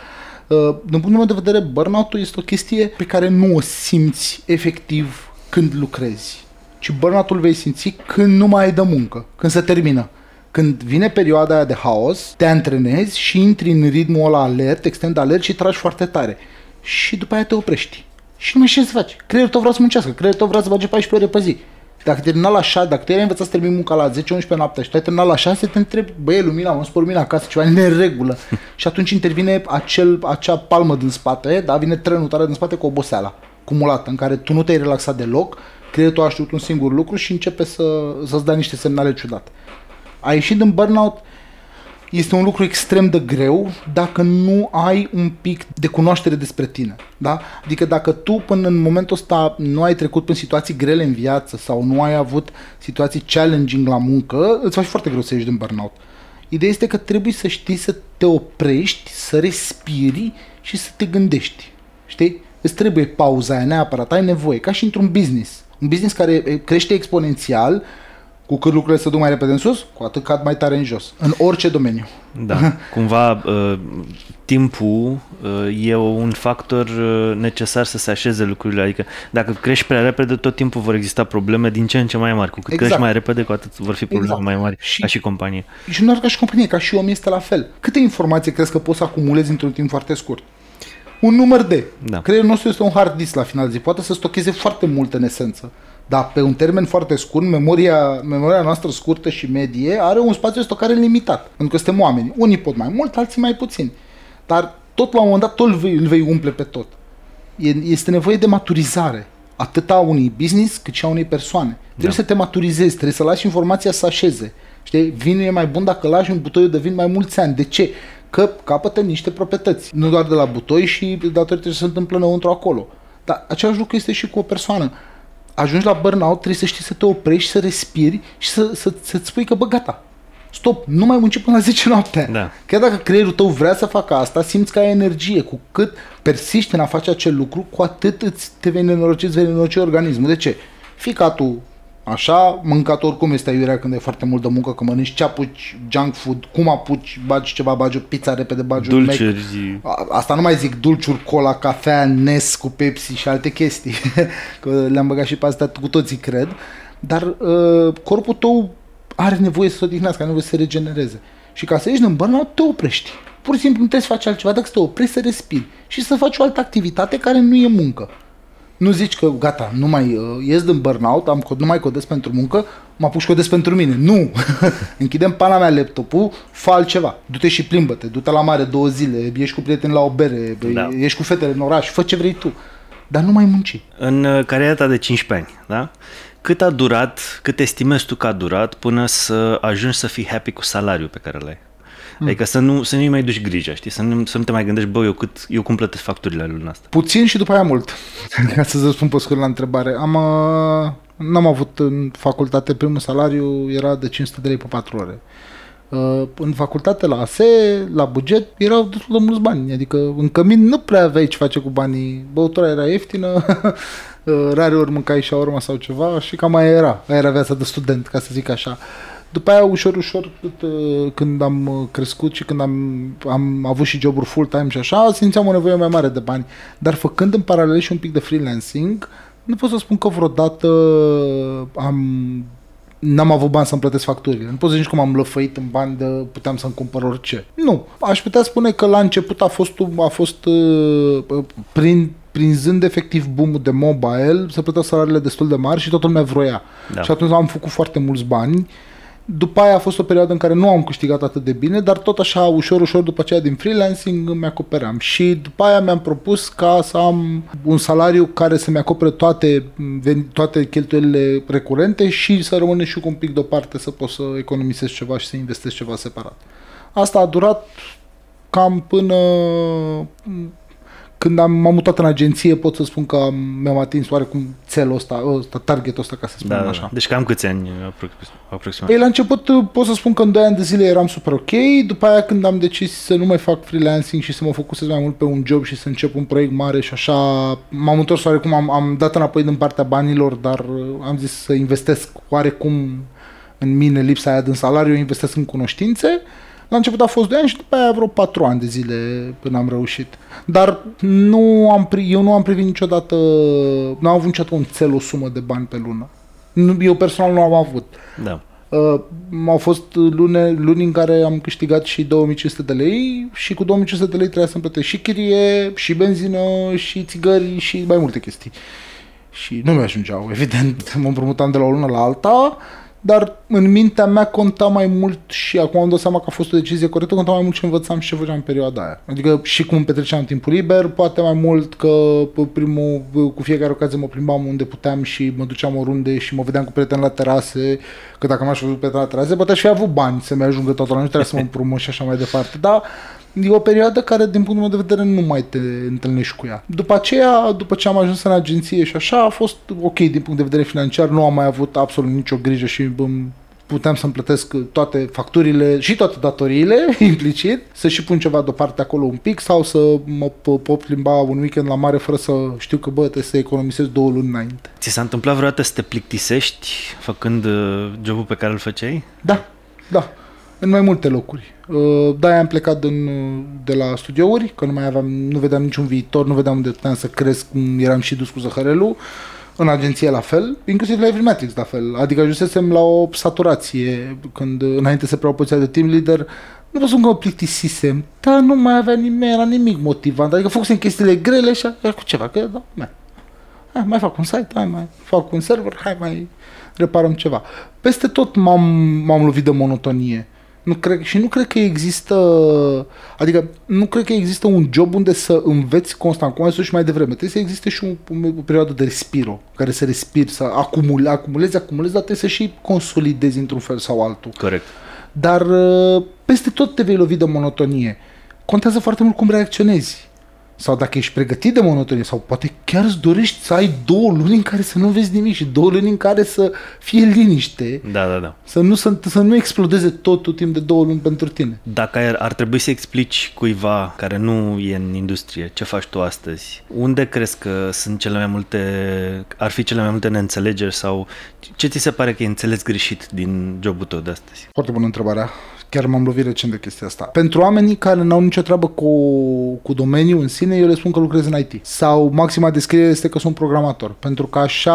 [SPEAKER 1] Uh, din punctul meu de vedere, burnout-ul este o chestie pe care nu o simți efectiv când lucrezi. Ci burnout-ul vei simți când nu mai ai de muncă, când se termină. Când vine perioada aia de haos, te antrenezi și intri în ritmul ăla alert, extrem de alert și tragi foarte tare. Și după aia te oprești. Și nu mai știi ce să faci. Creierul tău vrea să muncească, creierul tău vrea să bage 14 ore pe zi. Dacă termina la 6, dacă tu ai învățat să termini munca la 10-11 noaptea și tu ai terminat la 6, te întrebi, băie, lumina, mă spor lumina acasă, ceva în regulă. *laughs* și atunci intervine acel, acea palmă din spate, da, vine trenul tare din spate cu oboseala cumulată, în care tu nu te-ai relaxat deloc, creierul tău a știut un singur lucru și începe să, să-ți dea niște semnale ciudate. A ieșit din burnout este un lucru extrem de greu dacă nu ai un pic de cunoaștere despre tine. Da? Adică dacă tu până în momentul ăsta nu ai trecut prin situații grele în viață sau nu ai avut situații challenging la muncă, îți faci foarte greu să ieși din burnout. Ideea este că trebuie să știi să te oprești, să respiri și să te gândești. Știi? Îți trebuie pauza aia neapărat, ai nevoie, ca și într-un business. Un business care crește exponențial, cu cât lucrurile se duc mai repede în sus, cu atât cad mai tare în jos. În orice domeniu.
[SPEAKER 2] Da. *laughs* Cumva uh, timpul uh, e un factor uh, necesar să se așeze lucrurile. Adică dacă crești prea repede, tot timpul vor exista probleme din ce în ce mai mari. Cu cât exact. crești mai repede, cu atât vor fi probleme exact. mai mari și, ca și companie.
[SPEAKER 1] Și nu doar ca și companie, ca și om este la fel. Câte informații crezi că poți să acumulezi într-un timp foarte scurt? Un număr de. Da. Creierul nostru este un hard disk la final de zi. Poate să stocheze foarte mult în esență. Dar pe un termen foarte scurt, memoria, memoria noastră scurtă și medie are un spațiu de stocare limitat. Pentru că suntem oameni. Unii pot mai mult, alții mai puțin. Dar tot la un moment dat tot îl vei, îl vei umple pe tot. Este nevoie de maturizare. Atât a unui business cât și a unei persoane. Trebuie da. să te maturizezi, trebuie să lași informația să așeze. Știi? Vinul e mai bun dacă lași un butoiul de vin mai mulți ani. De ce? Că capătă niște proprietăți. Nu doar de la butoi și datorită ce se întâmplă înăuntru acolo. Dar același lucru este și cu o persoană ajungi la burnout, trebuie să știi să te oprești, să respiri și să, să, să-ți spui că, bă, gata, stop, nu mai munci până la 10 noaptea. Da. Chiar dacă creierul tău vrea să facă asta, simți că ai energie. Cu cât persiști în a face acel lucru, cu atât îți te vei nenoroci, îți vei nenoroci organismul. De ce? Ficatul Așa, mâncat oricum este aiurea când e foarte mult de muncă, că mănânci ce apuci, junk food, cum apuci, bagi ceva, bagi o pizza repede, bagi
[SPEAKER 2] dulciuri.
[SPEAKER 1] un Mac. Asta nu mai zic, dulciuri, cola, cafea, Nes cu Pepsi și alte chestii, *laughs* că le-am băgat și pe astea cu toții, cred. Dar uh, corpul tău are nevoie să se odihnească, are nevoie să se regenereze. Și ca să ieși din burnout, te oprești. Pur și simplu nu trebuie să faci altceva decât să te oprești, să respiri și să faci o altă activitate care nu e muncă nu zici că gata, nu mai uh, ies din burnout, am, nu mai codez pentru muncă, mă apuc și codez pentru mine. Nu! *laughs* Închidem pana mea laptopul, fă altceva. Du-te și plimbă-te, du-te la mare două zile, ieși cu prieteni la o bere, da. ieși cu fetele în oraș, fă ce vrei tu. Dar nu mai munci.
[SPEAKER 2] În uh, cariera ta de 15 ani, da? Cât a durat, cât estimezi tu că a durat până să ajungi să fii happy cu salariul pe care l-ai? Mm. Adică să nu, să nu mai duci grija, știi? Să nu, să nu te mai gândești, bă, eu, cât, eu cum plătesc facturile luna asta.
[SPEAKER 1] Puțin și după aia mult, *laughs* ca să-ți răspund pe scurt la întrebare. Am, uh, n-am avut în facultate, primul salariu era de 500 de lei pe 4 ore. Uh, în facultate, la ASE, la buget, erau destul de mulți bani. Adică în cămin nu prea aveai ce face cu banii. Băutura era ieftină, *laughs* uh, rare ori mâncai și urma sau ceva și cam mai era. Aia era viața de student, ca să zic așa. După aia, ușor, ușor, uh, când am uh, crescut și când am, am avut și joburi full-time și așa, simțeam o nevoie mai mare de bani. Dar făcând în paralel și un pic de freelancing, nu pot să spun că vreodată am n-am avut bani să-mi plătesc facturile. Nu pot să zici cum am lăfăit în bani de puteam să-mi cumpăr orice. Nu. Aș putea spune că la început a fost, a fost uh, prin, prinzând efectiv boom de mobile, se plăteau salariile destul de mari și totul lumea vroia. Da. Și atunci am făcut foarte mulți bani. Uh, după aia a fost o perioadă în care nu am câștigat atât de bine, dar tot așa, ușor, ușor, după aceea din freelancing îmi acoperam. Și după aia mi-am propus ca să am un salariu care să-mi acopere toate, toate cheltuielile recurente și să rămâne și cu un pic deoparte să pot să economisesc ceva și să investesc ceva separat. Asta a durat cam până când am, m-am mutat în agenție, pot să spun că am, mi-am atins oarecum țelul ăsta, ăsta targetul ăsta, ca să spunem
[SPEAKER 2] Da,
[SPEAKER 1] așa.
[SPEAKER 2] da. Deci cam câți ani aproximativ?
[SPEAKER 1] Păi la început uh, pot să spun că în 2 ani de zile eram super ok, după aia când am decis să nu mai fac freelancing și să mă focusez mai mult pe un job și să încep un proiect mare și așa, m-am întors oarecum, am, am dat înapoi din partea banilor, dar uh, am zis să investesc oarecum în mine lipsa aia din salariu, investesc în cunoștințe. La început a fost 2 ani și după aia vreo 4 ani de zile până am reușit. Dar nu am, pri- eu nu am privit niciodată, nu am avut niciodată un cel, o sumă de bani pe lună. Nu, eu personal nu am avut.
[SPEAKER 2] Da.
[SPEAKER 1] Uh, au fost lune, luni în care am câștigat și 2500 de lei și cu 2500 de lei trebuia să-mi plătesc și chirie, și benzină, și țigări, și mai multe chestii. Și nu mi-ajungeau, evident, *laughs* mă împrumutam de la o lună la alta, dar în mintea mea conta mai mult și acum am dat seama că a fost o decizie corectă, conta mai mult ce învățam și ce făceam în perioada aia. Adică și cum îmi petreceam timpul liber, poate mai mult că pe primul, cu fiecare ocazie mă plimbam unde puteam și mă duceam oriunde și mă vedeam cu prieteni la terase, că dacă m-aș fi văzut prieteni la terase, poate aș fi avut bani să mi ajungă totul, nu trebuia să mă împrumut și așa mai departe. Dar E o perioadă care, din punctul meu de vedere, nu mai te întâlnești cu ea. După aceea, după ce am ajuns în agenție și așa, a fost ok din punct de vedere financiar, nu am mai avut absolut nicio grijă și îmi puteam să-mi plătesc toate facturile și toate datoriile, *laughs* implicit, să și pun ceva deoparte acolo un pic sau să mă p- pot plimba un weekend la mare fără să știu că, bă, trebuie să economisez două luni înainte.
[SPEAKER 2] Ți s-a întâmplat vreodată să te plictisești făcând uh, jobul pe care îl făceai?
[SPEAKER 1] Da, da. În mai multe locuri. Uh, Da, am plecat din, de la studiouri, că nu mai aveam, nu vedeam niciun viitor, nu vedeam unde puteam să cresc, cum eram și dus cu zăhărelul. În agenție la fel, inclusiv la Everymetrics la fel. Adică ajunsesem la o saturație când, înainte să preau poziția de team leader, nu vă spun că mă plictisisem, dar nu mai avea nimic, era nimic motivant. Adică făcusem chestiile grele și era cu ceva, că da, mai, hai, mai fac un site, hai, mai fac un server, hai, mai reparăm ceva. Peste tot m-am, m-am lovit de monotonie. Nu cred, și nu cred că există, adică nu cred că există un job unde să înveți constant, cum ai spus și mai devreme. Trebuie să existe și un, o perioadă de respiro, care să respiri, să acumule, acumulezi, acumulezi, dar trebuie să și consolidezi într-un fel sau altul.
[SPEAKER 2] Corect.
[SPEAKER 1] Dar uh, peste tot te vei lovi de monotonie. Contează foarte mult cum reacționezi. Sau dacă ești pregătit de monotonie, sau poate chiar îți dorești să ai două luni în care să nu vezi nimic și două luni în care să fie liniște,
[SPEAKER 2] Da, da, da.
[SPEAKER 1] să nu, să, să nu explodeze totul timp de două luni pentru tine.
[SPEAKER 2] Dacă ar, ar trebui să explici cuiva care nu e în industrie ce faci tu astăzi, unde crezi că sunt cele mai multe, ar fi cele mai multe neînțelegeri sau ce ți se pare că e înțeles greșit din jobul tău de astăzi?
[SPEAKER 1] Foarte bună întrebarea. Chiar m-am lovit recent de chestia asta. Pentru oamenii care n-au nicio treabă cu, cu domeniul în sine, eu le spun că lucrez în IT. Sau maxima descriere este că sunt programator. Pentru că așa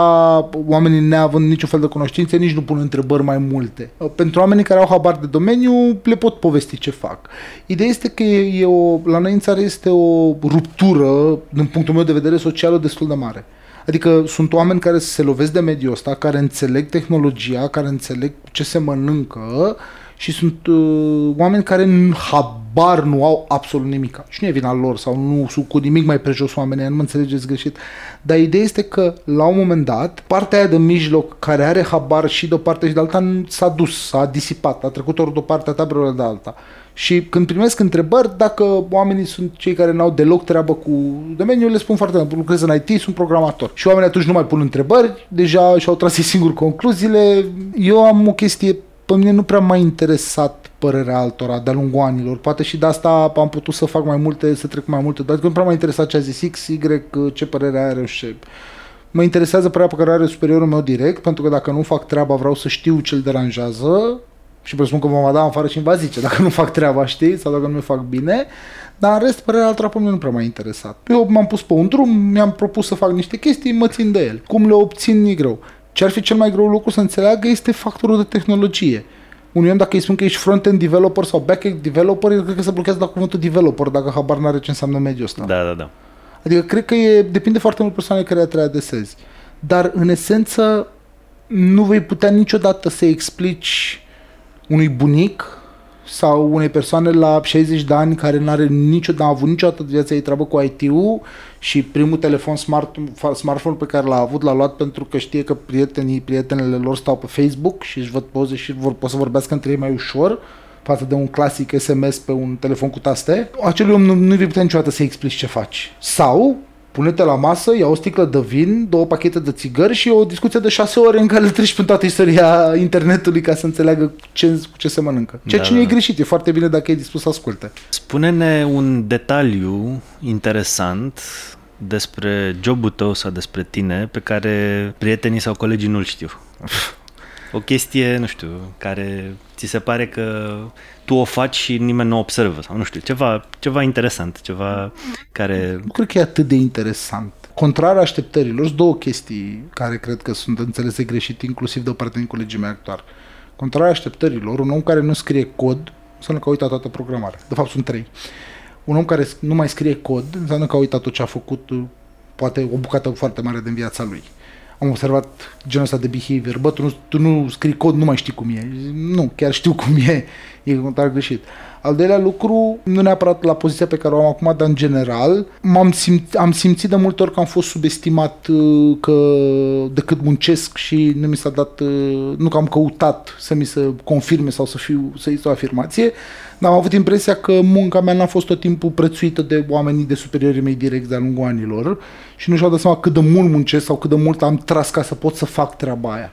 [SPEAKER 1] oamenii neavând niciun fel de cunoștințe, nici nu pun întrebări mai multe. Pentru oamenii care au habar de domeniu, le pot povesti ce fac. Ideea este că e o, la noi în țară este o ruptură, din punctul meu de vedere, socială destul de mare. Adică sunt oameni care se lovesc de mediul ăsta, care înțeleg tehnologia, care înțeleg ce se mănâncă și sunt uh, oameni care în habar nu au absolut nimic. Și nu e vina lor sau nu sunt cu nimic mai prejos oamenii, nu mă înțelegeți greșit. Dar ideea este că la un moment dat, partea aia de mijloc care are habar și de o parte și de alta s-a dus, s-a disipat, a trecut ori de o parte a tabelor de alta. Și când primesc întrebări, dacă oamenii sunt cei care n-au deloc treabă cu domeniul, le spun foarte mult, lucrez în IT, sunt programator. Și oamenii atunci nu mai pun întrebări, deja și-au tras ei singur concluziile. Eu am o chestie pe mine nu prea m-a interesat părerea altora de-a lungul anilor. Poate și de asta am putut să fac mai multe, să trec mai multe, dar nu prea m-a interesat ce a zis X, Y, ce părere are și Mă interesează părerea pe care are superiorul meu direct, pentru că dacă nu fac treaba, vreau să știu ce îl deranjează și presupun că mă da în afară și îmi va zice dacă nu fac treaba, știi, sau dacă nu fac bine, dar în rest, părerea altora pe mine nu prea m-a interesat. Eu m-am pus pe un drum, mi-am propus să fac niște chestii, mă țin de el. Cum le obțin e greu. Ce ar fi cel mai greu lucru să înțeleagă este factorul de tehnologie. Unui om, dacă îi spun că ești front-end developer sau back-end developer, el cred că se blochează la cuvântul developer, dacă habar n-are ce înseamnă mediul ăsta.
[SPEAKER 2] Da, da, da.
[SPEAKER 1] Adică cred că e, depinde foarte mult persoane care te adesezi. Dar, în esență, nu vei putea niciodată să explici unui bunic sau unei persoane la 60 de ani care n-are niciodată, n-a avut niciodată viața ei treabă cu IT-ul și primul telefon smart, smartphone pe care l-a avut l-a luat pentru că știe că prietenii, prietenele lor stau pe Facebook și își văd poze și vor, pot să vorbească între ei mai ușor față de un clasic SMS pe un telefon cu taste, acelui om nu, nu vei putea niciodată să explici ce faci. Sau pune-te la masă, ia o sticlă de vin, două pachete de țigări și o discuție de șase ore în care le treci prin toată istoria internetului ca să înțeleagă ce, cu ce se mănâncă. Ceea da, ce nu e greșit, e foarte bine dacă e dispus să asculte.
[SPEAKER 2] Spune-ne un detaliu interesant despre jobul tău sau despre tine pe care prietenii sau colegii nu-l știu. O chestie, nu știu, care ți se pare că tu o faci și nimeni nu o observă sau nu știu, ceva, ceva interesant, ceva care...
[SPEAKER 1] Nu cred că e atât de interesant. Contrar așteptărilor, sunt două chestii care cred că sunt înțelese greșit, inclusiv de partea din colegii mei actuari. Contrar așteptărilor, un om care nu scrie cod, înseamnă că a uitat toată programarea. De fapt, sunt trei. Un om care nu mai scrie cod, înseamnă că a uitat tot ce a făcut, poate o bucată foarte mare din viața lui am observat genul ăsta de behavior. Bă, tu nu, tu nu scrii cod, nu mai știi cum e. Nu, chiar știu cum e. E contar greșit. Al doilea lucru, nu neapărat la poziția pe care o am acum, dar în general, m-am simț, am simțit de multe ori că am fost subestimat uh, că decât muncesc și nu mi s-a dat, uh, nu că am căutat să mi se confirme sau să fiu, să există o afirmație, dar am avut impresia că munca mea n-a fost tot timpul prețuită de oamenii de superiorii mei direct de-a lungul anilor și nu și-au dat seama cât de mult muncesc sau cât de mult am tras ca să pot să fac treaba aia.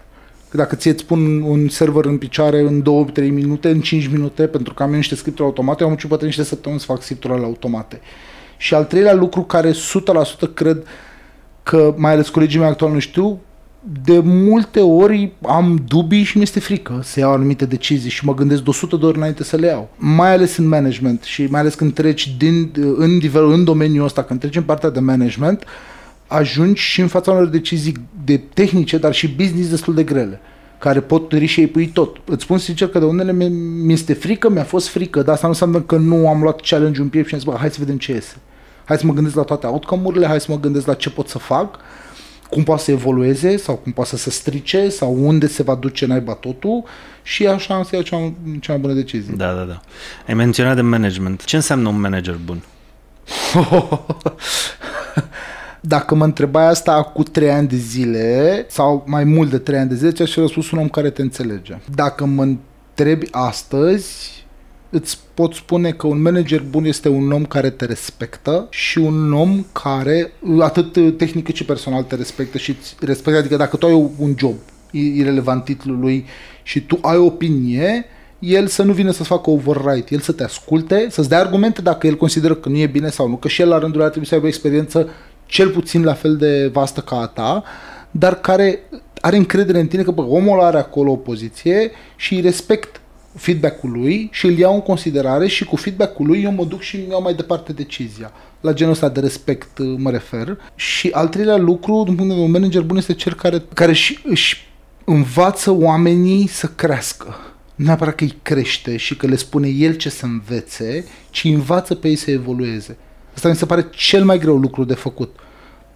[SPEAKER 1] Că dacă ție îți pun un server în picioare în 2-3 minute, în 5 minute, pentru că am eu niște scripturi automate, eu am început niște săptămâni să fac scripturile automate. Și al treilea lucru care 100% cred că mai ales colegii mei actual nu știu, de multe ori am dubii și mi-este frică să iau anumite decizii și mă gândesc de 100 de ori înainte să le iau. Mai ales în management și mai ales când treci din, în, nivel, în domeniul ăsta, când treci în partea de management, ajungi și în fața unor decizii de tehnice, dar și business destul de grele care pot tări și ei pui tot. Îți spun sincer că de unele mi-este frică, mi-a fost frică, dar asta nu înseamnă că nu am luat challenge în piept și am zis, bă, hai să vedem ce iese. Hai să mă gândesc la toate outcome-urile, hai să mă gândesc la ce pot să fac cum poate să evolueze sau cum poate să se strice sau unde se va duce naiba totul și așa am să iau cea, cea mai bună decizie.
[SPEAKER 2] Da, da, da. Ai menționat de management. Ce înseamnă un manager bun? *laughs*
[SPEAKER 1] Dacă mă întrebai asta cu trei ani de zile sau mai mult de trei ani de zile, ți-aș răspuns un om care te înțelege. Dacă mă întrebi astăzi, îți pot spune că un manager bun este un om care te respectă și un om care, atât tehnic cât și personal, te respectă și îți respectă. Adică dacă tu ai un job, irrelevant titlului, și tu ai opinie, el să nu vină să-ți facă override, el să te asculte, să-ți dea argumente dacă el consideră că nu e bine sau nu, că și el la rândul lui ar trebui să aibă o experiență cel puțin la fel de vastă ca a ta, dar care are încredere în tine că bă, omul are acolo o poziție și îi respect feedback-ul lui și îl iau în considerare și cu feedback-ul lui eu mă duc și îmi iau mai departe decizia. La genul ăsta de respect uh, mă refer. Și al treilea lucru, din punct de vedere un manager bun, este cel care, care își, își învață oamenii să crească. Nu neapărat că îi crește și că le spune el ce să învețe, ci învață pe ei să evolueze. Asta mi se pare cel mai greu lucru de făcut.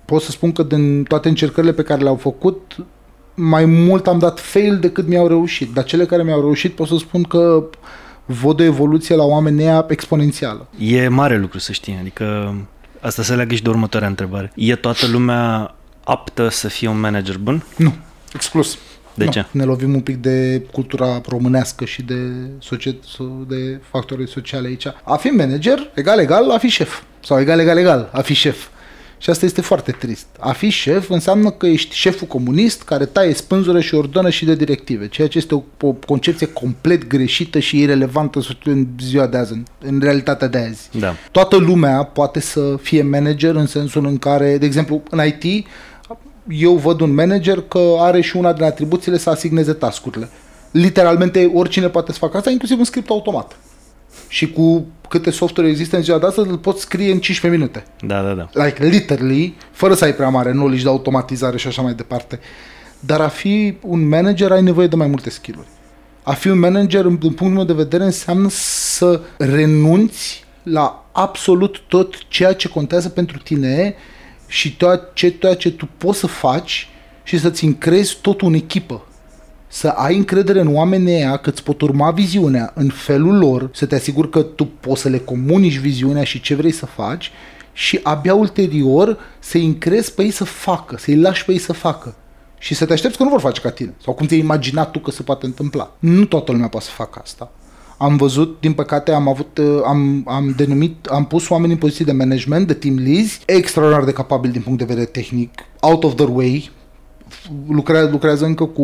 [SPEAKER 1] Pot să spun că din toate încercările pe care le-au făcut, mai mult am dat fail decât mi-au reușit. Dar cele care mi-au reușit pot să spun că văd o evoluție la oamenii aia exponențială.
[SPEAKER 2] E mare lucru să știi, adică asta se leagă și de următoarea întrebare. E toată lumea aptă să fie un manager bun?
[SPEAKER 1] Nu, exclus.
[SPEAKER 2] De
[SPEAKER 1] nu,
[SPEAKER 2] ce?
[SPEAKER 1] Ne lovim un pic de cultura românească și de, societ- de factorii sociale aici. A fi manager, egal, egal, a fi șef. Sau egal, egal, egal, a fi șef. Și asta este foarte trist. A fi șef înseamnă că ești șeful comunist care taie spânzură și ordonă și de directive, ceea ce este o, o concepție complet greșită și irelevantă în ziua de azi, în, în realitatea de azi.
[SPEAKER 2] Da.
[SPEAKER 1] Toată lumea poate să fie manager în sensul în care, de exemplu, în IT, eu văd un manager că are și una din atribuțiile să asigneze tascurile. Literalmente oricine poate să facă asta, inclusiv un script automat. Și cu câte software există în ziua de astăzi, îl poți scrie în 15 minute.
[SPEAKER 2] Da, da, da.
[SPEAKER 1] Like literally, fără să ai prea mare knowledge de automatizare și așa mai departe. Dar a fi un manager ai nevoie de mai multe skill-uri. A fi un manager, din punctul meu de vedere, înseamnă să renunți la absolut tot ceea ce contează pentru tine și tot ce, tot ce tu poți să faci și să-ți încrezi totul în echipă să ai încredere în oamenii ăia că îți pot urma viziunea în felul lor, să te asiguri că tu poți să le comunici viziunea și ce vrei să faci și abia ulterior să-i încrezi pe ei să facă, să-i lași pe ei să facă. Și să te aștepți că nu vor face ca tine. Sau cum ți-ai imaginat tu că se poate întâmpla. Nu toată lumea poate să facă asta. am văzut, din păcate, am avut, uh, am, am denumit, am pus oameni în poziții de management, de team leads, extraordinar de capabili din punct de vedere tehnic, out of their way, lucrează, lucrează încă cu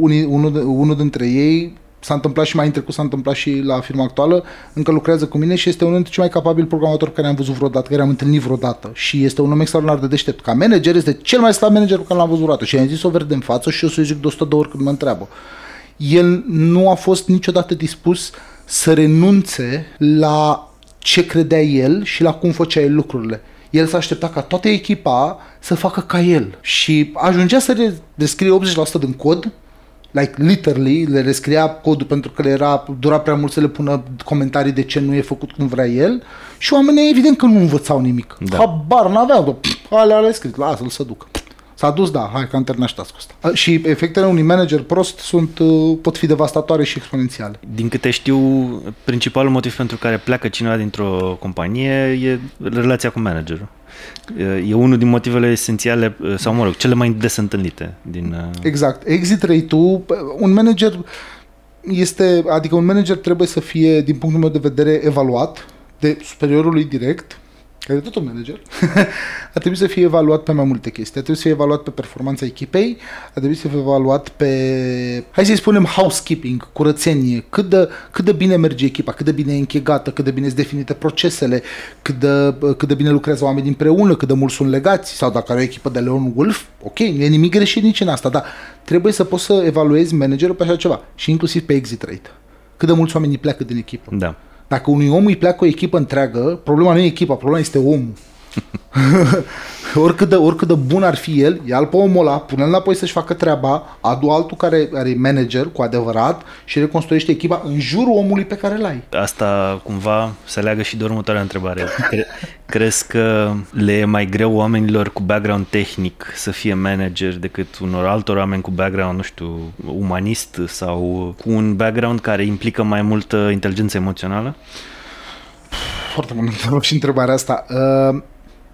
[SPEAKER 1] unii, unul, unul dintre ei, s-a întâmplat și mai în trecut, s-a întâmplat și la firma actuală, încă lucrează cu mine și este unul dintre cei mai capabili programatori pe care am văzut vreodată, care am întâlnit vreodată și este un om extraordinar de deștept. Ca manager este cel mai slab manager pe care l-am văzut vreodată și am zis-o verde în față și o să zic de 100 de ori când mă întreabă. El nu a fost niciodată dispus să renunțe la ce credea el și la cum făcea el lucrurile. El s-a așteptat ca toată echipa să facă ca el și ajungea să descrie 80% din cod like literally, le rescria codul pentru că le era, dura prea mult să le pună comentarii de ce nu e făcut cum vrea el și oamenii evident că nu învățau nimic. Da. Habar n-aveau, alea le scris, lasă-l să ducă. S-a dus, da, hai că am terminat și asta. Și efectele unui manager prost sunt, uh, pot fi devastatoare și exponențiale.
[SPEAKER 2] Din câte știu, principalul motiv pentru care pleacă cineva dintr-o companie e relația cu managerul. E unul din motivele esențiale, uh, sau mă rog, cele mai des întâlnite. Din, uh,
[SPEAKER 1] exact. Exit rate-ul, un manager este, adică un manager trebuie să fie, din punctul meu de vedere, evaluat de superiorul lui direct, care e tot un manager, *laughs* ar trebui să fie evaluat pe mai multe chestii. Ar trebui să fie evaluat pe performanța echipei, ar trebui să fie evaluat pe, hai să-i spunem, housekeeping, curățenie, cât de, cât de bine merge echipa, cât de bine e închegată, cât de bine sunt definite procesele, cât de, cât de bine lucrează oamenii împreună, cât de mult sunt legați, sau dacă are o echipă de Leon Wolf, ok, nu e nimic greșit nici în asta, dar trebuie să poți să evaluezi managerul pe așa ceva și inclusiv pe exit rate. Cât de mulți oameni pleacă din echipă.
[SPEAKER 2] Da.
[SPEAKER 1] Dacă unui om îi pleacă o echipă întreagă, problema nu e echipa, problema este omul. *laughs* oricât, de, oricât de bun ar fi el, ia pe omul ăla, pune-l înapoi să-și facă treaba, adu altul care are manager cu adevărat și reconstruiește echipa în jurul omului pe care l-ai.
[SPEAKER 2] Asta cumva se leagă și de următoarea întrebare. Cre- crezi că le e mai greu oamenilor cu background tehnic să fie manager decât unor altor oameni cu background, nu știu, umanist sau cu un background care implică mai multă inteligență emoțională?
[SPEAKER 1] Foarte mult *laughs* și întrebarea asta. Uh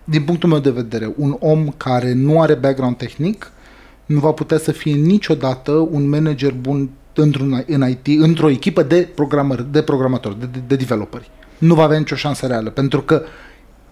[SPEAKER 1] din punctul meu de vedere, un om care nu are background tehnic nu va putea să fie niciodată un manager bun într-un, în IT, într-o echipă de programări, de programatori, de, de, de developeri. Nu va avea nicio șansă reală, pentru că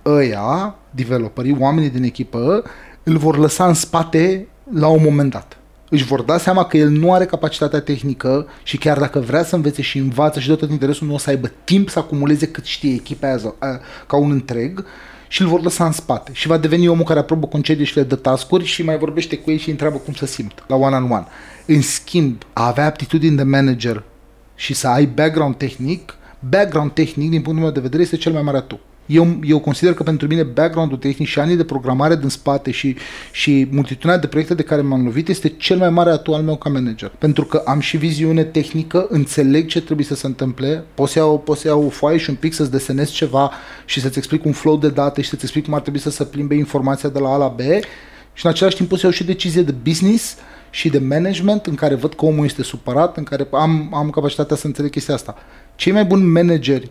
[SPEAKER 1] ăia, developerii, oamenii din echipă, îl vor lăsa în spate la un moment dat. Își vor da seama că el nu are capacitatea tehnică și chiar dacă vrea să învețe și învață și de tot interesul, nu o să aibă timp să acumuleze cât știe echipa aia ca un întreg și îl vor lăsa în spate și va deveni omul care aprobă concedii și le dă tascuri și mai vorbește cu ei și îi întreabă cum să simt la one-on-one. În schimb, a avea aptitudini de manager și să ai background tehnic, background tehnic, din punctul meu de vedere, este cel mai mare atu eu, eu consider că pentru mine background-ul tehnic și anii de programare din spate și, și multitudinea de proiecte de care m-am lovit este cel mai mare atu al meu ca manager. Pentru că am și viziune tehnică, înțeleg ce trebuie să se întâmple, poți să iau, poți să iau o foaie și un pic să-ți desenez ceva și să-ți explic un flow de date și să-ți explic cum ar trebui să se plimbe informația de la A la B și în același timp pot să iau și decizie de business și de management în care văd că omul este supărat, în care am, am capacitatea să înțeleg chestia asta. Cei mai buni manageri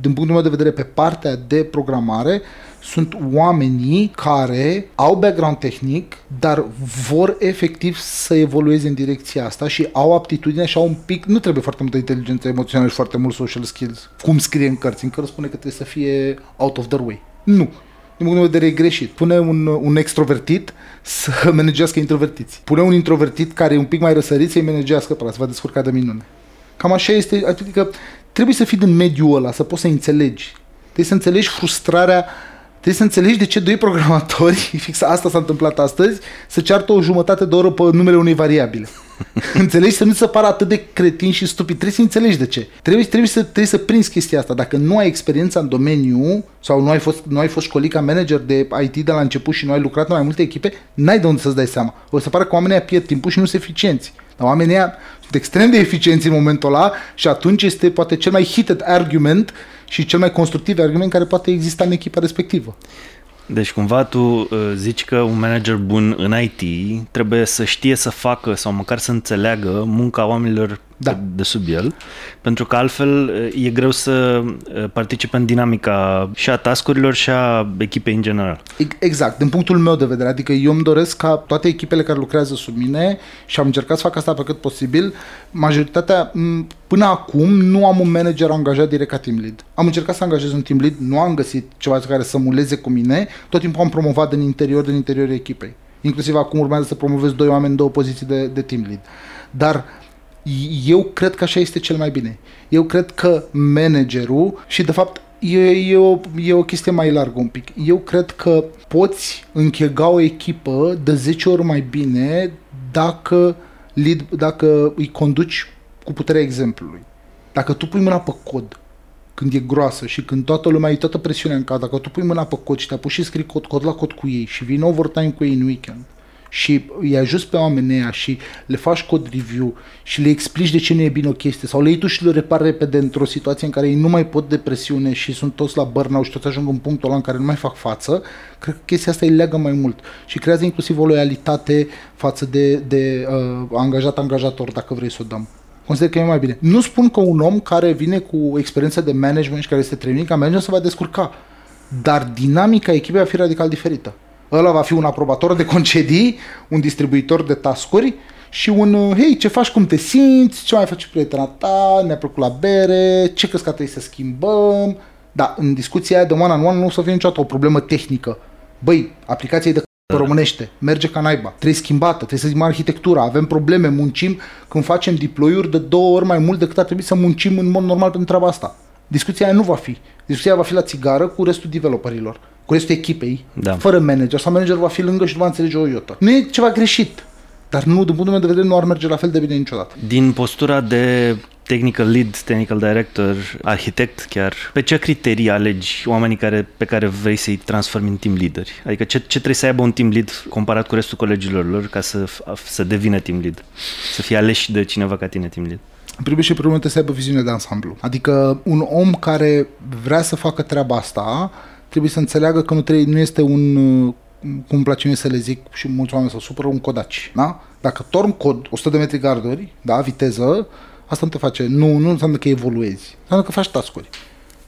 [SPEAKER 1] din punctul meu de vedere, pe partea de programare, sunt oamenii care au background tehnic, dar vor efectiv să evolueze în direcția asta și au aptitudine și au un pic, nu trebuie foarte multă inteligență emoțională și foarte mult social skills, cum scrie în cărți. În cărți spune că trebuie să fie out of their way. Nu. Din punct de vedere e greșit. Pune un, un extrovertit să *laughs* managească introvertiți. Pune un introvertit care e un pic mai răsărit să-i managească pe ăla, să va descurca de minune. Cam așa este, adică trebuie să fii din mediul ăla, să poți să înțelegi. Trebuie să înțelegi frustrarea, trebuie să înțelegi de ce doi programatori, *laughs* fix asta s-a întâmplat astăzi, să ceartă o jumătate de oră pe numele unei variabile. *laughs* înțelegi? Să nu se pară atât de cretin și stupid. Trebuie să înțelegi de ce. Trebuie, trebuie, să, trebuie să prinzi chestia asta. Dacă nu ai experiența în domeniu sau nu ai fost, nu ai fost școlit ca manager de IT de la început și nu ai lucrat în mai multe echipe, n-ai de unde să-ți dai seama. O să pară că oamenii pierd timpul și nu sunt eficienți. Dar oamenii sunt extrem de eficienți în momentul ăla și atunci este poate cel mai heated argument și cel mai constructiv argument care poate exista în echipa respectivă.
[SPEAKER 2] Deci cumva tu uh, zici că un manager bun în IT trebuie să știe să facă sau măcar să înțeleagă munca oamenilor da. de sub el, pentru că altfel e greu să participe în dinamica și a tascurilor și a echipei în general.
[SPEAKER 1] Exact, din punctul meu de vedere, adică eu îmi doresc ca toate echipele care lucrează sub mine și am încercat să fac asta pe cât posibil, majoritatea, până acum, nu am un manager angajat direct ca team lead. Am încercat să angajez un team lead, nu am găsit ceva care să muleze cu mine, tot timpul am promovat din interior, din interiorul echipei. Inclusiv acum urmează să promovez doi oameni în două poziții de, de team lead. Dar eu cred că așa este cel mai bine. Eu cred că managerul și de fapt e, e, o, e o chestie mai largă un pic. Eu cred că poți închega o echipă de 10 ori mai bine dacă, lead, dacă îi conduci cu puterea exemplului. Dacă tu pui mâna pe cod când e groasă și când toată lumea e toată presiunea în cadă, dacă tu pui mâna pe cod și te apuci și scrii cod, cod la cod cu ei și vin overtime cu ei în weekend și îi ajuți pe oamenii ăia și le faci cod review și le explici de ce nu e bine o chestie sau le iei tu și le repari repede într-o situație în care ei nu mai pot de presiune și sunt toți la burnout și toți ajung în punctul ăla în care nu mai fac față, cred că chestia asta îi leagă mai mult și creează inclusiv o loialitate față de, de uh, angajat-angajator, dacă vrei să o dăm. Consider că e mai bine. Nu spun că un om care vine cu experiență de management și care este training ca manager se va descurca, dar dinamica echipei va fi radical diferită. Ăla va fi un aprobator de concedii, un distribuitor de tascuri și un, uh, hei, ce faci, cum te simți, ce mai faci prietena ta, ne-a plăcut la bere, ce crezi că trebuie să schimbăm. Da, în discuția aia de one-on-one nu o să fie niciodată o problemă tehnică. Băi, aplicația e de pe românește, merge ca naiba, trebuie schimbată, trebuie să schimbăm arhitectura, avem probleme, muncim când facem deploy-uri de două ori mai mult decât ar trebui să muncim în mod normal pentru treaba asta. Discuția aia nu va fi. Discuția va fi la țigară cu restul developerilor, cu restul echipei, da. fără manager, sau manager va fi lângă și nu va înțelege o iotă. Nu e ceva greșit, dar nu, din punctul meu de vedere, nu ar merge la fel de bine niciodată.
[SPEAKER 2] Din postura de technical lead, technical director, arhitect chiar, pe ce criterii alegi oamenii care, pe care vrei să-i transformi în team leader? Adică ce, ce trebuie să aibă un team lead comparat cu restul colegilor lor ca să, să devină team lead? Să fie aleși de cineva ca tine team lead?
[SPEAKER 1] În primul și primul trebuie să aibă viziune de ansamblu. Adică un om care vrea să facă treaba asta trebuie să înțeleagă că nu, trebuie, nu este un cum îmi place mie să le zic și mulți oameni să supără un codaci. Da? Dacă torn cod 100 de metri garduri, da, viteză, Asta nu te face, nu, nu înseamnă că evoluezi, înseamnă că faci tascuri.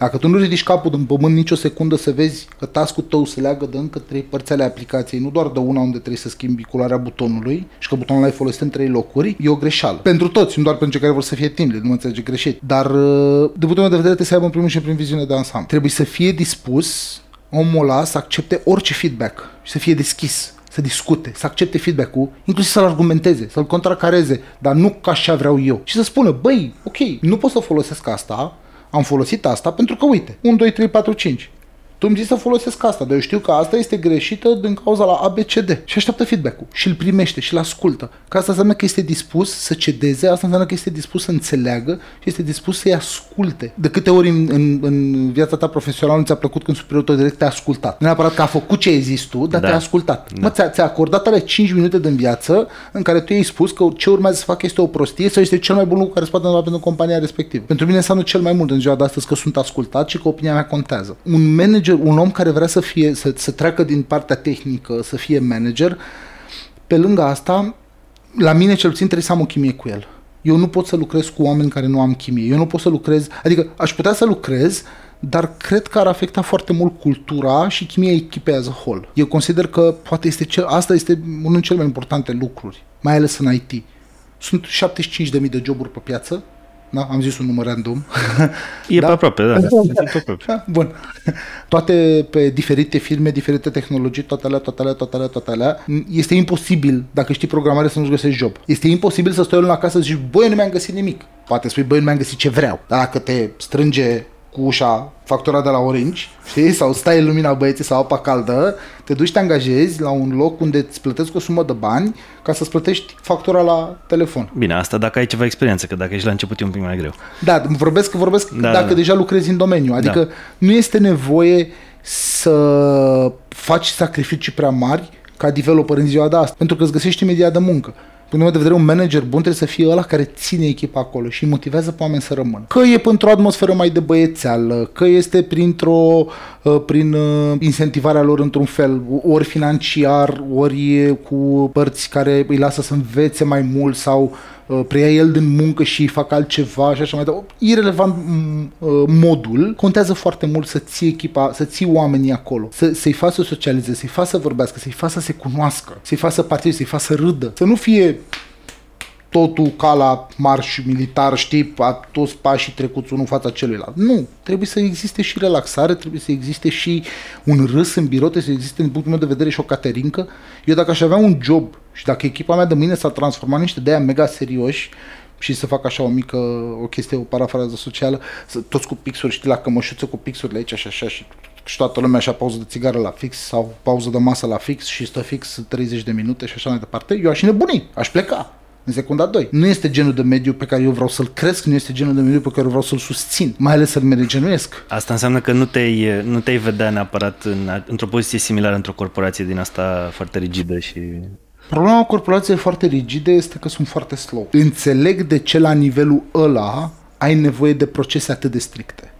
[SPEAKER 1] Dacă tu nu ridici capul din pământ nicio secundă să vezi că tascul tău se leagă de încă trei părți ale aplicației, nu doar de una unde trebuie să schimbi culoarea butonului și că butonul l-ai folosit în trei locuri, e o greșeală. Pentru toți, nu doar pentru cei care vor să fie timp, nu mă înțelege greșit. Dar, uh, de punctul meu de vedere, trebuie să aibă în primul și în prim viziune de ansamblu. Trebuie să fie dispus omul ăla să accepte orice feedback și să fie deschis să discute, să accepte feedback-ul, inclusiv să-l argumenteze, să-l contracareze, dar nu ca așa vreau eu. Și să spună, băi, ok, nu pot să folosesc asta, am folosit asta pentru că, uite, 1, 2, 3, 4, 5 tu îmi zici să folosesc asta, dar eu știu că asta este greșită din cauza la ABCD. Și așteaptă feedback-ul și îl primește și îl ascultă. Că asta înseamnă că este dispus să cedeze, asta înseamnă că este dispus să înțeleagă și este dispus să-i asculte. De câte ori în, în, în viața ta profesională nu ți-a plăcut când superiorul tău direct te-a ascultat. Nu neapărat că a făcut ce ai zis tu, dar da. te-a ascultat. Da. Mă, ți-a, ți-a acordat alea 5 minute din viață în care tu i-ai spus că ce urmează să facă este o prostie sau este cel mai bun lucru care se poate întâmpla pentru compania respectivă. Pentru mine înseamnă cel mai mult în ziua de astăzi că sunt ascultat și că opinia mea contează. Un manager manager, un om care vrea să, fie, să, să treacă din partea tehnică, să fie manager, pe lângă asta, la mine cel puțin trebuie să am o chimie cu el. Eu nu pot să lucrez cu oameni care nu am chimie. Eu nu pot să lucrez, adică aș putea să lucrez, dar cred că ar afecta foarte mult cultura și chimia echipei as a whole. Eu consider că poate este cel, asta este unul dintre cele mai importante lucruri, mai ales în IT. Sunt 75.000 de joburi pe piață, da? Am zis un număr random.
[SPEAKER 2] E da? pe aproape, da. pe aproape.
[SPEAKER 1] Da, bun. Toate pe diferite firme, diferite tehnologii, toate alea, toate alea, toate alea, toate alea. Este imposibil, dacă știi programare, să nu-ți găsești job. Este imposibil să stai la casă și zici, băi, nu mi-am găsit nimic. Poate spui, băi, nu mi-am găsit ce vreau. Dar dacă te strânge cu ușa factura de la Orange, știi? Sau stai în lumina băieții sau apa caldă, te duci, te angajezi la un loc unde îți plătesc o sumă de bani ca să-ți plătești factura la telefon.
[SPEAKER 2] Bine, asta dacă ai ceva experiență, că dacă ești la început e un pic mai greu.
[SPEAKER 1] Da, vorbesc, vorbesc da, dacă da. deja lucrezi în domeniu. Adică da. nu este nevoie să faci sacrificii prea mari ca developer în ziua de astăzi, pentru că îți găsești imediat de muncă punct de vedere, un manager bun trebuie să fie ăla care ține echipa acolo și motivează pe oameni să rămână. Că e pentru o atmosferă mai de băiețeală, că este printr-o, uh, prin uh, incentivarea lor într-un fel, ori financiar, ori cu părți care îi lasă să învețe mai mult sau uh, preia el din muncă și fac altceva și așa mai departe. Irelevant uh, modul, contează foarte mult să ții echipa, să ții oamenii acolo, să, să-i faci să socializeze, să-i faci să vorbească, să-i faci să se cunoască, să-i faci să participe, să-i faci să râdă, să nu fie totul ca la marș militar, știi, a toți pașii trecuți unul în fața celuilalt. Nu, trebuie să existe și relaxare, trebuie să existe și un râs în birou, trebuie să existe, din punctul meu de vedere, și o caterincă. Eu dacă aș avea un job și dacă echipa mea de mâine s-a transformat în niște de mega serioși, și să fac așa o mică, o chestie, o parafrază socială, să, toți cu pixuri, știi, la cămășuță cu pixurile aici și așa și, și toată lumea așa pauză de țigară la fix sau pauză de masă la fix și stă fix 30 de minute și așa mai departe, eu aș nebuni, aș pleca în secunda 2. Nu este genul de mediu pe care eu vreau să-l cresc, nu este genul de mediu pe care eu vreau să-l susțin, mai ales să-l managenuiesc.
[SPEAKER 2] Asta înseamnă că nu te-ai, nu te-ai vedea neapărat în, într-o poziție similară într-o corporație din asta foarte rigidă și...
[SPEAKER 1] Problema corporației foarte rigide este că sunt foarte slow. Înțeleg de ce la nivelul ăla ai nevoie de procese atât de stricte.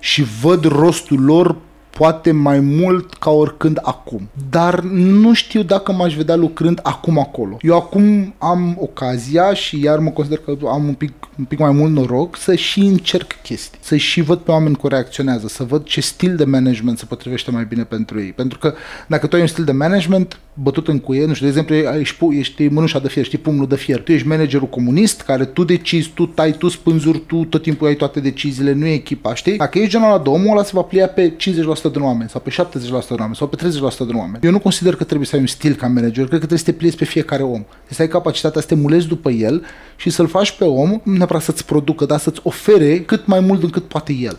[SPEAKER 1] Și văd rostul lor poate mai mult ca oricând acum. Dar nu știu dacă m-aș vedea lucrând acum acolo. Eu acum am ocazia și iar mă consider că am un pic, un pic mai mult noroc să și încerc chestii, să și văd pe oameni cum reacționează, să văd ce stil de management se potrivește mai bine pentru ei. Pentru că dacă tu ai un stil de management bătut în cuie, nu știu, de exemplu, ești, ești mânușa de fier, știi pumnul de fier, tu ești managerul comunist care tu decizi, tu tai, tu spânzuri, tu tot timpul ai toate deciziile, nu e echipa, știi? Dacă ești genul ăla de omul ăla se va plia pe 50% din oameni sau pe 70% din oameni sau pe 30% din oameni. Eu nu consider că trebuie să ai un stil ca manager, cred că trebuie să te pliezi pe fiecare om. Trebuie să ai capacitatea să te mulezi după el și să-l faci pe om, nu neapărat să-ți producă, dar să-ți ofere cât mai mult încât poate el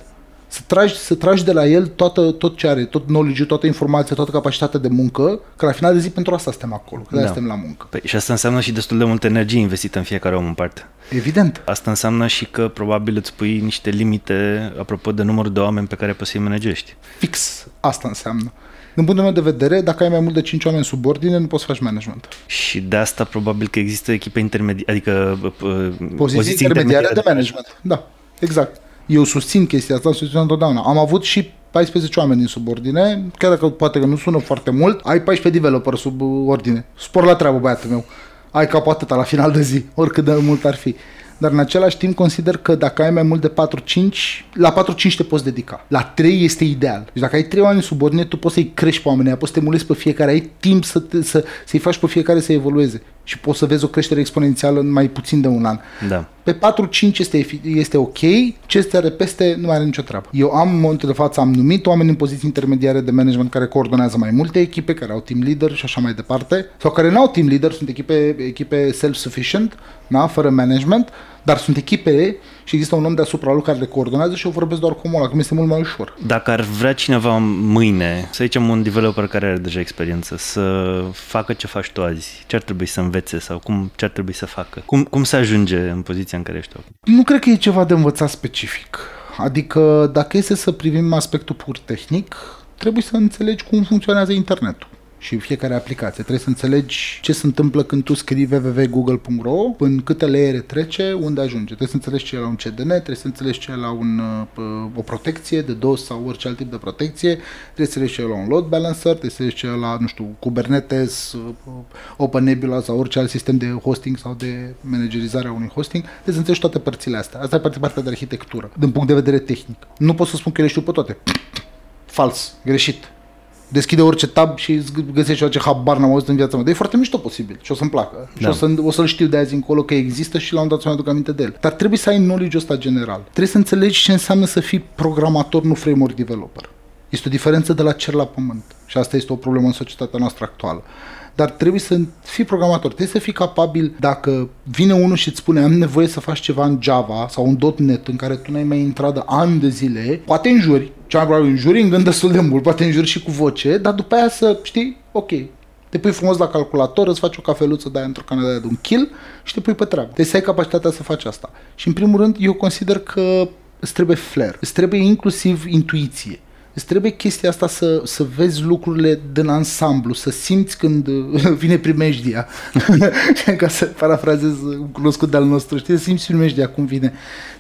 [SPEAKER 1] să tragi, să tragi de la el toată, tot ce are, tot knowledge toată informația, toată capacitatea de muncă, că la final de zi pentru asta suntem acolo, că da. suntem la muncă.
[SPEAKER 2] Păi, și asta înseamnă și destul de multă energie investită în fiecare om în parte.
[SPEAKER 1] Evident.
[SPEAKER 2] Asta înseamnă și că probabil îți pui niște limite apropo de numărul de oameni pe care poți să-i managești.
[SPEAKER 1] Fix asta înseamnă. Din punctul meu de vedere, dacă ai mai mult de 5 oameni sub ordine, nu poți să faci management.
[SPEAKER 2] Și de asta probabil că există echipe intermediare, adică uh,
[SPEAKER 1] poziții, poziții intermediare de management. Da, exact. Eu susțin chestia asta, susțin întotdeauna. Am avut și 14 oameni din subordine, chiar dacă poate că nu sună foarte mult, ai 14 developer sub ordine. Spor la treabă, băiatul meu. Ai cap atâta la final de zi, oricât de mult ar fi dar în același timp consider că dacă ai mai mult de 4-5, la 4-5 te poți dedica. La 3 este ideal. Deci dacă ai 3 oameni subordine, tu poți să-i crești pe oamenii, poți să te mulezi pe fiecare, ai timp să te, să, să-i faci pe fiecare să evolueze și poți să vezi o creștere exponențială în mai puțin de un an.
[SPEAKER 2] Da.
[SPEAKER 1] Pe 4-5 este, este ok, ce este are peste nu are nicio treabă. Eu am, în momentul de față, am numit oameni în poziții intermediare de management care coordonează mai multe echipe, care au team leader și așa mai departe, sau care nu au team leader, sunt echipe, echipe self-sufficient, da? fără management, dar sunt echipe și există un om deasupra lui care le coordonează și eu vorbesc doar cu omul ăla, că mi este mult mai ușor.
[SPEAKER 2] Dacă ar vrea cineva mâine, să zicem un developer care are deja experiență, să facă ce faci tu azi, ce ar trebui să învețe sau cum, ce ar trebui să facă? Cum, cum să ajunge în poziția în care ești acum?
[SPEAKER 1] Nu cred că e ceva de învățat specific. Adică dacă este să privim aspectul pur tehnic, trebuie să înțelegi cum funcționează internetul și fiecare aplicație. Trebuie să înțelegi ce se întâmplă când tu scrii www.google.ro, în câte leere trece, unde ajunge. Trebuie să înțelegi ce e la un CDN, trebuie să înțelegi ce e la un, uh, o protecție de DOS sau orice alt tip de protecție, trebuie să înțelegi ce e la un load balancer, trebuie să înțelegi ce e la, nu știu, Kubernetes, uh, OpenNebula sau orice alt sistem de hosting sau de managerizare a unui hosting. Trebuie să înțelegi toate părțile astea. Asta e partea de arhitectură, din punct de vedere tehnic. Nu pot să spun că le știu pe toate. Fals, greșit deschide orice tab și găsești ceva ce habar n-am auzit în viața mea. Dar e foarte mișto posibil și o să-mi placă. Da. Și o, să, o să-l știu de azi încolo că există și la un dat să-mi aduc aminte de el. Dar trebuie să ai knowledge ăsta general. Trebuie să înțelegi ce înseamnă să fii programator, nu framework developer. Este o diferență de la cer la pământ. Și asta este o problemă în societatea noastră actuală dar trebuie să fii programator, trebuie să fii capabil dacă vine unul și îți spune am nevoie să faci ceva în Java sau în .NET în care tu n-ai mai intrat de ani de zile, poate înjuri, cea mai probabil înjuri în gând destul de mult, poate înjuri și cu voce, dar după aia să știi, ok, te pui frumos la calculator, îți faci o cafeluță de aia într-o cană de un kill și te pui pe treabă. Deci să ai capacitatea să faci asta. Și în primul rând, eu consider că îți trebuie flair, îți trebuie inclusiv intuiție. Îți trebuie chestia asta să, să vezi lucrurile din ansamblu, să simți când *laughs* vine primejdia. *laughs* Ca să parafrazez un cunoscut de-al nostru, știi, să simți primejdia cum vine.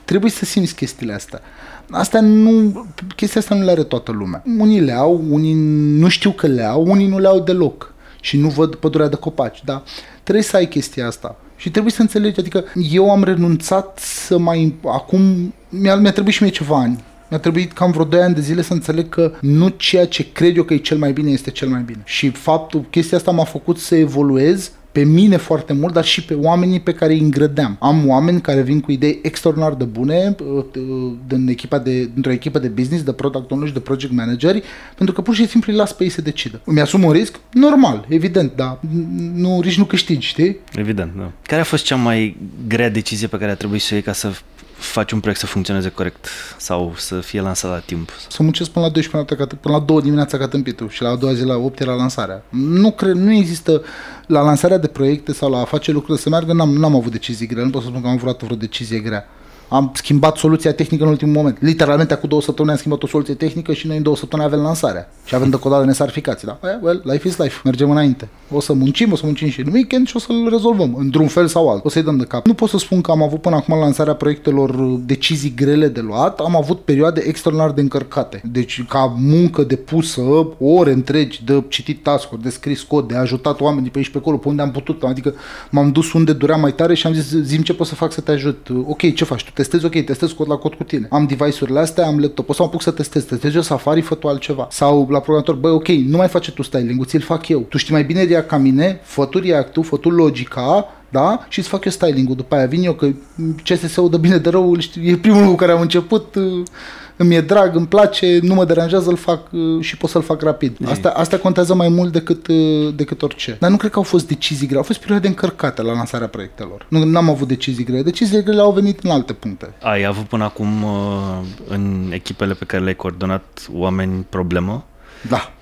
[SPEAKER 1] Trebuie să simți chestiile astea. Asta nu, chestia asta nu le are toată lumea. Unii le au, unii nu știu că le au, unii nu le au deloc și nu văd pădurea de copaci, da? Trebuie să ai chestia asta. Și trebuie să înțelegi, adică eu am renunțat să mai... Acum mi-a, mi-a trebuit și mie ceva ani. Mi-a trebuit cam vreo 2 ani de zile să înțeleg că nu ceea ce cred eu că e cel mai bine este cel mai bine. Și faptul, chestia asta m-a făcut să evoluez pe mine foarte mult, dar și pe oamenii pe care îi îngrădeam. Am oameni care vin cu idei extraordinar de bune uh, uh, din echipa de, dintr-o echipă de business, de product owner și de project manageri, pentru că pur și simplu îi las pe ei să decidă. Îmi asum un risc? Normal, evident, dar nu, riști nu câștigi, știi?
[SPEAKER 2] Evident, da. Care a fost cea mai grea decizie pe care a trebuit să o iei ca să faci un proiect să funcționeze corect sau să fie lansat la timp?
[SPEAKER 1] Să muncesc până la 12 noapte, până la 2 dimineața ca tâmpitul și la a doua zi la 8 era lansarea. Nu cred, nu există la lansarea de proiecte sau la a face lucruri să meargă, n-am, n-am avut decizii grele, nu pot să spun că am vrut vreo decizie grea am schimbat soluția tehnică în ultimul moment. Literalmente, acum două săptămâni am schimbat o soluție tehnică și noi în două săptămâni avem lansarea. Și avem decodată nesarficații. Da? Eh, well, life is life. Mergem înainte. O să muncim, o să muncim și în weekend și o să-l rezolvăm, într-un fel sau alt. O să-i dăm de cap. Nu pot să spun că am avut până acum lansarea proiectelor decizii grele de luat. Am avut perioade extraordinar de încărcate. Deci, ca muncă depusă, ore întregi de citit task de scris cod, de ajutat oamenii pe aici pe acolo, pe unde am putut. Adică m-am dus unde durea mai tare și am zis, zim ce pot să fac să te ajut. Ok, ce faci? Tu testezi, ok, testez cod la cod cu tine. Am device-urile astea, am laptop, o să mă apuc să testez, testez eu Safari, fă tu altceva. Sau la programator, băi, ok, nu mai face tu styling-ul, ți-l fac eu. Tu știi mai bine React ca mine, fă tu React-ul, fă tu logica, da? Și îți fac eu styling-ul. După aia vin eu, că CSS-ul de bine de rău, e primul cu care am început, îmi e drag, îmi place, nu mă deranjează, îl fac uh, și pot să-l fac rapid. Asta, asta contează mai mult decât, uh, decât orice. Dar nu cred că au fost decizii grele, au fost perioade încărcate la lansarea proiectelor. Nu am avut decizii grele, deciziile grele au venit în alte puncte.
[SPEAKER 2] Ai avut până acum uh, în echipele pe care le-ai coordonat oameni problemă?
[SPEAKER 1] Da.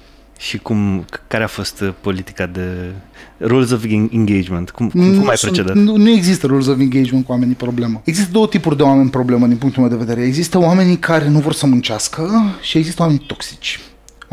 [SPEAKER 2] Și cum, care a fost politica de rules of engagement? Cum, cum, cum ai procedat?
[SPEAKER 1] Nu, nu există rules of engagement cu oamenii problemă. Există două tipuri de oameni problemă din punctul meu de vedere. Există oamenii care nu vor să muncească și există oameni toxici.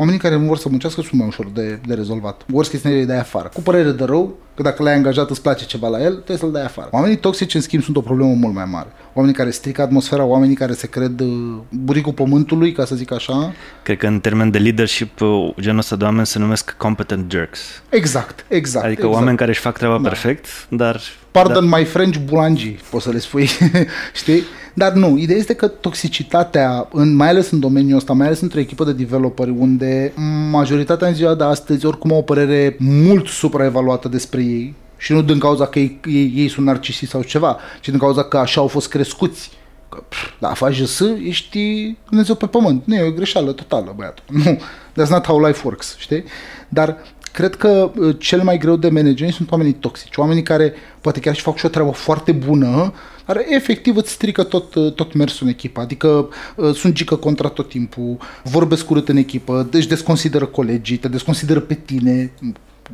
[SPEAKER 1] Oamenii care nu vor să muncească sunt mai ușor de, de rezolvat. Worst case scenario de afară. Cu părere de rău, că dacă l-ai angajat îți place ceva la el, trebuie să-l dai afară. Oamenii toxici, în schimb, sunt o problemă mult mai mare. Oamenii care strică atmosfera, oamenii care se cred uh, buricul pământului, ca să zic așa.
[SPEAKER 2] Cred că în termen de leadership, uh, genul ăsta de oameni se numesc competent jerks.
[SPEAKER 1] Exact, exact.
[SPEAKER 2] Adică
[SPEAKER 1] exact.
[SPEAKER 2] oameni care își fac treaba da. perfect, dar...
[SPEAKER 1] Pardon da. my French bulangi, poți să le spui, *laughs* știi? Dar nu, ideea este că toxicitatea, în, mai ales în domeniul ăsta, mai ales într-o echipă de developeri, unde majoritatea în ziua de astăzi oricum au o părere mult supraevaluată despre ei, și nu din cauza că ei, ei, ei sunt narcisiști sau ceva, ci din cauza că așa au fost crescuți. Că, pff, da, faci JS, ești Dumnezeu pe pământ. Nu, e o greșeală totală, băiatul. *laughs* Nu, that's not how life works, știi? Dar cred că uh, cel mai greu de management sunt oamenii toxici, oamenii care poate chiar și fac și o treabă foarte bună, dar efectiv îți strică tot, uh, tot mersul în echipă, adică uh, sunt gică contra tot timpul, vorbesc urât în echipă, deci desconsideră colegii, te desconsideră pe tine,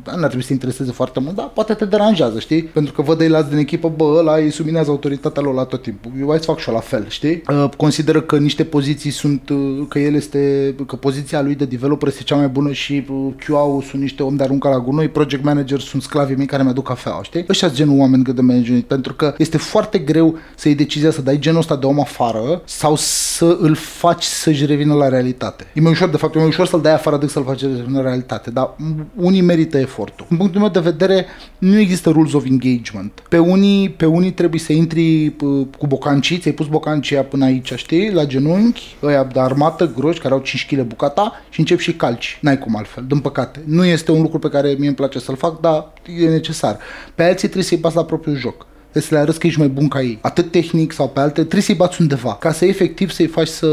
[SPEAKER 1] da, n-ar trebui să te intereseze foarte mult, dar poate te deranjează, știi? Pentru că văd de din echipă, bă, ăla îi subminează autoritatea lor la tot timpul. Eu hai să fac și eu la fel, știi? Uh, consideră că niște poziții sunt, uh, că el este, că poziția lui de developer este cea mai bună și uh, QA-ul sunt niște om de arunca la gunoi, project manager sunt sclavii mei care mi-aduc cafea, știi? Ăștia genul oameni de management, pentru că este foarte greu să iei decizia să dai genul ăsta de om afară sau să îl faci să-și revină la realitate. E mai ușor, de fapt, e mai ușor să-l dai afară decât să-l faci în realitate, dar unii merită efortul. În punctul meu de vedere, nu există rules of engagement. Pe unii, pe unii trebuie să intri uh, cu bocancii, ți-ai pus bocancia până aici, știi, la genunchi, ăia de armată, groși, care au 5 kg bucata și încep și calci. N-ai cum altfel, din păcate. Nu este un lucru pe care mie îmi place să-l fac, dar e necesar. Pe alții trebuie să-i bați la propriul joc trebuie să le arăți că ești mai bun ca ei, atât tehnic sau pe alte, trebuie să-i bați undeva, ca să efectiv să-i faci să,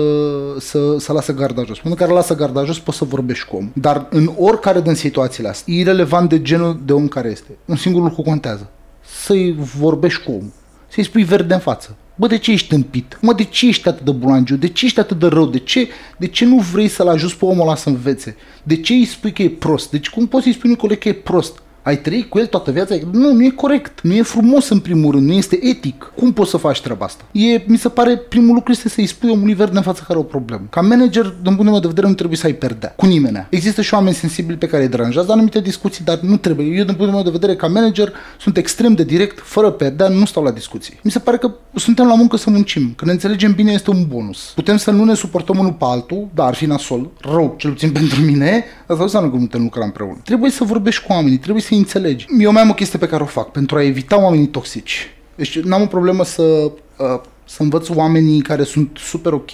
[SPEAKER 1] să, să lasă garda jos. Pentru care lasă garda jos, poți să vorbești cu om. Dar în oricare din situațiile astea, irrelevant de genul de om care este, un singur lucru contează. Să-i vorbești cu om, să-i spui verde în față. Bă, de ce ești tâmpit? Mă, de ce ești atât de bulangiu? De ce ești atât de rău? De ce, de ce nu vrei să-l ajuți pe omul ăla să învețe? De ce îi spui că e prost? Deci cum poți să-i spui unui coleg că e prost? Ai trăit cu el toată viața? Nu, nu e corect. Nu e frumos în primul rând, nu este etic. Cum poți să faci treaba asta? E, mi se pare, primul lucru este să-i spui omului verde în față care are o problemă. Ca manager, din punctul meu de vedere, nu trebuie să ai perdea cu nimeni. Există și oameni sensibili pe care îi deranjează anumite discuții, dar nu trebuie. Eu, din punctul meu de vedere, ca manager, sunt extrem de direct, fără perdea, nu stau la discuții. Mi se pare că suntem la muncă să muncim. Că ne înțelegem bine este un bonus. Putem să nu ne suportăm unul pe altul, dar ar fi nasol, rău, cel puțin *laughs* pentru mine, asta înseamnă că nu putem lucra împreună. Trebuie să vorbești cu oamenii, trebuie să să înțelegi. Eu mai am o chestie pe care o fac pentru a evita oamenii toxici. Deci n-am o problemă să, uh, să învăț oamenii care sunt super ok,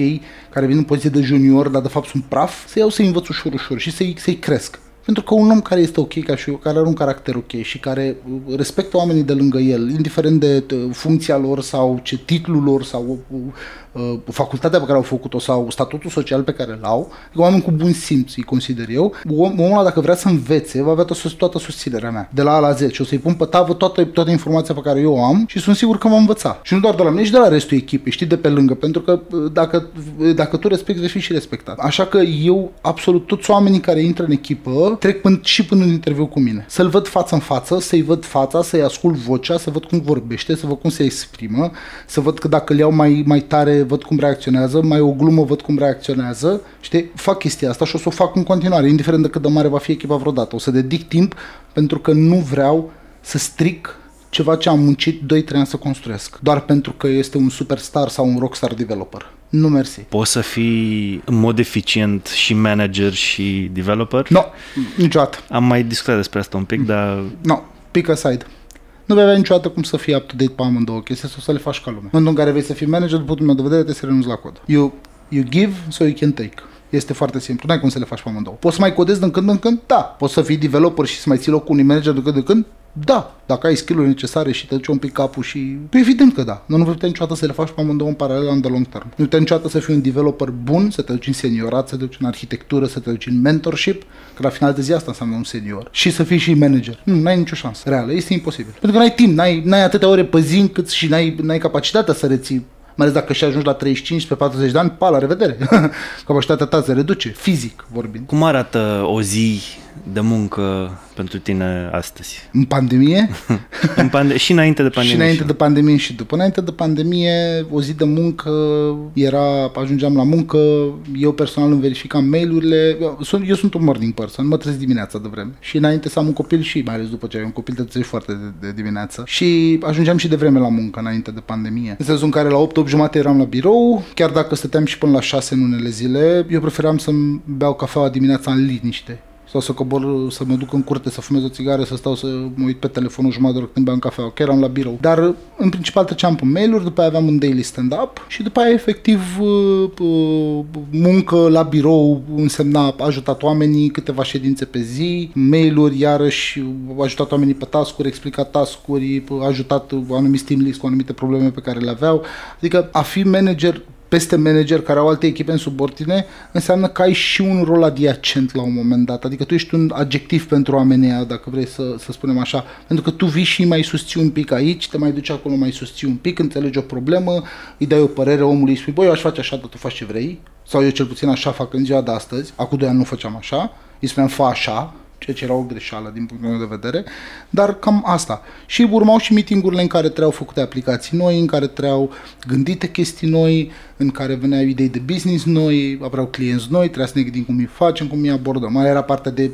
[SPEAKER 1] care vin în poziție de junior, dar de fapt sunt praf, să iau să-i învăț ușor, ușor și să-i, să-i cresc. Pentru că un om care este ok ca și eu, care are un caracter ok și care respectă oamenii de lângă el, indiferent de funcția lor sau ce titlul lor sau uh, facultatea pe care au făcut-o sau statutul social pe care îl au, adică oameni cu bun simț, îi consider eu, omul ăla dacă vrea să învețe, va avea toată, toată susținerea mea, de la A la Z și o să-i pun pe tavă toată, toată informația pe care eu o am și sunt sigur că va învăța. Și nu doar de la mine, și de la restul echipei, știi, de pe lângă, pentru că uh, dacă, dacă tu respecti, vei fi și respectat. Așa că eu, absolut toți oamenii care intră în echipă, trec până, și până în interviu cu mine. Să-l văd față în față, să-i văd fața, să-i ascult vocea, să văd cum vorbește, să văd cum se exprimă, să văd că dacă îl iau mai, mai tare, văd cum reacționează, mai o glumă, văd cum reacționează. Știi? Fac chestia asta și o să o fac în continuare, indiferent de cât de mare va fi echipa vreodată. O să dedic timp pentru că nu vreau să stric ceva ce am muncit 2-3 ani să construiesc, doar pentru că este un superstar sau un rockstar developer. Nu mersi.
[SPEAKER 2] Poți să fii în mod eficient și manager și developer?
[SPEAKER 1] Nu, no, niciodată.
[SPEAKER 2] Am mai discutat despre asta un pic, mm. dar... Nu,
[SPEAKER 1] no, pick aside. Nu vei avea niciodată cum să fii up-to-date pe amândouă chestii sau să le faci ca lume. În momentul în care vei să fii manager, după punctul meu de vedere, trebuie să renunți la cod. You, you give so you can take. Este foarte simplu. Nu ai cum să le faci pe amândouă. Poți să mai codezi din când în când? Da. Poți să fii developer și să mai ții locul unui manager de când în când? Da, dacă ai skill necesare și te duci un pic capul și... Păi evident că da. Nu, nu putem niciodată să le faci pe amândouă în paralel în the long term. Nu putem niciodată să fii un developer bun, să te duci în seniorat, să te duci în arhitectură, să te duci în mentorship, că la final de zi asta înseamnă un senior. Și să fii și manager. Nu, n-ai nicio șansă. Reală, este imposibil. Pentru că n-ai timp, n-ai, n-ai atâtea ore pe zi încât și n-ai, n-ai capacitatea să reții mai ales dacă și ajungi la 35 pe 40 de ani, pa, la revedere. *laughs* Capacitatea ta se reduce, fizic vorbind.
[SPEAKER 2] Cum arată o zi de muncă pentru tine astăzi?
[SPEAKER 1] În pandemie? *laughs*
[SPEAKER 2] în pande- și înainte de pandemie.
[SPEAKER 1] Și înainte și... de pandemie și după. Înainte de pandemie, o zi de muncă era, ajungeam la muncă, eu personal îmi verificam mail-urile. Eu, eu sunt un morning person, mă trezesc dimineața de vreme. Și înainte să am un copil și mai ales după ce ai un copil te trezi foarte de, de, dimineață. Și ajungeam și de vreme la muncă înainte de pandemie. În sensul în care la 8 8 jumate eram la birou, chiar dacă stăteam și până la 6 în unele zile, eu preferam să-mi beau cafeaua dimineața în liniște sau să cobor, să mă duc în curte, să fumez o țigară, să stau să mă uit pe telefonul jumătate de oră când beam cafea, chiar eram la birou. Dar în principal treceam pe mail-uri, după aia aveam un daily stand-up și după aia efectiv uh, uh, muncă la birou însemna ajutat oamenii, câteva ședințe pe zi, mail-uri, iarăși ajutat oamenii pe task-uri, explicat task-uri, ajutat anumiți team list cu anumite probleme pe care le aveau. Adică a fi manager peste manager care au alte echipe în subordine, înseamnă că ai și un rol adiacent la un moment dat. Adică tu ești un adjectiv pentru oamenii aia, dacă vrei să, să spunem așa. Pentru că tu vii și mai susții un pic aici, te mai duci acolo, mai susții un pic, înțelegi o problemă, îi dai o părere omului, îi spui, băi, eu aș face așa, dar tu faci ce vrei. Sau eu cel puțin așa fac în ziua de astăzi. Acum doi ani nu făceam așa. Îi spuneam, fa așa, ceea ce era o greșeală din punctul meu de vedere, dar cam asta. Și urmau și meetingurile în care trebuiau făcute aplicații noi, în care trebuiau gândite chestii noi, în care veneau idei de business noi, aveau clienți noi, trebuia să ne gândim cum îi facem, cum îi abordăm. Mai era partea de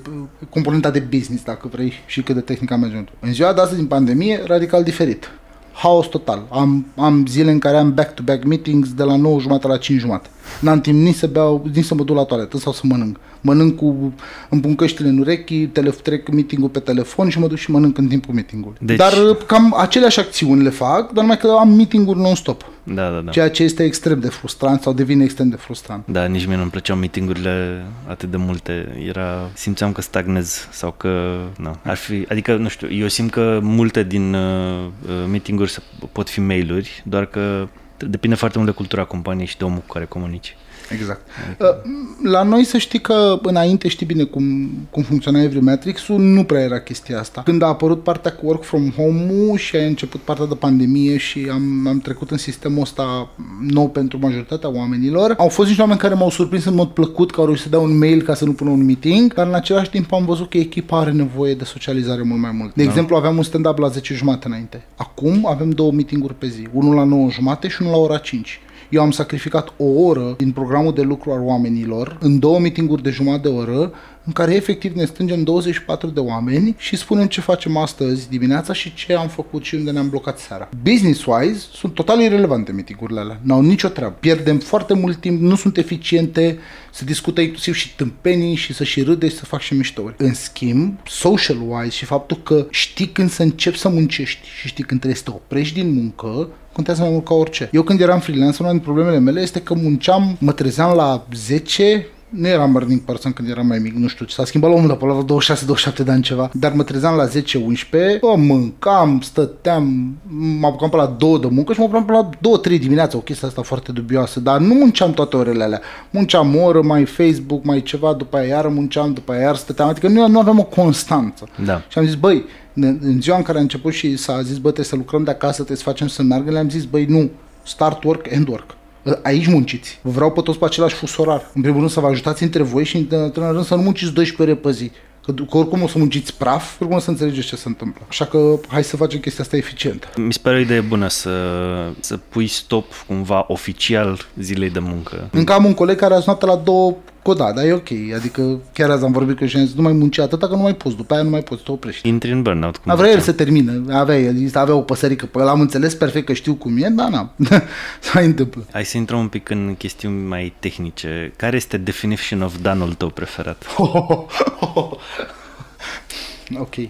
[SPEAKER 1] componenta de business, dacă vrei, și cât de tehnic management. În ziua de astăzi, din pandemie, radical diferit. Haos total. Am, am zile în care am back-to-back meetings de la 9 jumate la 5 jumate. N-am timp nici să beau, nici să mă duc la toaletă sau să mănânc. Mănânc cu, îmi pun căștile în urechi, tele, trec meeting pe telefon și mă duc și mănânc în timpul meeting-ului. Deci... Dar uh, cam aceleași acțiuni le fac, dar numai că am meeting-uri non-stop.
[SPEAKER 2] Da, da, da.
[SPEAKER 1] Ceea ce este extrem de frustrant sau devine extrem de frustrant.
[SPEAKER 2] Da, nici mie nu-mi plăceau meeting-urile atât de multe. Era, simțeam că stagnez sau că, nu, ar fi, adică, nu știu, eu simt că multe din uh, uh meeting-uri pot fi mail-uri, doar că depinde foarte mult de cultura companiei și de omul cu care comunici.
[SPEAKER 1] Exact. Adică... La noi să știi că înainte știi bine cum, cum funcționa Everymetrics-ul, nu prea era chestia asta. Când a apărut partea cu work from home-ul și a început partea de pandemie și am, am trecut în sistemul ăsta nou pentru majoritatea oamenilor, au fost niște oameni care m-au surprins în mod plăcut că au reușit să dea un mail ca să nu pună un meeting, dar în același timp am văzut că echipa are nevoie de socializare mult mai mult. De da. exemplu, aveam un stand-up la 10 jumate înainte. Acum avem două meeting-uri pe zi, unul la 9 jumate și unul la ora 5. Eu am sacrificat o oră din programul de lucru al oamenilor. În două meetinguri de jumătate de oră în care efectiv ne strângem 24 de oameni și spunem ce facem astăzi dimineața și ce am făcut și unde ne-am blocat seara. Business-wise, sunt total irrelevante meetingurile alea. N-au nicio treabă. Pierdem foarte mult timp, nu sunt eficiente, se discută inclusiv și tâmpenii și să și râde și să fac și miștouri. În schimb, social-wise și faptul că știi când să începi să muncești și știi când trebuie să te oprești din muncă, contează mai mult ca orice. Eu când eram freelancer, una din problemele mele este că munceam, mă trezeam la 10, nu eram morning person când eram mai mic, nu știu ce s-a schimbat la omul de la 26-27 de ani ceva, dar mă trezeam la 10-11, o mâncam, stăteam, mă apucam pe la 2 de muncă și mă apucam pe la 2-3 dimineața, o chestie asta foarte dubioasă, dar nu munceam toate orele alea. Munceam o oră, mai Facebook, mai ceva, după aia iară munceam, după aia iar stăteam, adică nu, nu aveam o constanță.
[SPEAKER 2] Da.
[SPEAKER 1] Și am zis, băi, în ziua în care a început și s-a zis, bă, trebuie să lucrăm de acasă, trebuie să facem să meargă, le-am zis, băi, nu, start work, end work. Aici munciți. Vă vreau pe toți pe același fusorar. În primul rând să vă ajutați între voi și în al rând să nu munciți 12 ore pe zi. Că, că oricum o să munciți praf, oricum o să înțelegeți ce se întâmplă. Așa că hai să facem chestia asta eficientă.
[SPEAKER 2] Mi se pare o idee bună să, să pui stop cumva oficial zilei de muncă.
[SPEAKER 1] Încă am un coleg care a sunat la două da, dar e ok. Adică chiar azi am vorbit cu el și am zis, nu mai munci atâta că nu mai poți, după aia nu mai poți, te oprești.
[SPEAKER 2] Intri în burnout. Cum
[SPEAKER 1] avea el să termină, avea, el avea o păsărică pe el, am înțeles perfect că știu cum e, dar n-am. *laughs* S-a întâmplă.
[SPEAKER 2] Hai să intrăm un pic în chestiuni mai tehnice. Care este definition of done-ul tău preferat? *laughs*
[SPEAKER 1] ok, uh,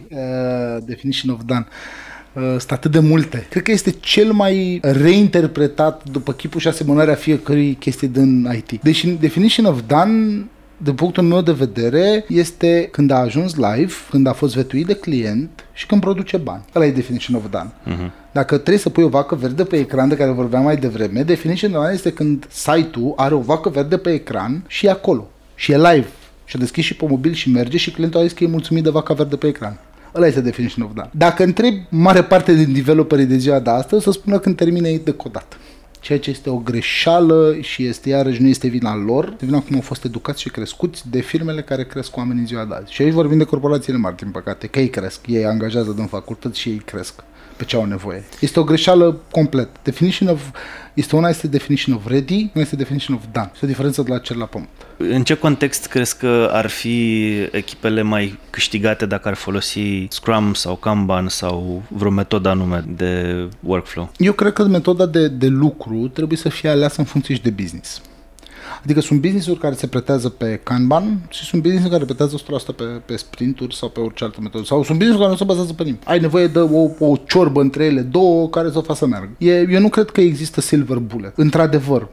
[SPEAKER 1] definition of done. Uh, sunt atât de multe. Cred că este cel mai reinterpretat după chipul și asemănarea fiecărui chestie din IT. Deci, definition of done de punctul meu de vedere, este când a ajuns live, când a fost vetuit de client și când produce bani. Ăla e definition of done. Uh-huh. Dacă trebuie să pui o vacă verde pe ecran de care vorbeam mai devreme, definition of done este când site-ul are o vacă verde pe ecran și e acolo. Și e live. Și a deschis și pe mobil și merge și clientul a zis că e mulțumit de vaca verde pe ecran. Ăla este definition of done. Dacă întreb mare parte din developerii de ziua de astăzi, să spună când termină ei de codat. Ceea ce este o greșeală și este iarăși nu este vina lor, este vina cum au fost educați și crescuți de firmele care cresc oamenii în ziua de azi. Și aici vorbim de corporațiile mari, din păcate, că ei cresc, ei angajează din facultăți și ei cresc pe ce au nevoie. Este o greșeală complet. Definition of, este una este definition of ready, una este definition of done. Este o diferență de la cel la pământ.
[SPEAKER 2] În ce context crezi că ar fi echipele mai câștigate dacă ar folosi Scrum sau Kanban sau vreo metodă anume de workflow?
[SPEAKER 1] Eu cred că metoda de, de lucru trebuie să fie aleasă în funcție și de business. Adică sunt business-uri care se pretează pe Kanban și sunt business-uri care pretează 100% pe, pe sprinturi sau pe orice altă metodă. Sau sunt business-uri care nu se bazează pe nimic. Ai nevoie de o, o ciorbă între ele două care să o facă să meargă. E, eu nu cred că există silver bullet. Într-adevăr,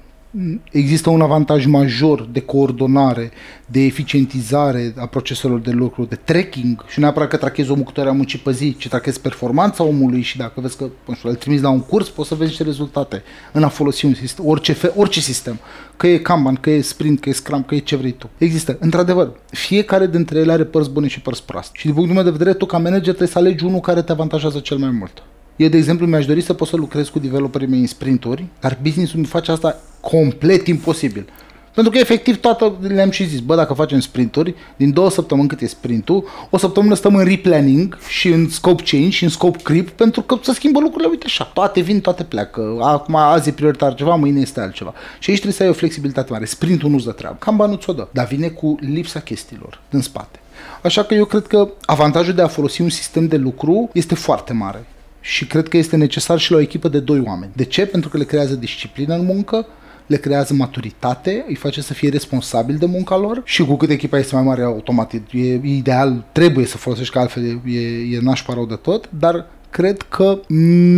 [SPEAKER 1] există un avantaj major de coordonare, de eficientizare a proceselor de lucru, de tracking și neapărat că trachezi omul câte ori a muncit pe zi, ci trachezi performanța omului și dacă vezi că nu știu, îl trimiți la un curs, poți să vezi niște rezultate în a folosi un sistem, orice, fe, orice sistem, că e Kanban, că e Sprint, că e Scrum, că e ce vrei tu. Există, într-adevăr, fiecare dintre ele are părți bune și părți proaste. Și din punctul meu de vedere, tu ca manager trebuie să alegi unul care te avantajează cel mai mult. Eu, de exemplu, mi-aș dori să pot să lucrez cu developerii mei în sprinturi, dar business-ul mi face asta complet imposibil. Pentru că efectiv toată le-am și zis, bă, dacă facem sprinturi, din două săptămâni cât e sprintul, o săptămână stăm în replanning și în scope change și în scope creep, pentru că se schimbă lucrurile, uite așa, toate vin, toate pleacă. Acum azi e prioritar ceva, mâine este altceva. Și aici trebuie să ai o flexibilitate mare. Sprintul nu-ți dă treabă. Cam banul ți-o dă, dar vine cu lipsa chestiilor din spate. Așa că eu cred că avantajul de a folosi un sistem de lucru este foarte mare și cred că este necesar și la o echipă de doi oameni. De ce? Pentru că le creează disciplină în muncă, le creează maturitate, îi face să fie responsabil de munca lor și cu cât echipa este mai mare, automat e ideal, trebuie să folosești, că altfel e, e nașpa rău de tot, dar cred că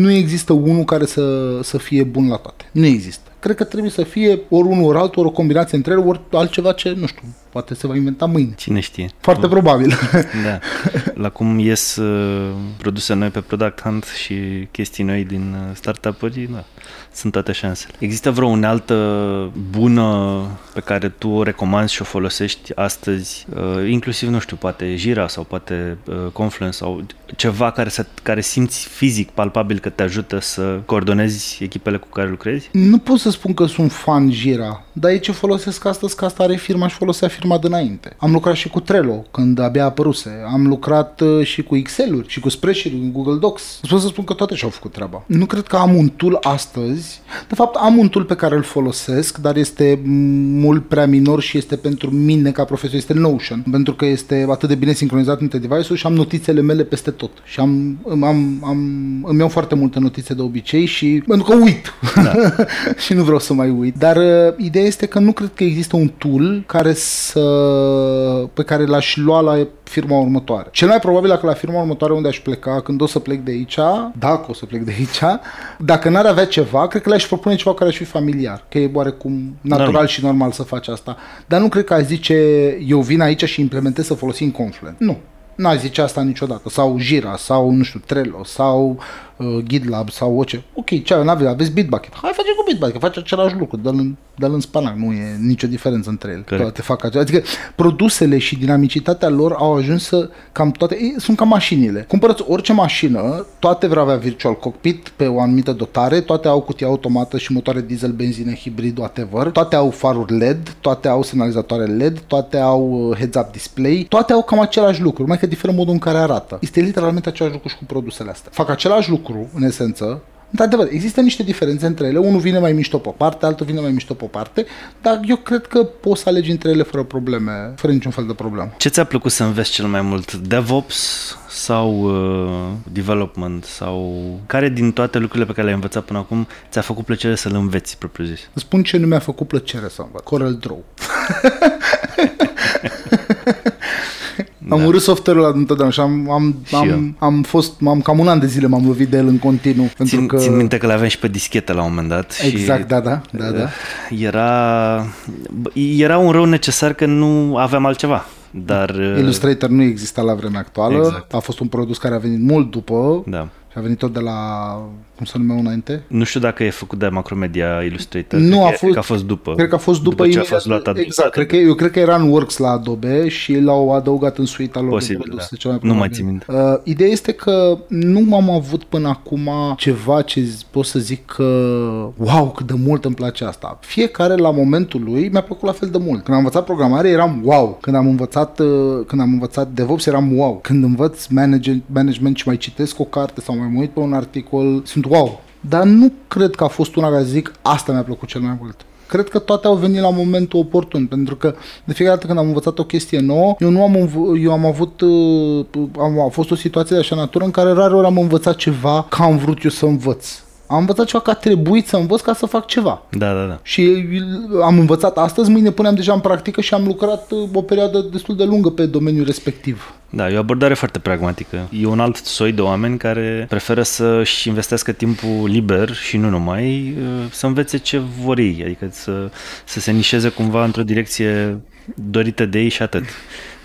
[SPEAKER 1] nu există unul care să, să fie bun la toate. Nu există. Cred că trebuie să fie ori unul, ori altul, ori o combinație între ele, ori altceva ce, nu știu, poate se va inventa mâine.
[SPEAKER 2] Cine știe.
[SPEAKER 1] Foarte probabil.
[SPEAKER 2] Da. La cum ies uh, produse noi pe Product Hunt și chestii noi din uh, startup-uri, da, sunt toate șansele. Există vreo unealtă bună pe care tu o recomanzi și o folosești astăzi, uh, inclusiv, nu știu, poate Jira sau poate uh, Confluence sau ceva care, să, care simți fizic, palpabil că te ajută să coordonezi echipele cu care lucrezi?
[SPEAKER 1] Nu pot să spun că sunt fan Jira dar ei ce folosesc astăzi, că asta are firma și folosea firma dinainte. Am lucrat și cu Trello, când abia apăruse. Am lucrat uh, și cu Excel-uri și cu spreadsheet în Google Docs. Spun să spun că toate și-au făcut treaba. Nu cred că am un tool astăzi. De fapt, am un tool pe care îl folosesc, dar este mult prea minor și este pentru mine ca profesor, este Notion, pentru că este atât de bine sincronizat între device-uri și am notițele mele peste tot. Și am, am, am, îmi iau foarte multe notițe de obicei și pentru că uit. Da. *laughs* și nu vreau să mai uit. Dar uh, ideea este că nu cred că există un tool care să, pe care l-aș lua la firma următoare. Cel mai probabil că la firma următoare unde aș pleca, când o să plec de aici, dacă o să plec de aici, dacă n-ar avea ceva, cred că le-aș propune ceva care aș fi familiar, că e oarecum natural normal. și normal să faci asta. Dar nu cred că aș zice, eu vin aici și implementez să folosim Confluent. Nu. N-aș zice asta niciodată. Sau Jira, sau, nu știu, Trello, sau uh, GitLab sau orice. Ok, ce aveți? Aveți Bitbucket. Hai face cu Bitbucket, face același lucru, dă-l în, dă în spanac, nu e nicio diferență între ele. Corect. Toate fac același. Adică produsele și dinamicitatea lor au ajuns să cam toate, ei, sunt ca mașinile. Cumpărăți orice mașină, toate vreau avea virtual cockpit pe o anumită dotare, toate au cutie automată și motoare diesel, benzină, hibrid, whatever, toate au faruri LED, toate au semnalizatoare LED, toate au uh, heads-up display, toate au cam același lucru, numai că diferă modul în care arată. Este literalmente același lucru și cu produsele astea. Fac același lucru lucru, în esență, Într-adevăr, există niște diferențe între ele. Unul vine mai mișto pe o parte, altul vine mai mișto pe o parte, dar eu cred că poți să alegi între ele fără probleme, fără niciun fel de problemă.
[SPEAKER 2] Ce ți-a plăcut să înveți cel mai mult? DevOps sau uh, development? Sau care din toate lucrurile pe care le-ai învățat până acum ți-a făcut plăcere să le înveți, propriu zis?
[SPEAKER 1] Spun ce nu mi-a făcut plăcere să învăț. Corel Draw. *laughs* Am da. urât software-ul ăla întotdeauna și am, am, am, am fost, am cam un an de zile m-am lovit de el în continuu.
[SPEAKER 2] Pentru țin, că... țin minte că le aveam și pe dischetă la un moment dat.
[SPEAKER 1] Exact, și da, da, da, da.
[SPEAKER 2] Era, era un rău necesar că nu aveam altceva. Dar...
[SPEAKER 1] Illustrator nu exista la vremea actuală, exact. a fost un produs care a venit mult după da. Și a venit tot de la cum se numea înainte?
[SPEAKER 2] Nu știu dacă e făcut de Macromedia Illustrator.
[SPEAKER 1] Nu,
[SPEAKER 2] cred
[SPEAKER 1] a fost,
[SPEAKER 2] cred că a fost după.
[SPEAKER 1] Cred că a fost după, după
[SPEAKER 2] ce a fost luat
[SPEAKER 1] Exact, cred că, eu cred că era în Works la Adobe și l-au adăugat în suite lor
[SPEAKER 2] Posibil, de produse, da. cel mai Nu mai țin minte.
[SPEAKER 1] Uh, ideea este că nu am avut până acum ceva ce pot să zic că wow, cât de mult îmi place asta. Fiecare la momentul lui mi-a plăcut la fel de mult. Când am învățat programare eram wow. Când am învățat, uh, când am învățat DevOps eram wow. Când învăț management, management și mai citesc o carte sau mai mă uit pe un articol, sunt wow dar nu cred că a fost una care zic asta mi-a plăcut cel mai mult. Cred că toate au venit la momentul oportun, pentru că de fiecare dată când am învățat o chestie nouă, eu nu am, eu am avut, uh, am, a fost o situație de așa natură în care rare ori am învățat ceva ca am vrut eu să învăț. Am învățat ceva că a trebuit să învăț ca să fac ceva.
[SPEAKER 2] Da, da, da.
[SPEAKER 1] Și am învățat astăzi, mâine puneam deja în practică și am lucrat uh, o perioadă destul de lungă pe domeniul respectiv.
[SPEAKER 2] Da, e o abordare foarte pragmatică. E un alt soi de oameni care preferă să-și investească timpul liber și nu numai, uh, să învețe ce vor ei, adică să, să se nișeze cumva într-o direcție dorită de ei și atât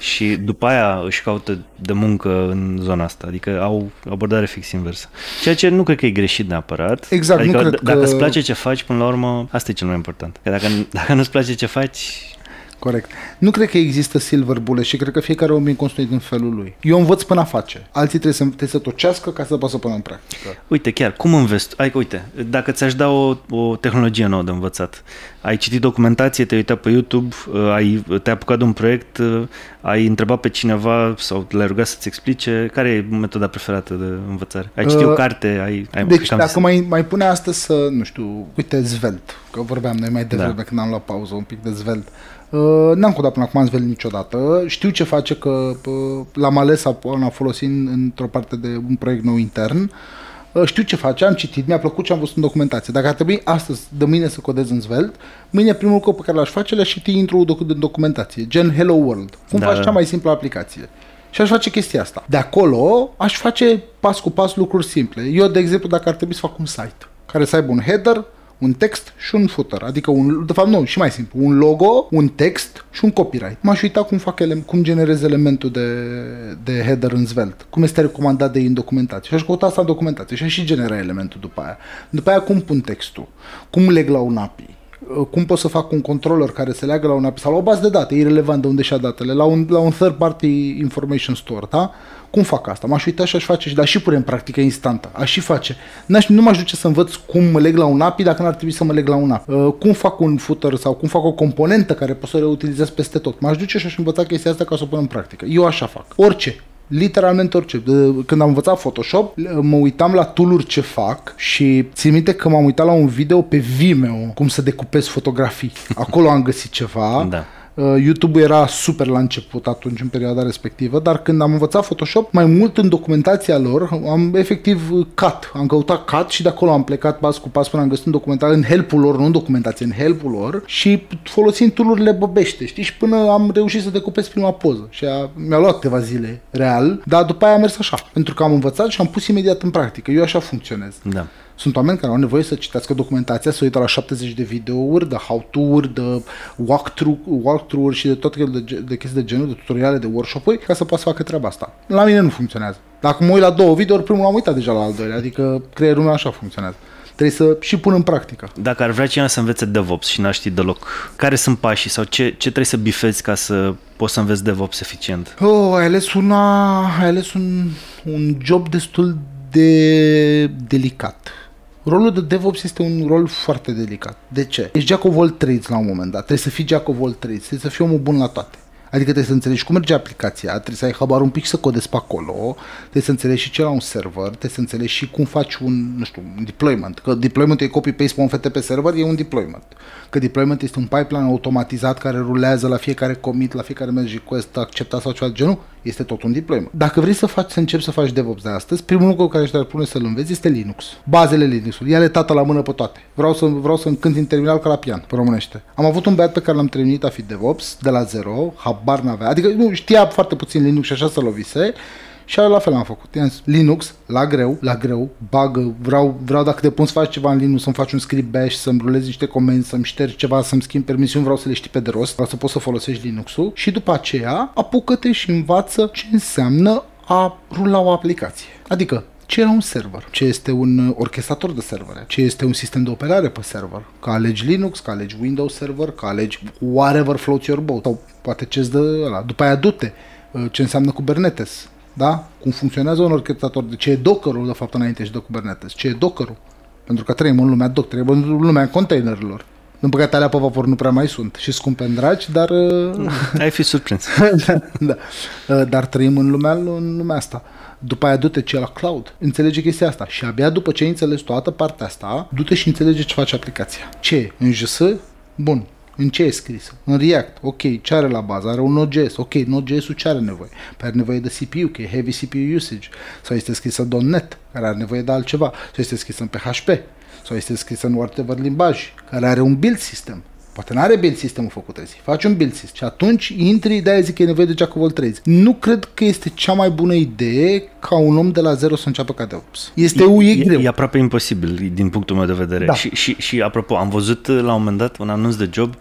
[SPEAKER 2] și după aia își caută de muncă în zona asta, adică au abordare fix inversă. Ceea ce nu cred că e greșit neapărat.
[SPEAKER 1] Exact,
[SPEAKER 2] adică
[SPEAKER 1] nu cred
[SPEAKER 2] dacă
[SPEAKER 1] că...
[SPEAKER 2] îți place ce faci, până la urmă, asta e cel mai important. Că dacă, dacă nu-ți place ce faci,
[SPEAKER 1] Corect. Nu cred că există silver bullet și cred că fiecare om e construit în felul lui. Eu învăț până a face. Alții trebuie să, trebuie să tocească ca să poată să pună în practică.
[SPEAKER 2] Uite, chiar, cum înveți? Ai, uite, dacă ți-aș da o, o tehnologie nouă de învățat, ai citit documentație, te-ai uitat pe YouTube, uh, ai, te-ai apucat de un proiect, uh, ai întrebat pe cineva sau l-ai rugat să-ți explice, care e metoda preferată de învățare? Ai citit uh, o carte? Ai, ai
[SPEAKER 1] deci dacă mai, mai pune astăzi să, nu știu, uite, Zvelt, că vorbeam noi mai devreme da. când am luat pauză un pic de Zvelt. Uh, n-am codat până acum Svelte niciodată. Știu ce face că uh, l-am ales a folosit într-o parte de un proiect nou intern. Uh, știu ce face, am citit, mi-a plăcut ce am văzut în documentație. Dacă ar trebui astăzi, de mâine să codez în Svelte, mâine primul lucru pe care l-aș face le-aș citi intro de documentație, gen Hello World. Cum da, faci da. cea mai simplă aplicație? Și aș face chestia asta. De acolo aș face pas cu pas lucruri simple. Eu, de exemplu, dacă ar trebui să fac un site care să aibă un header, un text și un footer, adică un, de fapt nu, și mai simplu, un logo, un text și un copyright. M-aș uita cum fac ele, cum generez elementul de, de header în Svelte, cum este recomandat de ei în documentație. Și aș căuta asta în documentație și aș și genera elementul după aia. După aia cum pun textul, cum leg la un API, cum pot să fac un controller care se leagă la un API sau la o bază de date, irrelevant de unde și-a datele, la un, la un third party information store, da? Cum fac asta? M-aș uita și aș face și, dar și pune în practică instantă. Aș și face. N-aș, nu m-aș duce să învăț cum mă leg la un API dacă n-ar trebui să mă leg la un API. Uh, cum fac un footer sau cum fac o componentă care pot să o reutilizez peste tot. M-aș duce și aș învăța chestia asta ca să o pun în practică. Eu așa fac. Orice literalmente orice. Când am învățat Photoshop, mă uitam la tool ce fac și țin minte că m-am uitat la un video pe Vimeo, cum să decupez fotografii. Acolo am găsit ceva.
[SPEAKER 2] Da.
[SPEAKER 1] Uh, YouTube era super la început atunci, în perioada respectivă, dar când am învățat Photoshop, mai mult în documentația lor, am efectiv cut. Am căutat cut și de acolo am plecat pas cu pas până am găsit un documentar în help-ul lor, nu în documentație, în help-ul lor și folosind tool băbește, știi? Și până am reușit să decupez prima poză. Și a, mi-a luat câteva zile real, dar după aia a mers așa, pentru că am învățat și am pus imediat în practică. Eu așa funcționez.
[SPEAKER 2] Da.
[SPEAKER 1] Sunt oameni care au nevoie să citească documentația, să uită la 70 de videouri, de how-to-uri, de walkthrough, walkthrough-uri și de tot felul de, de chestii de genul, de tutoriale, de workshop-uri, ca să poată să facă treaba asta. La mine nu funcționează. Dacă mă uit la două videouri, primul am uitat deja la al doilea, adică creierul meu așa funcționează trebuie să și pun în practică.
[SPEAKER 2] Dacă ar vrea cineva să învețe DevOps și n-ar ști deloc, care sunt pașii sau ce, ce trebuie să bifezi ca să poți să înveți DevOps eficient?
[SPEAKER 1] Oh, ai ales, una, ai ales un, un job destul de delicat. Rolul de DevOps este un rol foarte delicat. De ce? Ești jack of all trades la un moment dat. Trebuie să fii jack of all trades. Trebuie să fii omul bun la toate. Adică trebuie să înțelegi cum merge aplicația, trebuie să ai habar un pic să codezi pe acolo, trebuie să înțelegi și ce la un server, trebuie să înțelegi și cum faci un, nu știu, un deployment. Că deployment e copy-paste pe un FTP server, e un deployment. Că deployment este un pipeline automatizat care rulează la fiecare commit, la fiecare merge request acceptat sau ceva de genul, este tot un deployment. Dacă vrei să faci, să începi să faci DevOps de astăzi, primul lucru care te-ar pune să-l înveți este Linux. Bazele Linux-ului. Ia-le tată la mână pe toate. Vreau să, vreau să încânt în terminal ca la pian, pe românește. Am avut un băiat pe care l-am trăinit a fi DevOps de la zero, habar n-avea. Adică nu știa foarte puțin Linux și așa să lovise. Și la fel am făcut. I-am zis, Linux, la greu, la greu, bagă, vreau, vreau dacă te pun să faci ceva în Linux, să-mi faci un script bash, să-mi rulezi niște comenzi, să-mi ștergi ceva, să-mi schimb permisiuni, vreau să le știi pe de rost, vreau să poți să folosești Linux-ul și după aceea apucă-te și învață ce înseamnă a rula o aplicație. Adică ce era un server, ce este un orchestrator de servere, ce este un sistem de operare pe server, că alegi Linux, că alegi Windows Server, că alegi whatever floats your boat, sau poate ce-ți dă ăla. După aia du-te ce înseamnă Kubernetes, da? Cum funcționează un orchestrator, de ce e Dockerul de fapt înainte și de Kubernetes, ce e Dockerul, pentru că trăim în lumea Docker, trăim în lumea containerilor. Din păcate, alea pe vapor nu prea mai sunt și scumpe în dragi, dar... *laughs*
[SPEAKER 2] Ai fi surprins. *laughs*
[SPEAKER 1] da, da. Dar trăim în lumea, în lumea asta. După aia du-te ce la cloud. Înțelege chestia asta. Și abia după ce ai înțeles toată partea asta, du-te și înțelege ce face aplicația. Ce? În JS? Bun. În ce e scris? În React. Ok, ce are la bază? Are un Node.js. Ok, Node.js-ul ce are nevoie? Păi are nevoie de CPU, că e heavy CPU usage. Sau este scrisă .NET, care are nevoie de altceva. Sau este scrisă în PHP. Sau este scrisă în whatever limbaj, care are un build system. Poate nu are build system făcut azi. Faci un build system. Și atunci intri, de-aia zic că e nevoie de jack of all trades. Nu cred că este cea mai bună idee ca un om de la zero să înceapă ca DevOps. Este e, e, greu.
[SPEAKER 2] E aproape imposibil din punctul meu de vedere. Da. Și, și, și apropo, am văzut uh, la un moment dat un anunț de job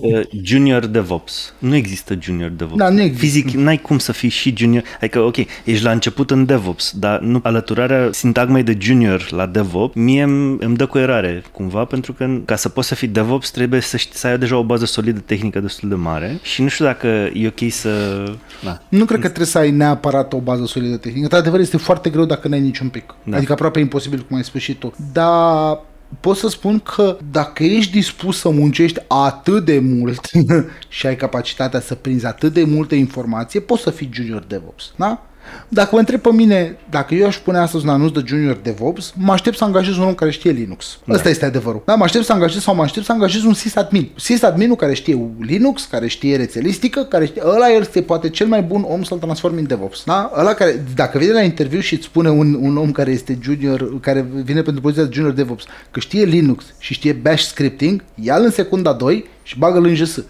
[SPEAKER 2] uh, Junior DevOps. Nu există Junior DevOps.
[SPEAKER 1] Da, nu există.
[SPEAKER 2] Fizic, n-ai cum să fii și Junior. Adică, ok, ești la început în DevOps, dar nu alăturarea sintagmei de Junior la DevOps, mie îmi dă cu erare cumva, pentru că ca să poți să fii DevOps trebuie să, știi, să ai deja o bază solidă tehnică destul de mare și nu știu dacă e ok să...
[SPEAKER 1] Da. Nu cred că trebuie să ai neapărat o bază solidă tehnică. Într-adevăr, este foarte greu dacă n-ai niciun pic. Da. Adică aproape imposibil, cum ai spus și tu. Dar pot să spun că dacă ești dispus să muncești atât de mult *laughs* și ai capacitatea să prinzi atât de multe informație, poți să fii junior DevOps. Da? Dacă mă întreb pe mine, dacă eu aș pune astăzi un anunț de junior DevOps, mă aștept să angajez un om care știe Linux. Da. Asta este adevărul. Da, mă aștept să angajez sau mă aștept să angajez un sysadmin. Sysadminul care știe Linux, care știe rețelistică, care știe, ăla el este poate cel mai bun om să-l transformi în DevOps. Da? Ăla care, dacă vine la interviu și îți spune un, un om care este junior, care vine pentru poziția de junior DevOps, că știe Linux și știe Bash scripting, ia-l în secunda 2 și bagă-l în JS *laughs*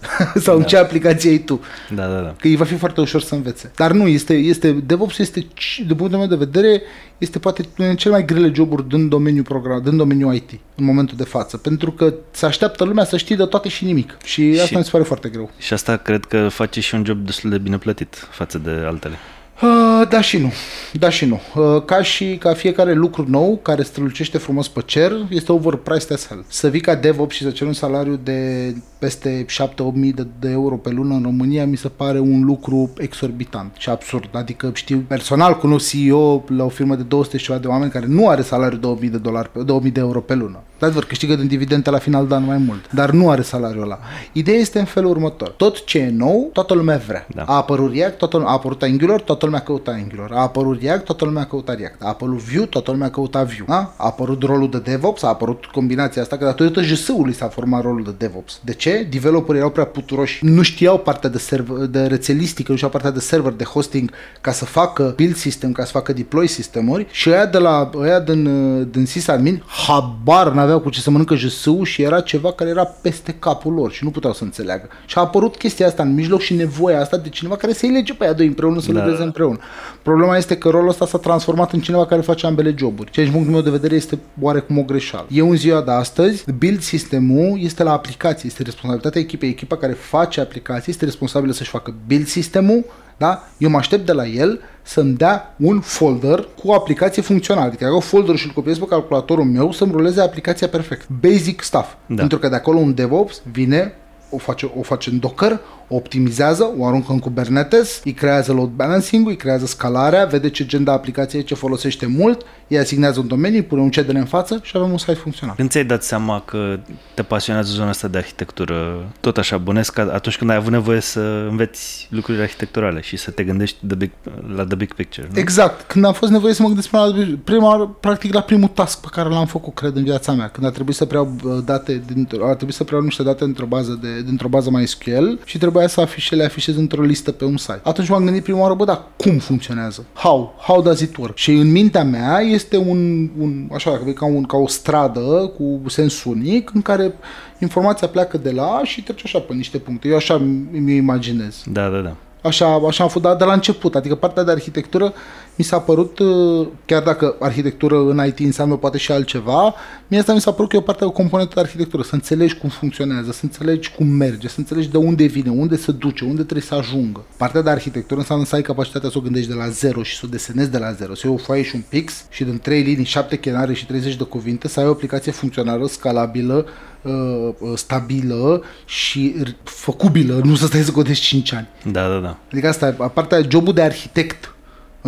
[SPEAKER 1] sau da. în ce aplicație ai tu.
[SPEAKER 2] Da, da, da.
[SPEAKER 1] Că îi va fi foarte ușor să învețe. Dar nu, este, este DevOps este, de punctul meu de vedere, este poate unul din cele mai grele joburi din domeniul program, din domeniul IT în momentul de față, pentru că se așteaptă lumea să știe de toate și nimic. Și, și asta mi se pare foarte greu.
[SPEAKER 2] Și asta cred că face și un job destul de bine plătit față de altele.
[SPEAKER 1] Uh, da și nu. Da și nu. Uh, ca și ca fiecare lucru nou care strălucește frumos pe cer, este overpriced as hell. Să vii ca DevOps și să ceri un salariu de peste 7-8 mii de, de euro pe lună în România mi se pare un lucru exorbitant și absurd. Adică știu personal cunosc CEO la o firmă de 200 și ceva de oameni care nu are salariu 2000 de dolari, 2000 de euro pe lună. Dar adevăr, câștigă din dividende la final de an mai mult, dar nu are salariul ăla. Ideea este în felul următor. Tot ce e nou, toată lumea vrea.
[SPEAKER 2] Da.
[SPEAKER 1] A apărut React, toată, a apărut Angular, toată lumea căuta Angular. A apărut React, toată lumea căuta React. A apărut Vue, toată lumea căuta Vue. Da? A apărut rolul de DevOps, a apărut combinația asta, că datorită JS-ului s-a format rolul de DevOps. De ce? Developerii erau prea puturoși, nu știau partea de, server, de rețelistică, nu știau partea de server, de hosting, ca să facă build system, ca să facă deploy sistemuri și ăia de la ăia din, din sysadmin habar n-aveau cu ce să mănâncă JS-ul și era ceva care era peste capul lor și nu puteau să înțeleagă. Și a apărut chestia asta în mijloc și nevoia asta de cineva care să-i lege pe aia doi împreună, să
[SPEAKER 2] Da.
[SPEAKER 1] lucreze împreună. Problema este că rolul ăsta s-a transformat în cineva care face ambele joburi. Ceea ce, din punctul meu de vedere, este oarecum o greșeală. Eu, în ziua de astăzi, build sistemul este la aplicație, este responsabilitatea echipei. Echipa care face aplicații este responsabilă să-și facă build sistemul, da? Eu mă aștept de la el să-mi dea un folder cu o aplicație funcțională. Adică iau folderul și îl copiez pe calculatorul meu să-mi ruleze aplicația perfect. Basic stuff.
[SPEAKER 2] Da.
[SPEAKER 1] Pentru că de acolo un DevOps vine o face, o face în Docker, o optimizează, o aruncă în Kubernetes, îi creează load balancing-ul, îi creează scalarea, vede ce gen de aplicație e, ce folosește mult, îi asignează un domeniu, îi pune un CDN în față și avem un site funcțional.
[SPEAKER 2] Când ți-ai dat seama că te pasionează zona asta de arhitectură tot așa bănesc ca atunci când ai avut nevoie să înveți lucruri arhitecturale și să te gândești the big, la the big picture, nu?
[SPEAKER 1] Exact. Când am fost nevoie să mă gândesc prima, oară- prima oară, practic la primul task pe care l-am făcut, cred, în viața mea, când a trebuit să preau uh, date, dintr- a trebuit să preau niște date dintr-o bază, de, dintr-o bază MySQL și trebuia să afișe, le afișez într-o listă pe un site. Atunci m-am gândit prima oară, bă, dar cum funcționează? How? How does it work? Și în mintea mea este un, un așa, dacă vrei, ca, un, ca o stradă cu sens unic în care informația pleacă de la A și trece așa pe niște puncte. Eu așa mi imaginez.
[SPEAKER 2] Da, da, da.
[SPEAKER 1] Așa, așa am fost dat de la început, adică partea de arhitectură mi s-a părut, uh, chiar dacă arhitectură în IT înseamnă poate și altceva, mie asta mi s-a părut că e o parte, o componentă de arhitectură, să înțelegi cum funcționează, să înțelegi cum merge, să înțelegi de unde vine, unde se duce, unde trebuie să ajungă. Partea de arhitectură înseamnă să ai capacitatea să o gândești de la zero și să o desenezi de la zero, să iei o foaie și un pix și din 3 linii, 7 chenare și 30 de cuvinte să ai o aplicație funcțională, scalabilă, uh, uh, stabilă și r- făcubilă, nu să stai să codești 5 ani.
[SPEAKER 2] Da, da, da.
[SPEAKER 1] Adică asta, partea, jobul de arhitect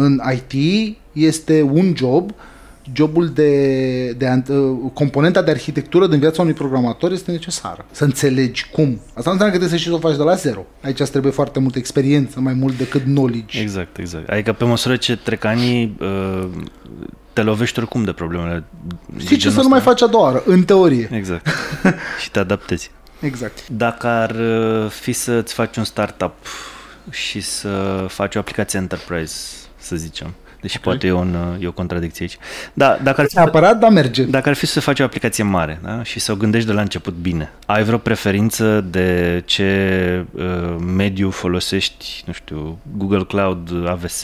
[SPEAKER 1] în IT este un job, jobul de, de ant- uh, componenta de arhitectură din viața unui programator este necesară. Să înțelegi cum. Asta nu înseamnă că trebuie să știi să o faci de la zero. Aici îți trebuie foarte multă experiență, mai mult decât knowledge.
[SPEAKER 2] Exact, exact. Adică pe măsură ce trec anii, uh, te lovești oricum de problemele de
[SPEAKER 1] Știi ce
[SPEAKER 2] genul
[SPEAKER 1] să nu mai
[SPEAKER 2] ăsta.
[SPEAKER 1] faci a doua oară, în teorie.
[SPEAKER 2] Exact. *laughs* și te adaptezi.
[SPEAKER 1] Exact.
[SPEAKER 2] Dacă ar uh, fi să-ți faci un startup și să faci o aplicație enterprise, să zicem, deși okay. poate e, un, uh, e o contradicție aici. Da, dacă ar fi,
[SPEAKER 1] Neapărat, dar merge.
[SPEAKER 2] dacă ar fi să faci o aplicație mare da? și să o gândești de la început bine, ai vreo preferință de ce uh, mediu folosești, nu știu, Google Cloud, AVS,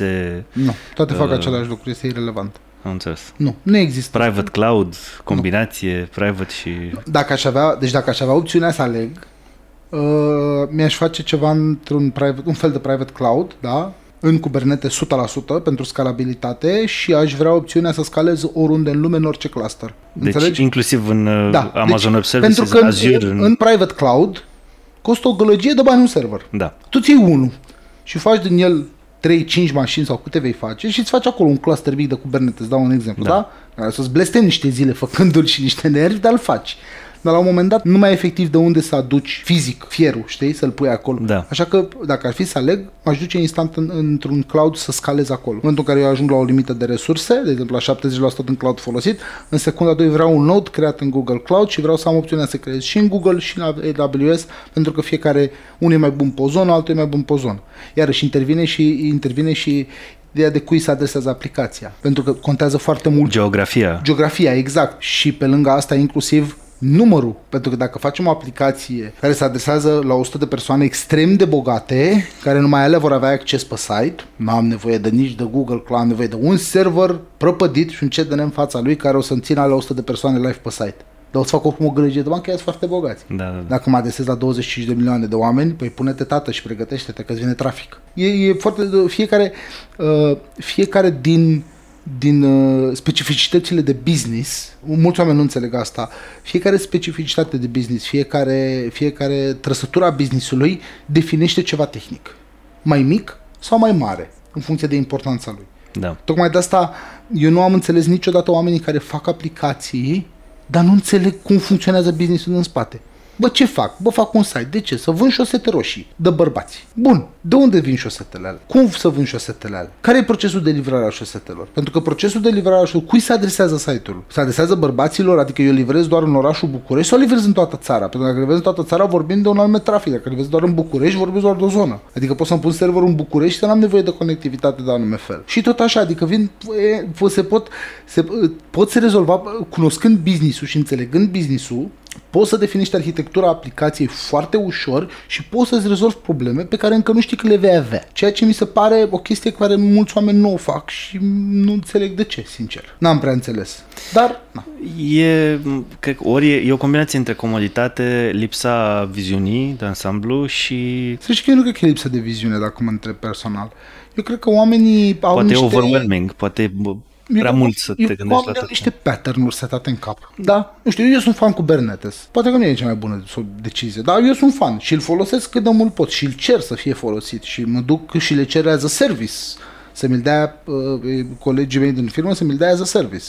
[SPEAKER 1] Nu, toate fac
[SPEAKER 2] Uh.
[SPEAKER 1] același lucru, este irrelevant.
[SPEAKER 2] am înțeles.
[SPEAKER 1] Nu, nu există.
[SPEAKER 2] Private cloud, combinație, private și...
[SPEAKER 1] Dacă aș avea, deci dacă aș avea opțiunea să aleg, uh, mi-aș face ceva într-un private, un fel de private cloud, da? În Kubernetes 100% pentru scalabilitate și aș vrea opțiunea să scalez oriunde în lume, în orice cluster.
[SPEAKER 2] Deci
[SPEAKER 1] Înțelegi?
[SPEAKER 2] inclusiv în uh,
[SPEAKER 1] Da.
[SPEAKER 2] Amazon
[SPEAKER 1] deci,
[SPEAKER 2] Web Services,
[SPEAKER 1] pentru că
[SPEAKER 2] în Azure,
[SPEAKER 1] în,
[SPEAKER 2] în...
[SPEAKER 1] în private cloud costă o gălăgie de bani un server.
[SPEAKER 2] Da,
[SPEAKER 1] Tu ții unul și faci din el 3-5 mașini sau câte vei face și îți faci acolo un cluster mic de Kubernetes, dau un exemplu,
[SPEAKER 2] Da.
[SPEAKER 1] da? Care să-ți blestem niște zile făcându-l și niște nervi, dar îl faci. Dar la un moment dat nu mai e efectiv de unde să aduci fizic fierul, știi, să-l pui acolo.
[SPEAKER 2] Da.
[SPEAKER 1] Așa că dacă ar fi să aleg, m-aș duce instant în, într-un cloud să scalez acolo. În momentul în care eu ajung la o limită de resurse, de exemplu la 70% din cloud folosit, în secunda 2 vreau un node creat în Google Cloud și vreau să am opțiunea să creez și în Google și în AWS, pentru că fiecare, unul e mai bun pe o zonă, altul e mai bun pe o zonă. Iarăși intervine și, intervine și ideea de cui se adresează aplicația. Pentru că contează foarte mult
[SPEAKER 2] geografia.
[SPEAKER 1] Geografia, exact. Și pe lângă asta inclusiv numărul. Pentru că dacă facem o aplicație care se adresează la 100 de persoane extrem de bogate, care numai ele vor avea acces pe site, nu am nevoie de nici de Google Cloud, am nevoie de un server prăpădit și un CDN în fața lui care o să-mi țină la 100 de persoane live pe site. dar o să fac oricum o gălăgie de bani, că sunt foarte bogați.
[SPEAKER 2] Da, da, da.
[SPEAKER 1] Dacă mă adresez la 25 de milioane de oameni, păi pune-te tată și pregătește-te că vine trafic. E, e foarte, fiecare, uh, fiecare din, din uh, specificitățile de business, mulți oameni nu înțeleg asta, fiecare specificitate de business, fiecare, fiecare trăsătura businessului definește ceva tehnic. Mai mic sau mai mare, în funcție de importanța lui.
[SPEAKER 2] da.
[SPEAKER 1] Tocmai de asta eu nu am înțeles niciodată oamenii care fac aplicații, dar nu înțeleg cum funcționează businessul în spate. Bă, ce fac? Bă, fac un site. De ce? Să vând șosete roșii de bărbați. Bun. De unde vin șosetele alea? Cum să vând șosetele alea? Care e procesul de livrare a șosetelor? Pentru că procesul de livrare a șosetelor, cui se adresează site-ul? Se adresează bărbaților? Adică eu livrez doar în orașul București sau livrez în toată țara? Pentru că dacă livrez în toată țara vorbim de un anume trafic. Dacă livrez doar în București, vorbim doar de o zonă. Adică pot să-mi pun serverul în București să n-am nevoie de conectivitate de anume fel. Și tot așa, adică vin, e, se pot, se, pot se rezolva cunoscând business-ul și înțelegând business-ul, poți să definești arhitectura aplicației foarte ușor și poți să-ți rezolvi probleme pe care încă nu știi că le vei avea. Ceea ce mi se pare o chestie care mulți oameni nu o fac și nu înțeleg de ce, sincer. N-am prea înțeles. Dar, na.
[SPEAKER 2] E, cred, că ori e, e o combinație între comoditate, lipsa viziunii de ansamblu și
[SPEAKER 1] Să știi că eu nu cred că e lipsă de viziune, dacă mă întreb personal. Eu cred că oamenii au
[SPEAKER 2] poate
[SPEAKER 1] niște...
[SPEAKER 2] e overwhelming, poate bă, prea
[SPEAKER 1] Eu-
[SPEAKER 2] mult să
[SPEAKER 1] eu-
[SPEAKER 2] te gândești la
[SPEAKER 1] oamenii au
[SPEAKER 2] tot.
[SPEAKER 1] niște pattern-uri setate în cap. Da? Nu știu, eu sunt fan cu Kubernetes. Poate că nu e cea mai bună decizie, dar eu sunt fan și îl folosesc cât de mult pot și îl cer să fie folosit și mă duc și le cer as a service. Să mi-l dea uh, colegii mei din firmă, să mi-l dea as a service.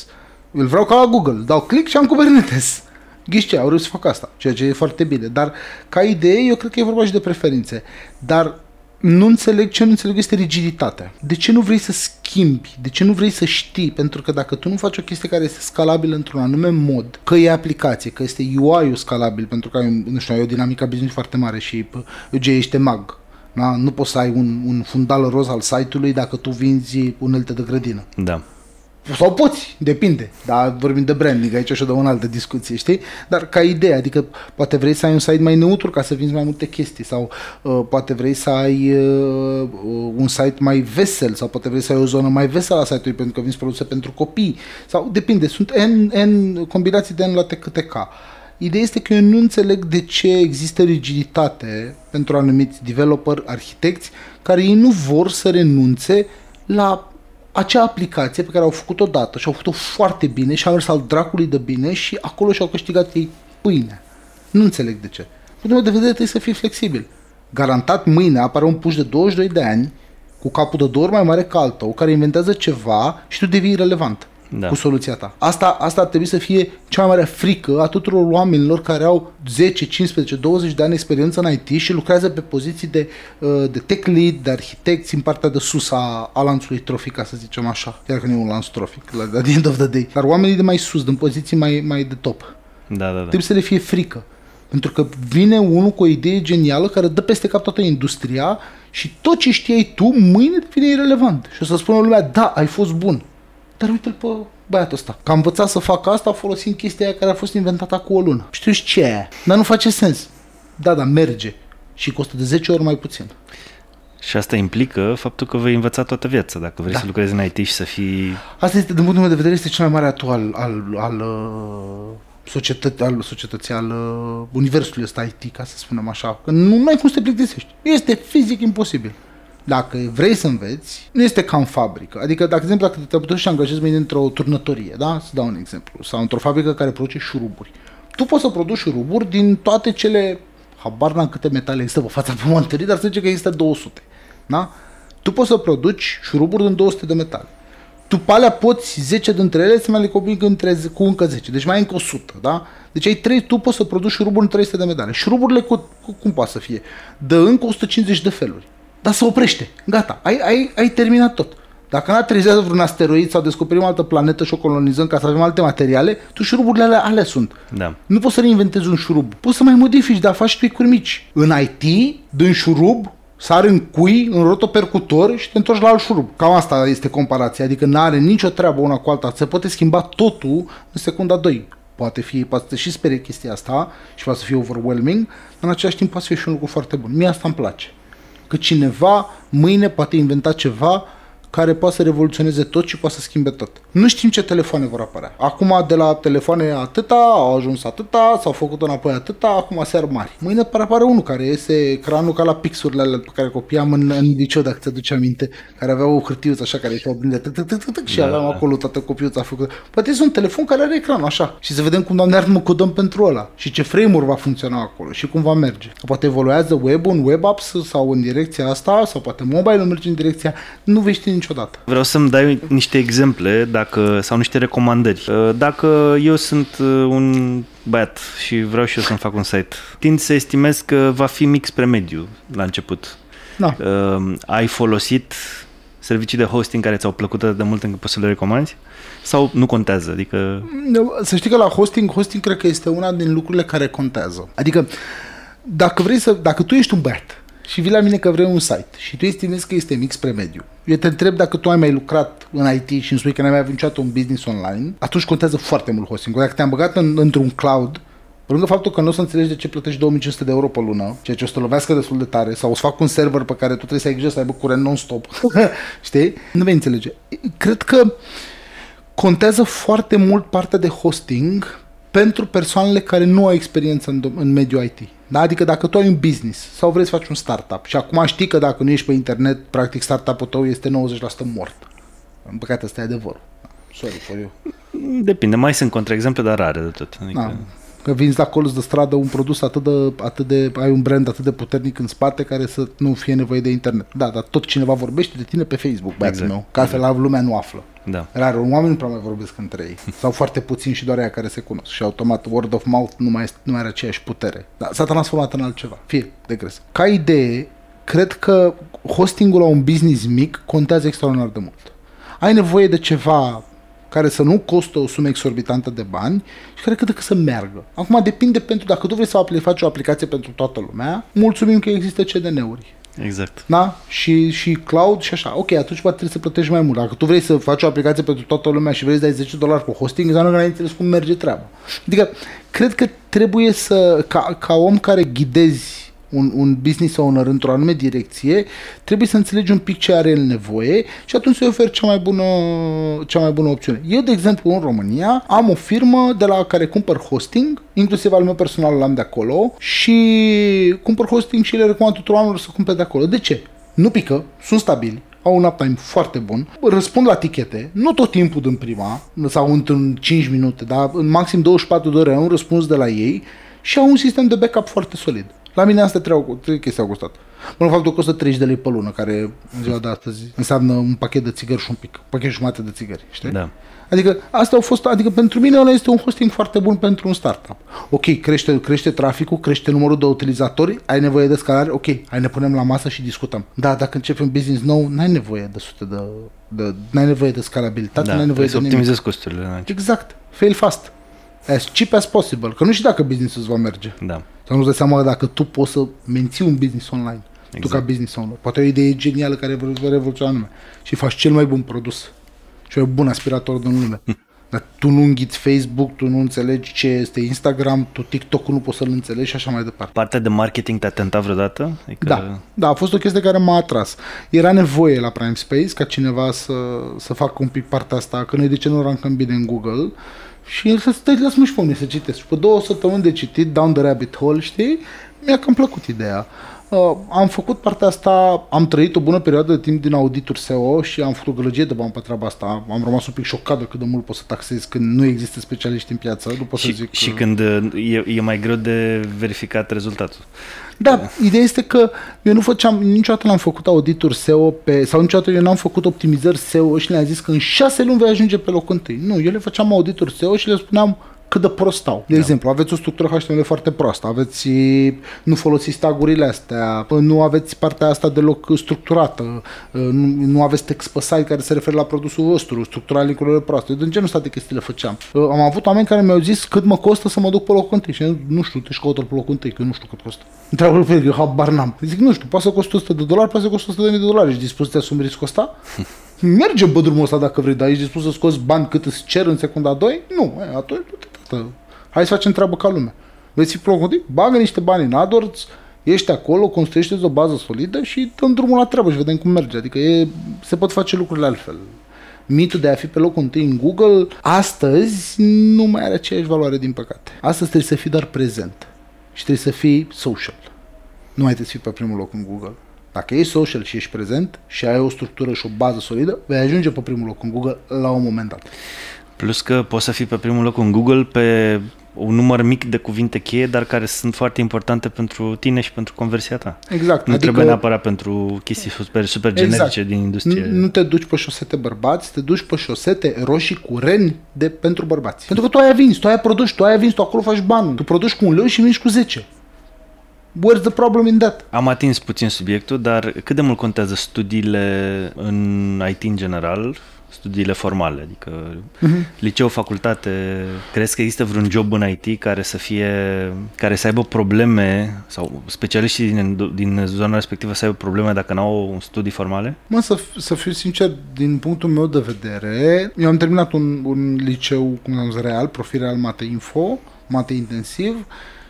[SPEAKER 1] Îl vreau ca la Google. Dau click și am Kubernetes. Ghiși ce, au reușit să fac asta, ceea ce e foarte bine. Dar, ca idee, eu cred că e vorba și de preferințe. Dar nu înțeleg ce nu înțeleg este rigiditatea. De ce nu vrei să schimbi? De ce nu vrei să știi? Pentru că dacă tu nu faci o chestie care este scalabilă într-un anume mod, că e aplicație, că este UI-ul scalabil, pentru că ai, un- nu știu, ai o dinamică a business foarte mare și pă, UG ești mag. Da? Nu poți să ai un, un fundal roz al site-ului dacă tu vinzi unelte de grădină.
[SPEAKER 2] Da.
[SPEAKER 1] Sau poți, depinde. Dar vorbim de branding, aici și o dăm în altă discuție, știi? Dar ca idee, adică poate vrei să ai un site mai neutru ca să vinzi mai multe chestii sau uh, poate vrei să ai uh, un site mai vesel sau poate vrei să ai o zonă mai veselă a site-ului pentru că vinzi produse pentru copii sau depinde, sunt N, N combinații de N la TKTK. Ideea este că eu nu înțeleg de ce există rigiditate pentru anumiți developer, arhitecți, care ei nu vor să renunțe la acea aplicație pe care au făcut-o odată și au făcut-o foarte bine și au mers al dracului de bine și acolo și-au câștigat ei pâine. Nu înțeleg de ce. Din meu de vedere trebuie să fii flexibil. Garantat mâine apare un puș de 22 de ani cu capul de două ori mai mare ca al tău, care inventează ceva și tu devii relevant
[SPEAKER 2] Da.
[SPEAKER 1] cu soluția ta. Asta, asta ar trebui să fie cea mai mare frică a tuturor oamenilor care au 10, 15, 20 de ani experiență în IT și lucrează pe poziții de, uh, de tech lead, de arhitecți în partea de sus a, a lanțului trofic, ca să zicem așa. Chiar că nu e un lanț trofic, la la the end of the day. Dar oamenii de mai sus, din poziții mai, mai de top.
[SPEAKER 2] Da, da, da.
[SPEAKER 1] Trebuie să le fie frică. Pentru că vine unul cu o idee genială care dă peste cap toată industria și tot ce știai tu mâine devine irrelevant. Și o să spună lumea, da, ai fost bun. Dar uite-l pe băiatul ăsta. Că a învățat să facă asta folosind chestia aia care a fost inventată cu o lună. Știu și ce e aia. Dar nu face sens. Da, da, merge. Și costă de 10 ori mai puțin.
[SPEAKER 2] Și asta implică faptul că vei învăța toată viața dacă vrei
[SPEAKER 1] Da.
[SPEAKER 2] să lucrezi în IT și să fii...
[SPEAKER 1] Asta este, din punctul meu de vedere, este cel mai mare atu al, al, al, uh, societă- al societății, al uh, universului ăsta IT, ca să spunem așa. Că nu mai cum să te plictisești. Este fizic imposibil. Dacă vrei să înveți, nu este ca în fabrică. Adică, dacă, de exemplu, dacă te apuci și angajezi mâine într-o turnătorie, da? Să dau un exemplu. Sau într-o fabrică care produce șuruburi. Tu poți să produci șuruburi din toate cele, habar n-am câte metale există pe fața pământului, dar să zicem că există 200. Da? Tu poți să produci șuruburi din 200 de metale tu pe alea poți 10 dintre ele să mai le combini între, cu încă 10, deci mai ai încă 100, da? Deci ai 3, tu poți să produci șuruburi în 300 de medale. Șuruburile cu, cu, cum poate să fie? De încă 150 de feluri. Dar se oprește. Gata, ai, ai, ai terminat tot. Dacă nu aterizează vreun asteroid sau descoperim altă planetă și o colonizăm ca să avem alte materiale, tu șuruburile alea, alea sunt.
[SPEAKER 2] Da.
[SPEAKER 1] Nu poți să reinventezi un șurub. Poți să mai modifici, dar faci tweak mici. În IT, din șurub, sari în cui, în rotopercutor și te întorci la alt șurub. Cam asta este comparația, adică nu are nicio treabă una cu alta. Se poate schimba totul în secunda 2. Poate fi, poate să te și sperie chestia asta și poate să fie overwhelming, dar în același timp poate să fie și un lucru foarte bun. Mie asta îmi place. Că cineva mâine poate inventa ceva care poate să revoluționeze tot și poate să schimbe tot. Nu știm ce telefoane vor apărea. Acum de la telefoane atâta, au ajuns atâta, s-au făcut înapoi atâta, acum se mari. Mâine apare unul care este ecranul ca la pixurile alea pe care copiam în, în liceu, dacă ți aduce aminte, care avea o hârtiuță așa care ieșea de și aveam acolo toată copiuța făcută. Poate este un telefon care are ecran așa și să vedem cum doamne mă codăm pentru ăla și ce frame-uri va funcționa acolo și cum va merge. Poate evoluează web-ul în web apps sau în direcția asta sau poate mobile merge în direcția, nu vei ști niciodată.
[SPEAKER 2] Vreau să-mi dai niște exemple dacă, sau niște recomandări. Uh, dacă eu sunt uh, un băiat și vreau și eu să-mi fac un site, tind să estimez că va fi mix spre mediu la început.
[SPEAKER 1] Da.
[SPEAKER 2] Uh, ai folosit servicii de hosting care ți-au plăcut atât de mult încât poți să le recomanzi? Sau nu contează? Adică...
[SPEAKER 1] Să știi că la hosting, hosting cred că este una din lucrurile care contează. Adică, dacă vrei să, dacă tu ești un băiat și vii la mine că vrei un site și tu estimezi că este mic spre mediu, eu te întreb dacă tu ai mai lucrat în IT și îmi spui că n-ai mai avut niciodată un business online, atunci contează foarte mult hosting. Dacă te-am băgat în, într-un cloud, pe lângă faptul că nu o să înțelegi de ce plătești 2500 de euro pe lună, ceea ce o să te lovească destul de tare, sau o să fac un server pe care tu trebuie să ai grijă să aibă curent non-stop, *laughs* știi? Nu vei înțelege. Cred că contează foarte mult partea de hosting pentru persoanele care nu au experiență în, în mediul IT. Da? Adică dacă tu ai un business sau vrei să faci un startup și acum știi că dacă nu ești pe internet, practic startup-ul tău este 90% mort. În păcate ăsta e adevărul. Sorry for you.
[SPEAKER 2] Depinde, mai sunt contraexemple, dar rare de tot. Adică... Da
[SPEAKER 1] că vinzi la colț de stradă un produs atât de, atât de, ai un brand atât de puternic în spate care să nu fie nevoie de internet. Da, dar tot cineva vorbește de tine pe Facebook, băiatul exact. meu, că altfel exact. lumea nu află.
[SPEAKER 2] Da.
[SPEAKER 1] Rar, oamenii nu prea mai vorbesc între ei. Sau foarte puțin și doar aia care se cunosc. Și automat word of mouth nu mai, este, nu mai are aceeași putere. Da, s-a transformat în altceva. Fie de gres. Ca idee, cred că hostingul la un business mic contează extraordinar de mult. Ai nevoie de ceva care să nu costă o sumă exorbitantă de bani și care cât de cât să meargă. Acum depinde pentru, dacă tu vrei să faci o aplicație pentru toată lumea, mulțumim că există CDN-uri.
[SPEAKER 2] Exact.
[SPEAKER 1] Da? Și, și cloud și așa. Ok, atunci poate trebuie să plătești mai mult. Dacă tu vrei să faci o aplicație pentru toată lumea și vrei să dai 10 dolari pe hosting, înseamnă că n-ai înțeles cum merge treaba. Adică, cred că trebuie să, ca, ca om care ghidezi un, un business owner într-o anume direcție, trebuie să înțelegi un pic ce are el nevoie și atunci să-i oferi cea mai bună, cea mai bună opțiune. Eu, de exemplu, în România am o firmă de la care cumpăr hosting, inclusiv al meu personal l-am de acolo și cumpăr hosting și le recomand tuturor oamenilor să cumpere de acolo. De ce? Nu pică, sunt stabili, au un uptime foarte bun, răspund la tichete, nu tot timpul din prima, sau într-un 5 minute, dar în maxim 24 de ore am un răspuns de la ei și au un sistem de backup foarte solid. La mine asta trei, trei chestii au costat. Până fapt, costă 30 de lei pe lună, care în ziua de astăzi înseamnă un pachet de țigări și un pic, un pachet jumate de țigări, știi?
[SPEAKER 2] Da.
[SPEAKER 1] Adică asta au fost, adică pentru mine ăla este un hosting foarte bun pentru un startup. Ok, crește, crește traficul, crește numărul de utilizatori, ai nevoie de scalare, ok, hai ne punem la masă și discutăm. Da, dacă începi un business nou, n-ai nevoie de sute de, de n-ai nevoie de scalabilitate,
[SPEAKER 2] da,
[SPEAKER 1] n-ai nevoie de
[SPEAKER 2] să optimizezi costurile.
[SPEAKER 1] Exact. Fail fast. As cheap as possible. Că nu știi dacă business-ul va merge.
[SPEAKER 2] Da.
[SPEAKER 1] Sau nu-ți dai seama dacă tu poți să menții un business online. Exact. Tu ca exact. business owner. Poate o idee genială care va revoluționa lumea. Și faci cel mai bun produs. Și un bun aspirator din lume. *laughs* Dar tu nu înghiți Facebook, tu nu înțelegi ce este Instagram, tu TikTok nu poți să-l înțelegi și așa mai departe.
[SPEAKER 2] Partea de marketing te-a tentat vreodată?
[SPEAKER 1] Adică... Da, da, a fost o chestie care m-a atras. Era nevoie la Prime Space ca cineva să, să facă un pic partea asta, că noi de ce nu rankăm bine în Google și să stai, lasă-mă și pe mine să citesc. Și pe două săptămâni de citit, Down the Rabbit Hole, știi, mi-a cam plăcut ideea. Uh, am făcut partea asta, am trăit o bună perioadă de timp din auditur SEO și am făcut o gălăgie de bani pe treaba asta. Am rămas un pic șocat de cât de mult poți să taxezi când nu există specialiști în piață. Nu pot
[SPEAKER 2] și,
[SPEAKER 1] să zic
[SPEAKER 2] și că... când uh, e, e mai greu de verificat rezultatul.
[SPEAKER 1] Da, ideea este că eu nu făceam, niciodată n-am făcut auditur SEO pe, sau niciodată eu n-am făcut optimizări SEO și le-am zis că în șase luni vei ajunge pe locul întâi. Nu, eu le făceam auditur SEO și le spuneam cât de prost stau. De da. exemplu, aveți o structură HTML foarte proastă, aveți, nu folosiți tagurile astea, nu aveți partea asta deloc structurată, nu, nu aveți text pe site care se referă la produsul vostru, structura link proaste. Eu din genul ăsta de chestii le făceam. Am avut oameni care mi-au zis cât mă costă să mă duc pe locul întâi și eu, nu știu, te caută pe locul întâi, că eu nu știu cât costă. Întreabă pe eu habar n-am. Zic, nu știu, poate să costă 100 de dolari, poate să costă 100 de dolari. Ești dispus să asumi riscul ăsta? *laughs* Mergem pe drumul ăsta dacă vrei, dar ești dispus să scoți bani cât îți cer în secunda 2? Nu, atunci Hai să facem treabă ca lumea. Veți fi plăcut? Bagă niște bani în AdWords, Ești acolo, construiește o bază solidă și dăm drumul la treabă și vedem cum merge. Adică e, se pot face lucrurile altfel. Mitul de a fi pe locul întâi în Google, astăzi nu mai are aceeași valoare, din păcate. Astăzi trebuie să fii doar prezent și trebuie să fii social. Nu mai trebuie să fii pe primul loc în Google. Dacă ești social și ești prezent și ai o structură și o bază solidă, vei ajunge pe primul loc în Google la un moment dat.
[SPEAKER 2] Plus că poți să fii pe primul loc în Google pe un număr mic de cuvinte cheie, dar care sunt foarte importante pentru tine și pentru conversia ta.
[SPEAKER 1] Exact.
[SPEAKER 2] Nu adică... trebuie neapărat pentru chestii super, super generice exact. din industrie.
[SPEAKER 1] Nu, nu te duci pe șosete bărbați, te duci pe șosete roșii cu reni de, pentru bărbați. Pentru că tu aia vinzi, tu aia produci, tu aia vinzi, tu acolo faci bani. Tu produci cu un leu și vinzi cu 10. Where's the problem in that?
[SPEAKER 2] Am atins puțin subiectul, dar cât de mult contează studiile în IT în general studiile formale, adică uh-huh. liceu, facultate, crezi că există vreun job în IT care să fie, care să aibă probleme sau specialiștii din, din zona respectivă să aibă probleme dacă nu au studii formale?
[SPEAKER 1] Mă, să, să fiu sincer, din punctul meu de vedere, eu am terminat un, un liceu, cum am zis, real, profil real mate info, mate intensiv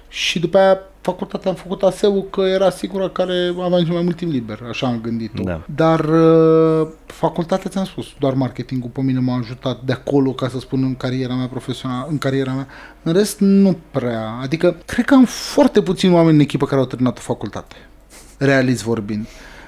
[SPEAKER 1] și după aia facultatea am făcut ASEU că era sigura care avea cel mai mult timp liber, așa am gândit-o. Da. Dar uh, facultatea, ți-am spus, doar marketingul pe mine m-a ajutat de acolo, ca să spun, în cariera mea profesională, în cariera mea. În rest, nu prea. Adică, cred că am foarte puțini oameni în echipă care au terminat o facultate, realist vorbind.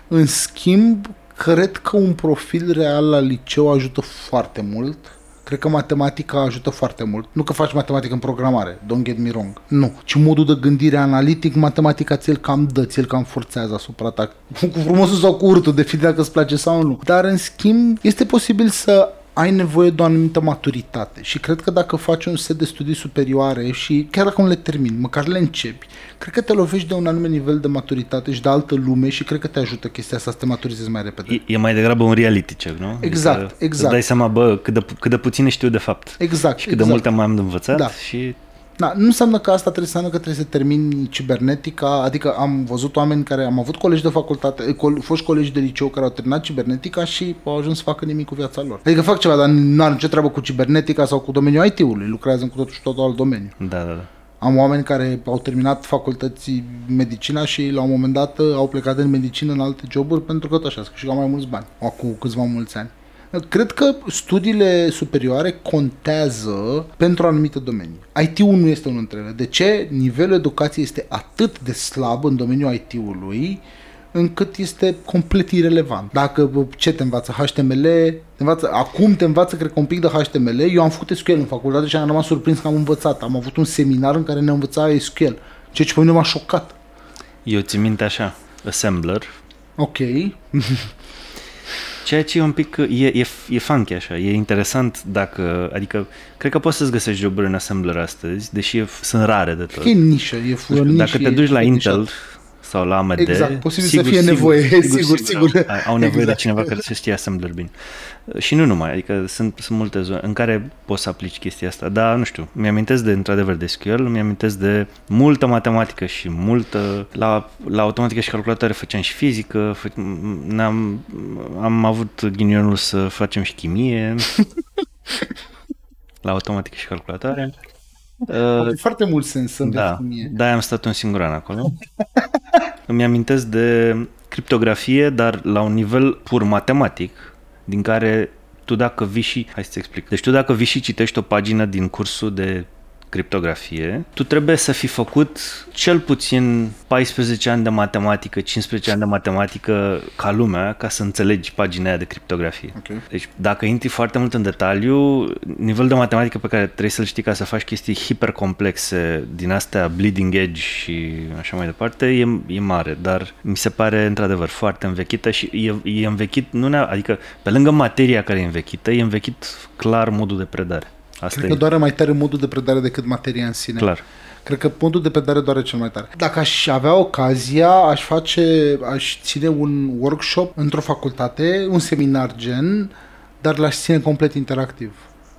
[SPEAKER 1] În schimb, cred că un profil real la liceu ajută foarte mult Cred că matematica ajută foarte mult. Nu că faci matematică în programare, don't get me wrong. Nu. Ci modul de gândire analitic, matematica ți-l cam dă, ți-l cam forțează asupra ta. *laughs* Cu frumosul sau cu urtul, de dacă îți place sau nu. Dar, în schimb, este posibil să ai nevoie de o anumită maturitate și cred că dacă faci un set de studii superioare și chiar dacă nu le termini, măcar le începi, cred că te lovești de un anume nivel de maturitate și de altă lume și cred că te ajută chestia asta să te maturizezi mai repede.
[SPEAKER 2] E, e mai degrabă un reality check, nu?
[SPEAKER 1] Exact, adică exact. Îți
[SPEAKER 2] dai seama, bă, cât de, cât de puține știu de fapt.
[SPEAKER 1] Exact.
[SPEAKER 2] Și cât
[SPEAKER 1] exact.
[SPEAKER 2] de multe mai am de învățat da. și
[SPEAKER 1] da, nu înseamnă că asta trebuie să înseamnă că trebuie să termini cibernetica, adică am văzut oameni care, am avut colegi de facultate, col, foști colegi de liceu care au terminat cibernetica și au ajuns să facă nimic cu viața lor. Adică fac ceva, dar nu are nicio treabă cu cibernetica sau cu domeniul IT-ului, lucrează cu totul și totul alt domeniu.
[SPEAKER 2] Da, da, da.
[SPEAKER 1] Am oameni care au terminat facultății medicina și la un moment dat au plecat în medicină în alte joburi pentru că tot așa, și mai mulți bani, acum câțiva mulți ani. Cred că studiile superioare contează pentru anumite domenii. IT-ul nu este unul dintre ele. De ce? Nivelul educației este atât de slab în domeniul IT-ului încât este complet irelevant. Dacă ce te învață HTML, te învață, acum te învață cred că un pic de HTML, eu am făcut SQL în facultate și am rămas surprins că am învățat. Am avut un seminar în care ne învăța SQL, ceea ce pe mine m-a șocat.
[SPEAKER 2] Eu țin minte așa, assembler.
[SPEAKER 1] Ok. *laughs*
[SPEAKER 2] Ceea ce e un pic, e, e, e funky așa, e interesant dacă, adică, cred că poți să-ți găsești joburi în assembler astăzi, deși e, sunt rare de tot.
[SPEAKER 1] E nișă, e fur
[SPEAKER 2] Dacă te duci la Intel sau la AMD,
[SPEAKER 1] exact, posibil sigur, să fie sigur, nevoie, sigur, sigur, sigur, sigur.
[SPEAKER 2] Au nevoie exact. de cineva care să știe assembler bine. Și nu numai, adică sunt, sunt multe zone în care poți să aplici chestia asta, dar nu știu, mi-amintesc de, într-adevăr, de SQL, mi-amintesc de multă matematică și multă, la, la automatică și calculatoare făceam și fizică, fă, am am avut ghinionul să facem și chimie, *laughs* la automatică și calculatoare.
[SPEAKER 1] Uh, foarte mult sens să
[SPEAKER 2] da, da, am stat un singur an acolo. *laughs* Îmi amintesc de criptografie, dar la un nivel pur matematic, din care tu dacă vii și... Hai să-ți explic. Deci tu dacă vii și citești o pagină din cursul de criptografie, tu trebuie să fi făcut cel puțin 14 ani de matematică, 15 ani de matematică ca lumea, ca să înțelegi pagina aia de criptografie. Okay. Deci dacă intri foarte mult în detaliu, nivelul de matematică pe care trebuie să-l știi ca să faci chestii hipercomplexe din astea bleeding edge și așa mai departe, e, e mare, dar mi se pare într-adevăr foarte învechită și e, e învechit, nu ne, adică pe lângă materia care e învechită, e învechit clar modul de predare.
[SPEAKER 1] Asta Cred e... că doare mai tare modul de predare decât materia în sine.
[SPEAKER 2] Clar.
[SPEAKER 1] Cred că modul de predare doare cel mai tare. Dacă aș avea ocazia, aș face, aș ține un workshop într-o facultate, un seminar gen, dar l-aș ține complet interactiv.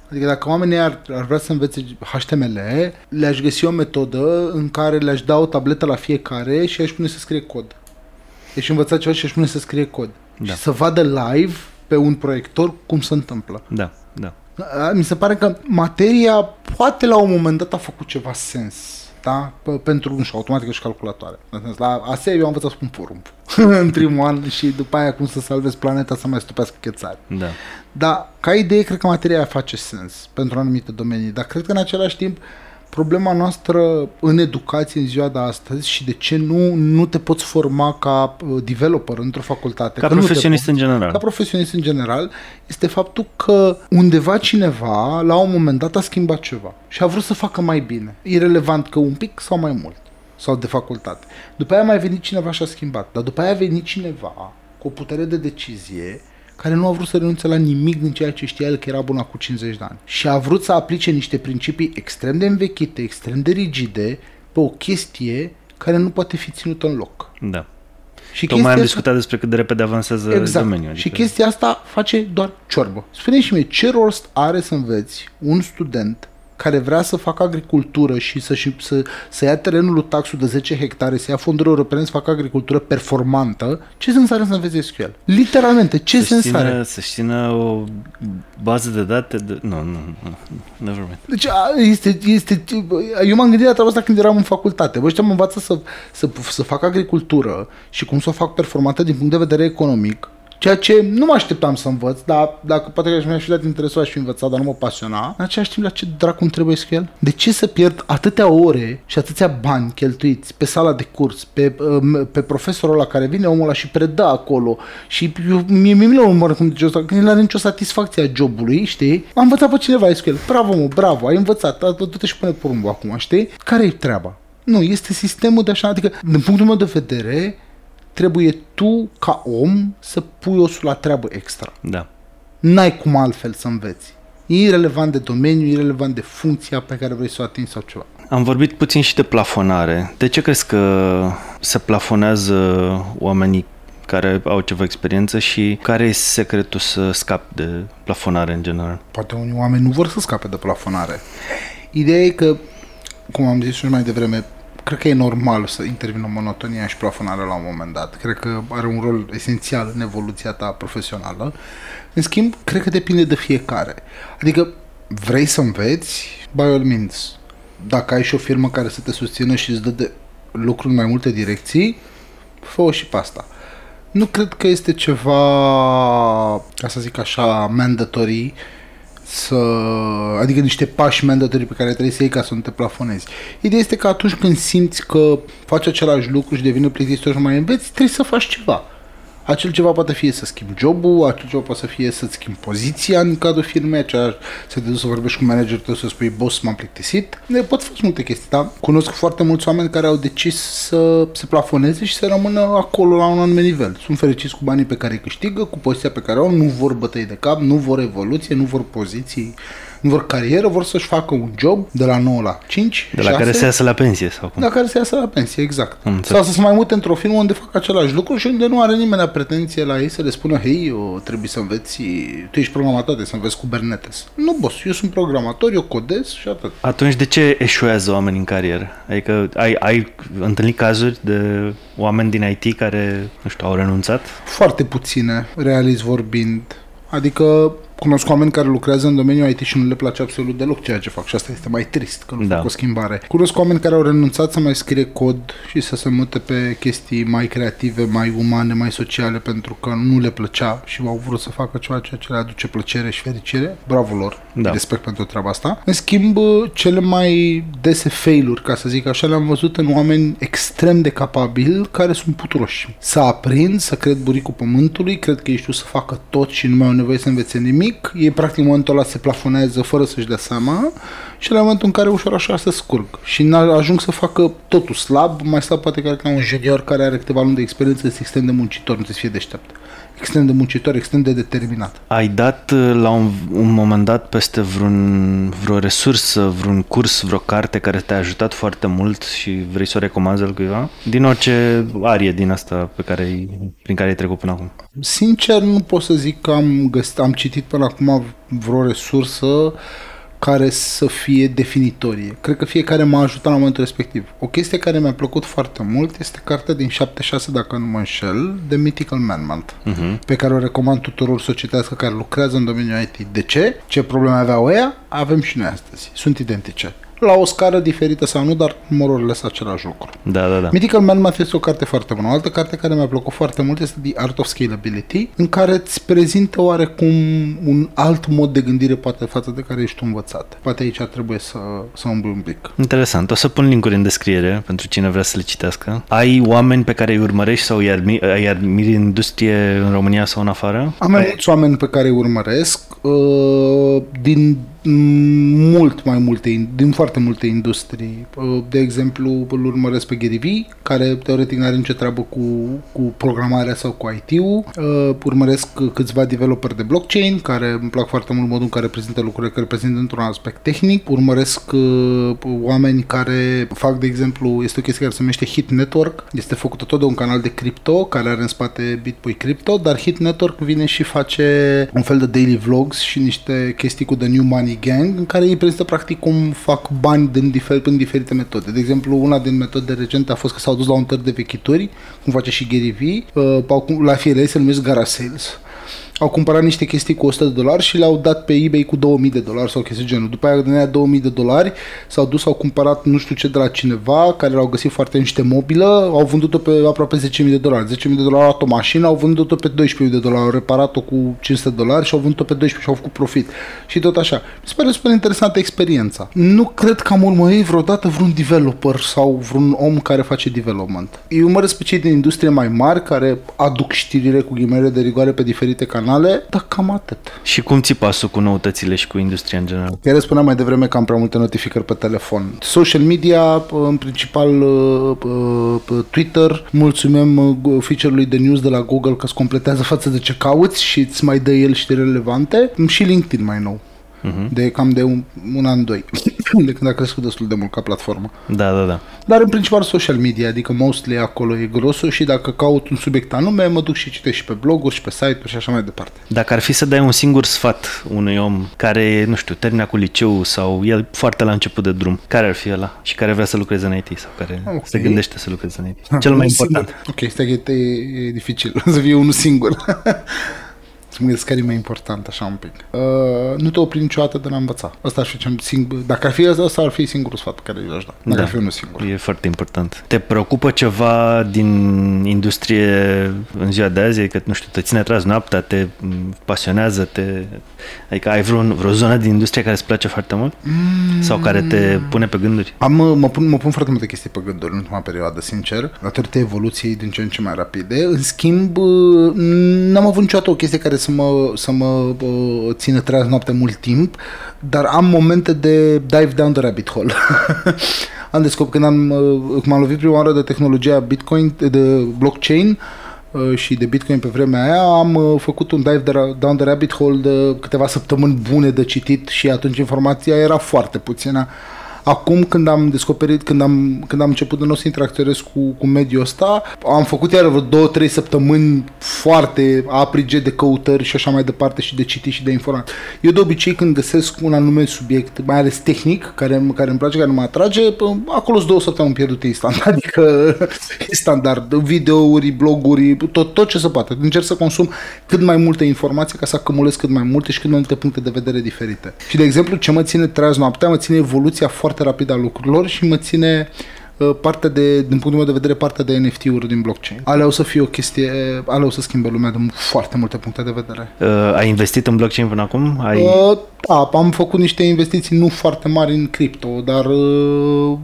[SPEAKER 1] Adică dacă oamenii ar, ar vrea să învețe HTML, le-aș găsi o metodă în care le-aș da o tabletă la fiecare și aș pune să scrie cod. Deci învăța ceva și aș pune să scrie cod. Da. Și să vadă live pe un proiector cum se întâmplă.
[SPEAKER 2] Da, da.
[SPEAKER 1] Mi se pare că materia poate la un moment dat a făcut ceva sens. da? P- pentru, nu știu, automatică și calculatoare. La ASE eu am învățat să pun porumb *laughs* în primul an și după aia cum să salvezi planeta să mai stupească chețari.
[SPEAKER 2] Da.
[SPEAKER 1] Dar ca idee, cred că materia face sens pentru anumite domenii, dar cred că în același timp problema noastră în educație în ziua de astăzi și de ce nu, nu te poți forma ca uh, developer într-o facultate.
[SPEAKER 2] Ca
[SPEAKER 1] că nu te
[SPEAKER 2] profesionist
[SPEAKER 1] poți.
[SPEAKER 2] în general.
[SPEAKER 1] Ca profesionist în general, este faptul că undeva cineva, la un moment dat, a schimbat ceva și a vrut să facă mai bine. Irelevant că un pic sau mai mult, sau de facultate. După aia a mai venit cineva și a schimbat, dar după aia a venit cineva cu o putere de decizie care nu a vrut să renunțe la nimic din ceea ce știa el că era bun acum 50 de ani. Și a vrut să aplice niște principii extrem de învechite, extrem de rigide, pe o chestie care nu poate fi ținută în loc.
[SPEAKER 2] Da.
[SPEAKER 1] Și
[SPEAKER 2] Tocmai am
[SPEAKER 1] chestia
[SPEAKER 2] discutat despre cât de repede avansează
[SPEAKER 1] Exact.
[SPEAKER 2] domeniul. adică-
[SPEAKER 1] Și chestia asta face doar ciorbă. Spune și mie, ce rost are să înveți un student care vrea să facă agricultură și să, și, să, să ia terenul lui taxul de 10 hectare, să ia fonduri europene să facă agricultură performantă, ce sens are să înveți SQL? Literalmente, ce
[SPEAKER 2] să
[SPEAKER 1] sens are?
[SPEAKER 2] țină, să țină o bază de date de... Nu, nu, nu. Never mind.
[SPEAKER 1] Deci a, este, este, eu m-am gândit la treaba asta când eram în facultate. Bă, ăștia mă învață să, să, să fac agricultură și cum să o fac performantă din punct de vedere economic, ceea ce nu mă așteptam să învăț, dar dacă poate că aș mi-aș fi dat interesul, aș fi învățat, dar nu mă pasiona. În același timp, la ce dracu îmi trebuie SQL? De ce să pierd atâtea ore și atâția bani cheltuiți pe sala de curs, pe, pe profesorul ăla care vine, omul ăla și predă acolo și eu, mie, mie nu mă cum zice ăsta, că nu are nicio satisfacție a jobului, știi? Am învățat pe cineva SQL. Bravo, mă, bravo, ai învățat, du-te și pune porumbul acum, știi? Care e treaba? Nu, este sistemul de așa, adică, din punctul meu de vedere, trebuie tu, ca om, să pui osul la treabă extra.
[SPEAKER 2] Da.
[SPEAKER 1] N-ai cum altfel să înveți. E irrelevant de domeniu, e irrelevant de funcția pe care vrei să o atingi sau ceva.
[SPEAKER 2] Am vorbit puțin și de plafonare. De ce crezi că se plafonează oamenii care au ceva experiență și care e secretul să scapi de plafonare în general?
[SPEAKER 1] Poate unii oameni nu vor să scape de plafonare. Ideea e că, cum am zis și mai devreme, cred că e normal să intervină monotonia și plafonarea la un moment dat. Cred că are un rol esențial în evoluția ta profesională. În schimb, cred că depinde de fiecare. Adică, vrei să înveți? By all means. Dacă ai și o firmă care să te susțină și îți dă de lucruri în mai multe direcții, fă-o și pe asta. Nu cred că este ceva, ca să zic așa, mandatory să, adică niște pași mandatorii pe care trebuie să iei ca să nu te plafonezi. Ideea este că atunci când simți că faci același lucru și devine plictisitor și mai înveți, trebuie să faci ceva. Acel ceva poate fi să schimbi jobul, acel ceva poate să fie să-ți schimbi poziția în cadrul firmei, acea, să te duci să vorbești cu managerul tău, să spui, boss, m-am plictisit. Ne pot face multe chestii, dar cunosc foarte mulți oameni care au decis să se plafoneze și să rămână acolo la un anumit nivel. Sunt fericiți cu banii pe care îi câștigă, cu poziția pe care o au, nu vor bătăi de cap, nu vor evoluție, nu vor poziții, nu vor carieră, vor să-și facă un job de la 9 la 5,
[SPEAKER 2] De la
[SPEAKER 1] 6,
[SPEAKER 2] care se iasă la pensie sau cum?
[SPEAKER 1] la care se iasă la pensie, exact.
[SPEAKER 2] Am înțeles.
[SPEAKER 1] Sau să se mai mute într-o firmă unde fac același lucru și unde nu are nimeni pretenție la ei să le spună, hei, eu trebuie să înveți, tu ești programator, trebuie să înveți Kubernetes. Nu, boss, eu sunt programator, eu codez și atât.
[SPEAKER 2] Atunci de ce eșuează oamenii în carieră? Adică ai, ai întâlnit cazuri de oameni din IT care, nu știu, au renunțat?
[SPEAKER 1] Foarte puține, realist vorbind. Adică cunosc oameni care lucrează în domeniul IT și nu le place absolut deloc ceea ce fac și asta este mai trist că nu
[SPEAKER 2] Da.
[SPEAKER 1] fac o schimbare. Cunosc oameni care au renunțat să mai scrie cod și să se mute pe chestii mai creative, mai umane, mai sociale pentru că nu le plăcea și au vrut să facă ceva ceea ce le aduce plăcere și fericire. Bravo lor!
[SPEAKER 2] Da.
[SPEAKER 1] Respect pentru treaba asta. În schimb, cele mai dese failuri, ca să zic așa, le-am văzut în oameni extrem de capabili care sunt puturoși. Să aprind, să cred buricul pământului, cred că ei știu să facă tot și nu mai au nevoie să învețe nimic. Ei, practic, în momentul ăla se plafonează fără să-și dea seama și la momentul în care ușor așa se scurg și n- ajung să facă totul slab, mai slab poate chiar ca un junior care are câteva luni de experiență, este extrem de muncitor, nu trebuie să fie deștept. Extrem de muncitor, extrem de determinat.
[SPEAKER 2] Ai dat uh, la un, un moment dat peste vreun, vreo resursă, vreun curs, vreo carte care te-a ajutat foarte mult și vrei să o recomanzi al cuiva? Din orice arie din asta pe care ai, prin care ai trecut până acum.
[SPEAKER 1] Sincer, nu pot să zic că am, găsit, am citit până acum vreo resursă care să fie definitorie. Cred că fiecare m-a ajutat la momentul respectiv. O chestie care mi-a plăcut foarte mult este cartea din 76, dacă nu mă înșel, de Mythical Man-Month,
[SPEAKER 2] Uh-huh.
[SPEAKER 1] pe care o recomand tuturor să o citească care lucrează în domeniul IT. De ce? Ce probleme aveau ea? avem și noi astăzi. Sunt identice la o scară diferită sau nu, dar morurile sunt același lucru.
[SPEAKER 2] Da, da, da.
[SPEAKER 1] Mythical Man Math este o carte foarte bună. O altă carte care mi-a plăcut foarte mult este The Art of Scalability, în care îți prezintă oarecum un alt mod de gândire poate față de care ești învățat. Poate aici trebuie să, să umbli un pic.
[SPEAKER 2] Interesant. O să pun linkuri în descriere pentru cine vrea să le citească. Ai oameni pe care îi urmărești sau îi admiri, îi admiri în industrie în România sau în afară?
[SPEAKER 1] Am mai mulți oameni pe care îi urmăresc. Uh, din mult mai multe, din foarte multe industrii. De exemplu, îl urmăresc pe Gary Vee, care teoretic nu are nicio treabă cu, cu programarea sau cu IT-ul. Uh, urmăresc câțiva developeri de blockchain, care îmi plac foarte mult modul în care prezintă lucrurile, care prezintă într-un aspect tehnic. Urmăresc uh, oameni care fac, de exemplu, este o chestie care se numește Hit Network. Este făcută tot de un canal de cripto, care are în spate BitBoy Crypto, dar Hit Network vine și face un fel de daily vlogs și niște chestii cu The New Money Money Gang, în care ei prezintă practic cum fac bani din difer- prin diferite metode. De exemplu, una din metode recente a fost că s-au dus la un tăr de vechituri, cum face și Gary Vee, uh, la fie se numesc Gara Sales au cumpărat niște chestii cu 100 de dolari și le-au dat pe eBay cu 2000 de dolari sau chestii genul. După aia, din aia 2000 de dolari, s-au dus, au cumpărat nu știu ce de la cineva, care l-au găsit foarte niște mobilă, au vândut-o pe aproape 10.000 de dolari. 10.000 de dolari au luat o mașină, au vândut-o pe 12.000 de dolari, au reparat-o cu 500 de dolari și au vândut-o pe 12 și au făcut profit. Și tot așa. Mi se pare super interesantă experiența. Nu cred că am urmărit vreodată vreun developer sau vreun om care face development. Eu urmăresc pe cei din industrie mai mari care aduc știrile cu ghimele de rigoare pe diferite canale canale, dar cam atât.
[SPEAKER 2] Și cum ți pasul cu noutățile și cu industria în general?
[SPEAKER 1] Chiar spuneam mai devreme că am prea multe notificări pe telefon. Social media, în principal uh, uh, Twitter, mulțumim uh, feature-ului de news de la Google că îți completează față de ce cauți și îți mai dă el știri relevante. Și LinkedIn mai nou uh-huh. de cam de un, un an, doi, *coughs* de când a crescut destul de mult ca platformă.
[SPEAKER 2] Da, da, da.
[SPEAKER 1] Dar în principal social media, adică mostly acolo e grosul și dacă caut un subiect anume, mă duc și citesc și pe bloguri și pe site-uri și așa mai departe.
[SPEAKER 2] Dacă ar fi să dai un singur sfat unui om care, nu știu, termina cu liceu sau el foarte la început de drum, care ar fi ăla și care vrea să lucreze în IT sau care okay. se gândește să lucreze în IT? Cel mai important.
[SPEAKER 1] Ok, stai că e, e dificil *laughs* să fie unul singur. *laughs* Să mă gândesc care e mai important, așa un pic. Uh, nu te opri niciodată de la învăța. Asta ar fi cel singur. Dacă ar fi asta, asta ar fi singurul sfat pe care i-aș da. Dacă da, ar fi unul singur.
[SPEAKER 2] E foarte important. Te preocupă ceva din industrie în ziua de azi? Că, nu știu, te ține atras noaptea, te pasionează, te... Adică ai vreun, vreo zonă din industrie care îți place foarte mult? Mm. Sau care te pune pe gânduri?
[SPEAKER 1] Am, mă, pun, mă pun foarte multe chestii pe gânduri în ultima perioadă, sincer, datorită evoluției din ce în ce mai rapide. În schimb, n-am avut niciodată o chestie care să mă, să mă uh, țină treaz noapte mult timp, dar am momente de dive down the rabbit hole. *laughs* am descoperit când am, uh, când m-am lovit prima oară de tehnologia Bitcoin, de blockchain, uh, și de Bitcoin pe vremea aia, am uh, făcut un dive down the rabbit hole de câteva săptămâni bune de citit și atunci informația era foarte puțină. Acum când am descoperit, când am, când am început de nou să interacționez cu, cu mediul ăsta, am făcut iar vreo două, trei săptămâni foarte aprige de căutări și așa mai departe și de citit și de informat. Eu de obicei când găsesc un anume subiect, mai ales tehnic, care, care îmi place, care mă atrage, acolo sunt două săptămâni pierdute instant. *laughs* Adică e standard, videouri, bloguri, tot, tot ce se poate. Încerc să consum cât mai multe informații ca să acumulez cât mai multe și cât mai multe puncte de vedere diferite. Și de exemplu, ce mă ține treaz noaptea, mă ține evoluția foarte foarte rapid a lucrurilor și mă ține uh, partea de, din punctul meu de vedere, partea de NFT-uri din blockchain. Alea o să fie o chestie, alea o să schimbe lumea de foarte multe puncte de vedere.
[SPEAKER 2] Uh, ai investit în blockchain până acum? Ai...
[SPEAKER 1] Uh, da, am făcut niște investiții nu foarte mari în cripto, dar uh,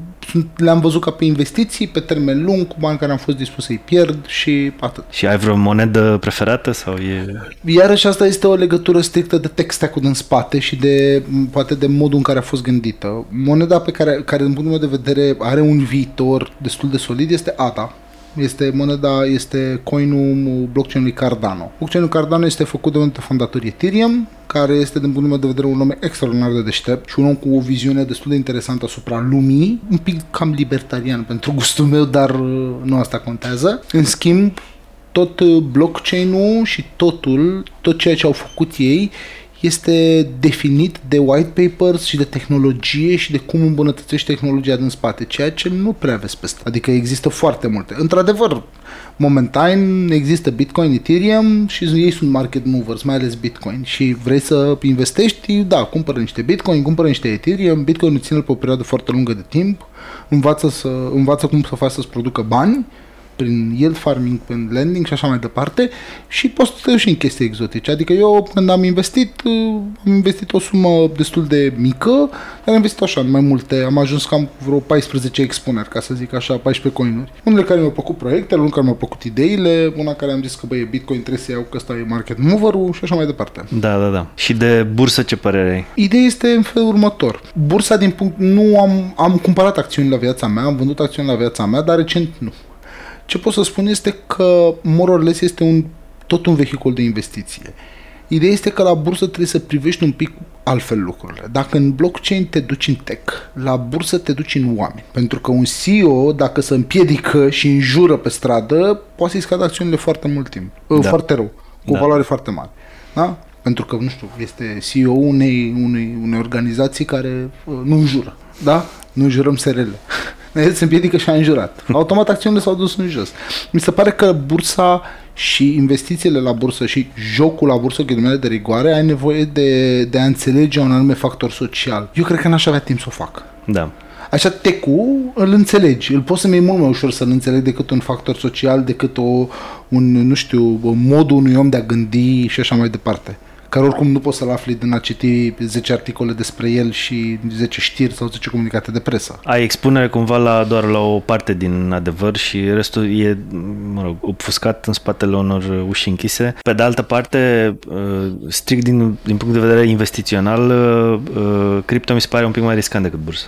[SPEAKER 1] le-am văzut ca pe investiții pe termen lung, cu bani care am fost dispus să-i pierd și atât.
[SPEAKER 2] Și ai vreo monedă preferată sau e...
[SPEAKER 1] Iarăși asta este o legătură strictă de tech stack din spate și de poate de modul în care a fost gândită. Moneda pe care, care din punctul meu de vedere are un viitor destul de solid este ADA, este moneda, este coinul blockchain-ului Cardano. Blockchain-ul Cardano este făcut de un fondator Ethereum, care este, din punctul meu de vedere, un om extraordinar de deștept și un om cu o viziune destul de interesantă asupra lumii, un pic cam libertarian pentru gustul meu, dar uh, nu asta contează. În schimb, tot uh, blockchain-ul și totul, tot ceea ce au făcut ei, este definit de white papers și de tehnologie și de cum îmbunătățești tehnologia din spate, ceea ce nu prea vezi peste. Adică există foarte multe. Într-adevăr, momentan există Bitcoin, Ethereum și ei sunt market movers, mai ales Bitcoin. Și vrei să investești, da, cumpără niște Bitcoin, cumpără niște Ethereum, Bitcoin ține pe o perioadă foarte lungă de timp, învață, să, învață cum să faci să-ți producă bani prin yield farming, prin lending și așa mai departe și poți să te și în chestii exotice. Adică eu când am investit, uh, am investit o sumă destul de mică, dar am investit așa în mai multe, am ajuns cam vreo 14 expuneri, ca să zic așa, 14 coinuri. Unele care mi-au plăcut proiectele, unele care mi-au plăcut ideile, una care am zis că băie, Bitcoin trebuie să iau că ăsta e market mover și așa mai departe.
[SPEAKER 2] Da, da, da. Și de bursă ce părere ai?
[SPEAKER 1] Ideea este în felul următor. Bursa din punct, nu am, am cumpărat acțiuni la viața mea, am vândut acțiuni la viața mea, dar recent nu. Ce pot să spun este că more or less este un, tot un vehicul de investiție. Ideea este că la bursă trebuie să privești un pic altfel lucrurile. Dacă în blockchain te duci în tech, la bursă te duci în oameni. Pentru că un CEO, dacă se împiedică și înjură pe stradă, poate să-i scadă acțiunile foarte mult timp. Da. Foarte rău. Cu da. o valoare foarte mare. Da? Pentru că, nu știu, este CEO unei, unei, unei organizații care uh, nu înjură. Da? Nu înjurăm SRL. *laughs* el se împiedică și a înjurat. Automat acțiunile s-au dus în jos. Mi se pare că bursa și investițiile la bursă și jocul la bursă, ghilimele de rigoare, ai nevoie de, de a înțelege un anume factor social. Eu cred că n-aș avea timp să o fac.
[SPEAKER 2] Da.
[SPEAKER 1] Așa, tecu îl înțelegi, îl poți să-mi mult mai ușor să-l înțeleg decât un factor social, decât o, un, nu știu, modul unui om de a gândi și așa mai departe care oricum nu poți să-l afli din a citi 10 articole despre el și 10 știri sau 10 comunicate de presă.
[SPEAKER 2] Ai expunere cumva la, doar la o parte din adevăr și restul e, mă rog, obfuscat în spatele unor uși închise. Pe de altă parte, uh, strict din, din punct de vedere investițional, uh, uh, cripto mi se pare un pic mai riscant decât bursă.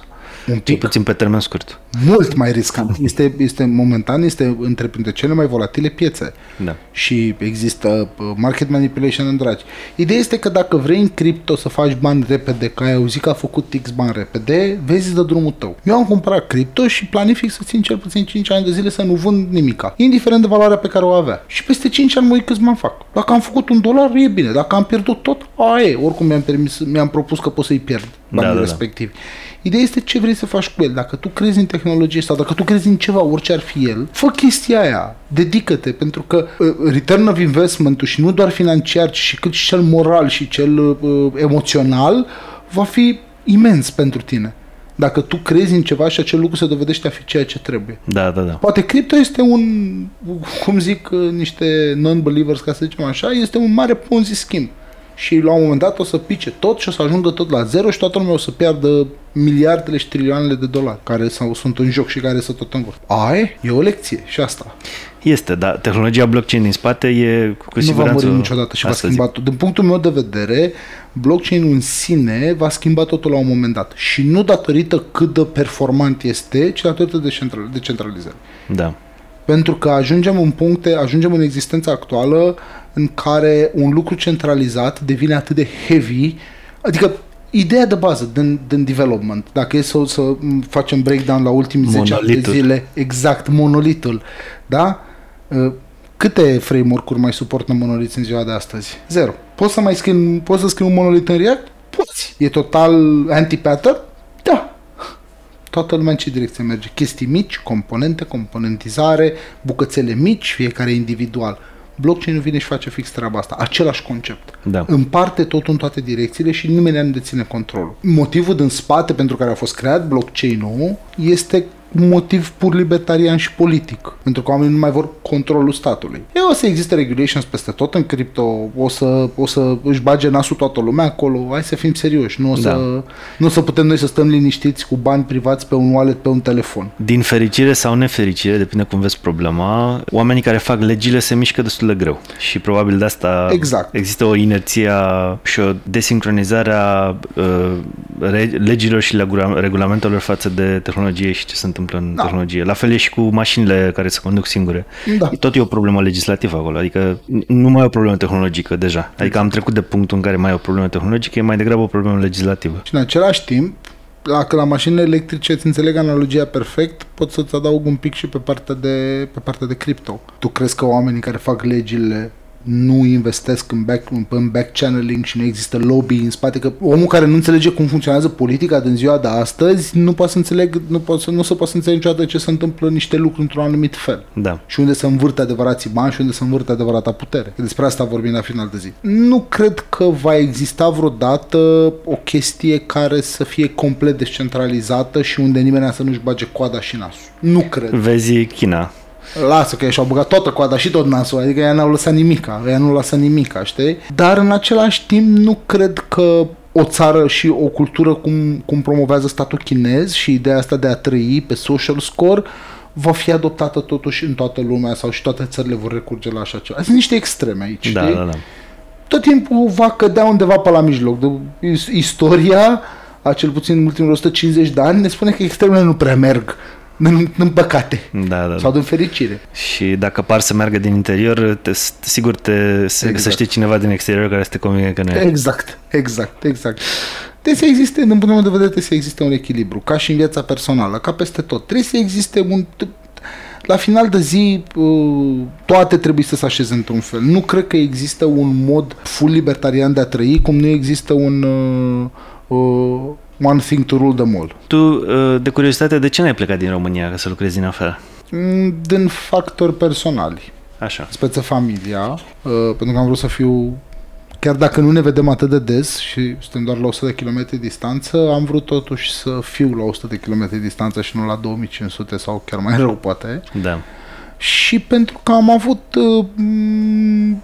[SPEAKER 2] Un pic. puțin pe termen scurt.
[SPEAKER 1] Mult mai riscant. Este, este momentan, este între printre cele mai volatile piețe.
[SPEAKER 2] Da.
[SPEAKER 1] Și există uh, market manipulation în dragi. Ideea este că dacă vrei în cripto să faci bani repede, că ai auzit că a făcut X bani repede, vezi de drumul tău. Eu am cumpărat cripto și planific să țin cel puțin 5 ani de zile să nu vând nimica, indiferent de valoarea pe care o avea. Și peste 5 ani mă uit câți bani fac. Dacă am făcut un dolar, e bine. Dacă am pierdut tot, aia e. Oricum mi-am, permis, mi-am propus că pot să-i pierd banii da, da, respectivi. Da. Ideea este ce vrei să faci cu el. Dacă tu crezi în tehnologie sau dacă tu crezi în ceva, orice ar fi el, fă chestia aia, dedică-te, pentru că uh, return of investment și nu doar financiar, ci și cât și cel moral și cel uh, emoțional va fi imens pentru tine dacă tu crezi în ceva și acel lucru se dovedește a fi ceea ce trebuie.
[SPEAKER 2] Da, da, da.
[SPEAKER 1] Poate cripto este un, cum zic uh, niște non-believers, ca să zicem așa, este un mare ponzi schimb și la un moment dat o să pice tot și o să ajungă tot la zero și toată lumea o să piardă miliardele și trilioanele de dolari care sau sunt în joc și care să tot învârt. Ai, e o lecție și asta.
[SPEAKER 2] Este, dar tehnologia blockchain din spate e cu
[SPEAKER 1] nu
[SPEAKER 2] siguranță...
[SPEAKER 1] Nu va muri niciodată și va schimba tot. Din punctul meu de vedere, blockchain în sine va schimba totul la un moment dat. Și nu datorită cât de performant este, ci datorită decentralizării.
[SPEAKER 2] Da.
[SPEAKER 1] Pentru că ajungem în puncte, ajungem în existența actuală în care un lucru centralizat devine atât de heavy, adică ideea de bază din, din development, dacă e să, să facem breakdown la ultimii 10 ani de zile, exact, monolitul, da? Uh, câte framework-uri mai suportă monoliți în ziua de astăzi? Zero. Poți să mai scrii, poți să scrii un monolit în React? Poți. E total anti-pattern? Da. Toată lumea în ce direcție merge? Chestii mici, componente, componentizare, bucățele mici, fiecare individual blockchain-ul vine și face fix treaba asta, același concept.
[SPEAKER 2] Da.
[SPEAKER 1] Împarte totul în toate direcțiile și nimeni nu deține controlul. Motivul din spate pentru care a fost creat blockchain-ul este un motiv pur libertarian și politic, pentru că oamenii nu mai vor controlul statului. E o să existe regulations peste tot în cripto, o să, o să își bage nasul toată lumea acolo, hai să fim serioși, nu o să, da. nu o să putem noi să stăm liniștiți cu bani privați pe un wallet, pe un telefon.
[SPEAKER 2] Din fericire sau nefericire, depinde cum vezi problema, oamenii care fac legile se mișcă destul de greu și probabil de asta
[SPEAKER 1] exact.
[SPEAKER 2] există o inerție și o desincronizare a uh, legilor și regulamentelor față de tehnologie și ce se întâmplă în da. tehnologie. La fel e și cu mașinile care se conduc singure. Da. Tot e o problemă legislativă acolo, adică nu mai e o problemă tehnologică deja. Adică exact. am trecut de punctul în care mai e o problemă tehnologică, e mai degrabă o problemă legislativă.
[SPEAKER 1] Și în același timp, dacă la mașinile electrice îți înțeleg analogia perfect, pot să-ți adaug un pic și pe partea de, pe partea de cripto. Tu crezi că oamenii care fac legile nu investesc în back, în back channeling și nu există lobby în spate, că omul care nu înțelege cum funcționează politica din ziua de astăzi nu poate să înțeleg, nu, poate să, nu se poate să înțelege niciodată ce se întâmplă niște lucruri într-un anumit fel.
[SPEAKER 2] Da.
[SPEAKER 1] Și unde se învârte adevărații bani și unde se învârte adevărata putere. Despre asta vorbim la final de zi. Nu cred că va exista vreodată o chestie care să fie complet descentralizată și unde nimeni să nu-și bage coada și nasul. Nu cred.
[SPEAKER 2] Vezi China.
[SPEAKER 1] Lasă că și-au băgat toată coada și tot nasul, adică ea n-au lăsat nimica, ea nu lasă nimica, știi? Dar în același timp nu cred că o țară și o cultură cum, cum promovează statul chinez și ideea asta de a trăi pe social score va fi adoptată totuși în toată lumea sau și toate țările vor recurge la așa ceva. Sunt niște extreme aici,
[SPEAKER 2] Da,
[SPEAKER 1] știi?
[SPEAKER 2] da, da.
[SPEAKER 1] tot timpul va cădea undeva pe la mijloc. De, is- istoria, a cel puțin în ultimul 150 de ani, ne spune că extremele nu prea merg. În, în păcate.
[SPEAKER 2] Da, da.
[SPEAKER 1] Sau din fericire.
[SPEAKER 2] Și dacă par să meargă din interior, te, sigur te, se
[SPEAKER 1] Exact.
[SPEAKER 2] găsește cineva din exterior care să te convine că nu e.
[SPEAKER 1] Exact, exact, exact. Trebuie să existe, din punctul meu de vedere, trebuie să existe un echilibru, ca și în viața personală, ca peste tot. Trebuie să existe un... La final de zi, uh, toate trebuie să se așeze într-un fel. Nu cred că există un mod full libertarian de a trăi, cum nu există un uh, uh, one thing to rule them all.
[SPEAKER 2] Tu, uh, de curiozitate, de ce n-ai plecat din România ca să lucrezi din afară?
[SPEAKER 1] Mm, Din factori personali.
[SPEAKER 2] Așa.
[SPEAKER 1] speță familia, uh, pentru că am vrut să fiu, chiar dacă nu ne vedem atât de des și suntem doar la 100 de km distanță, am vrut totuși să fiu la 100 de km distanță și nu la 2500 sau chiar mai *laughs* rău poate.
[SPEAKER 2] Da.
[SPEAKER 1] Și pentru că am avut uh, m,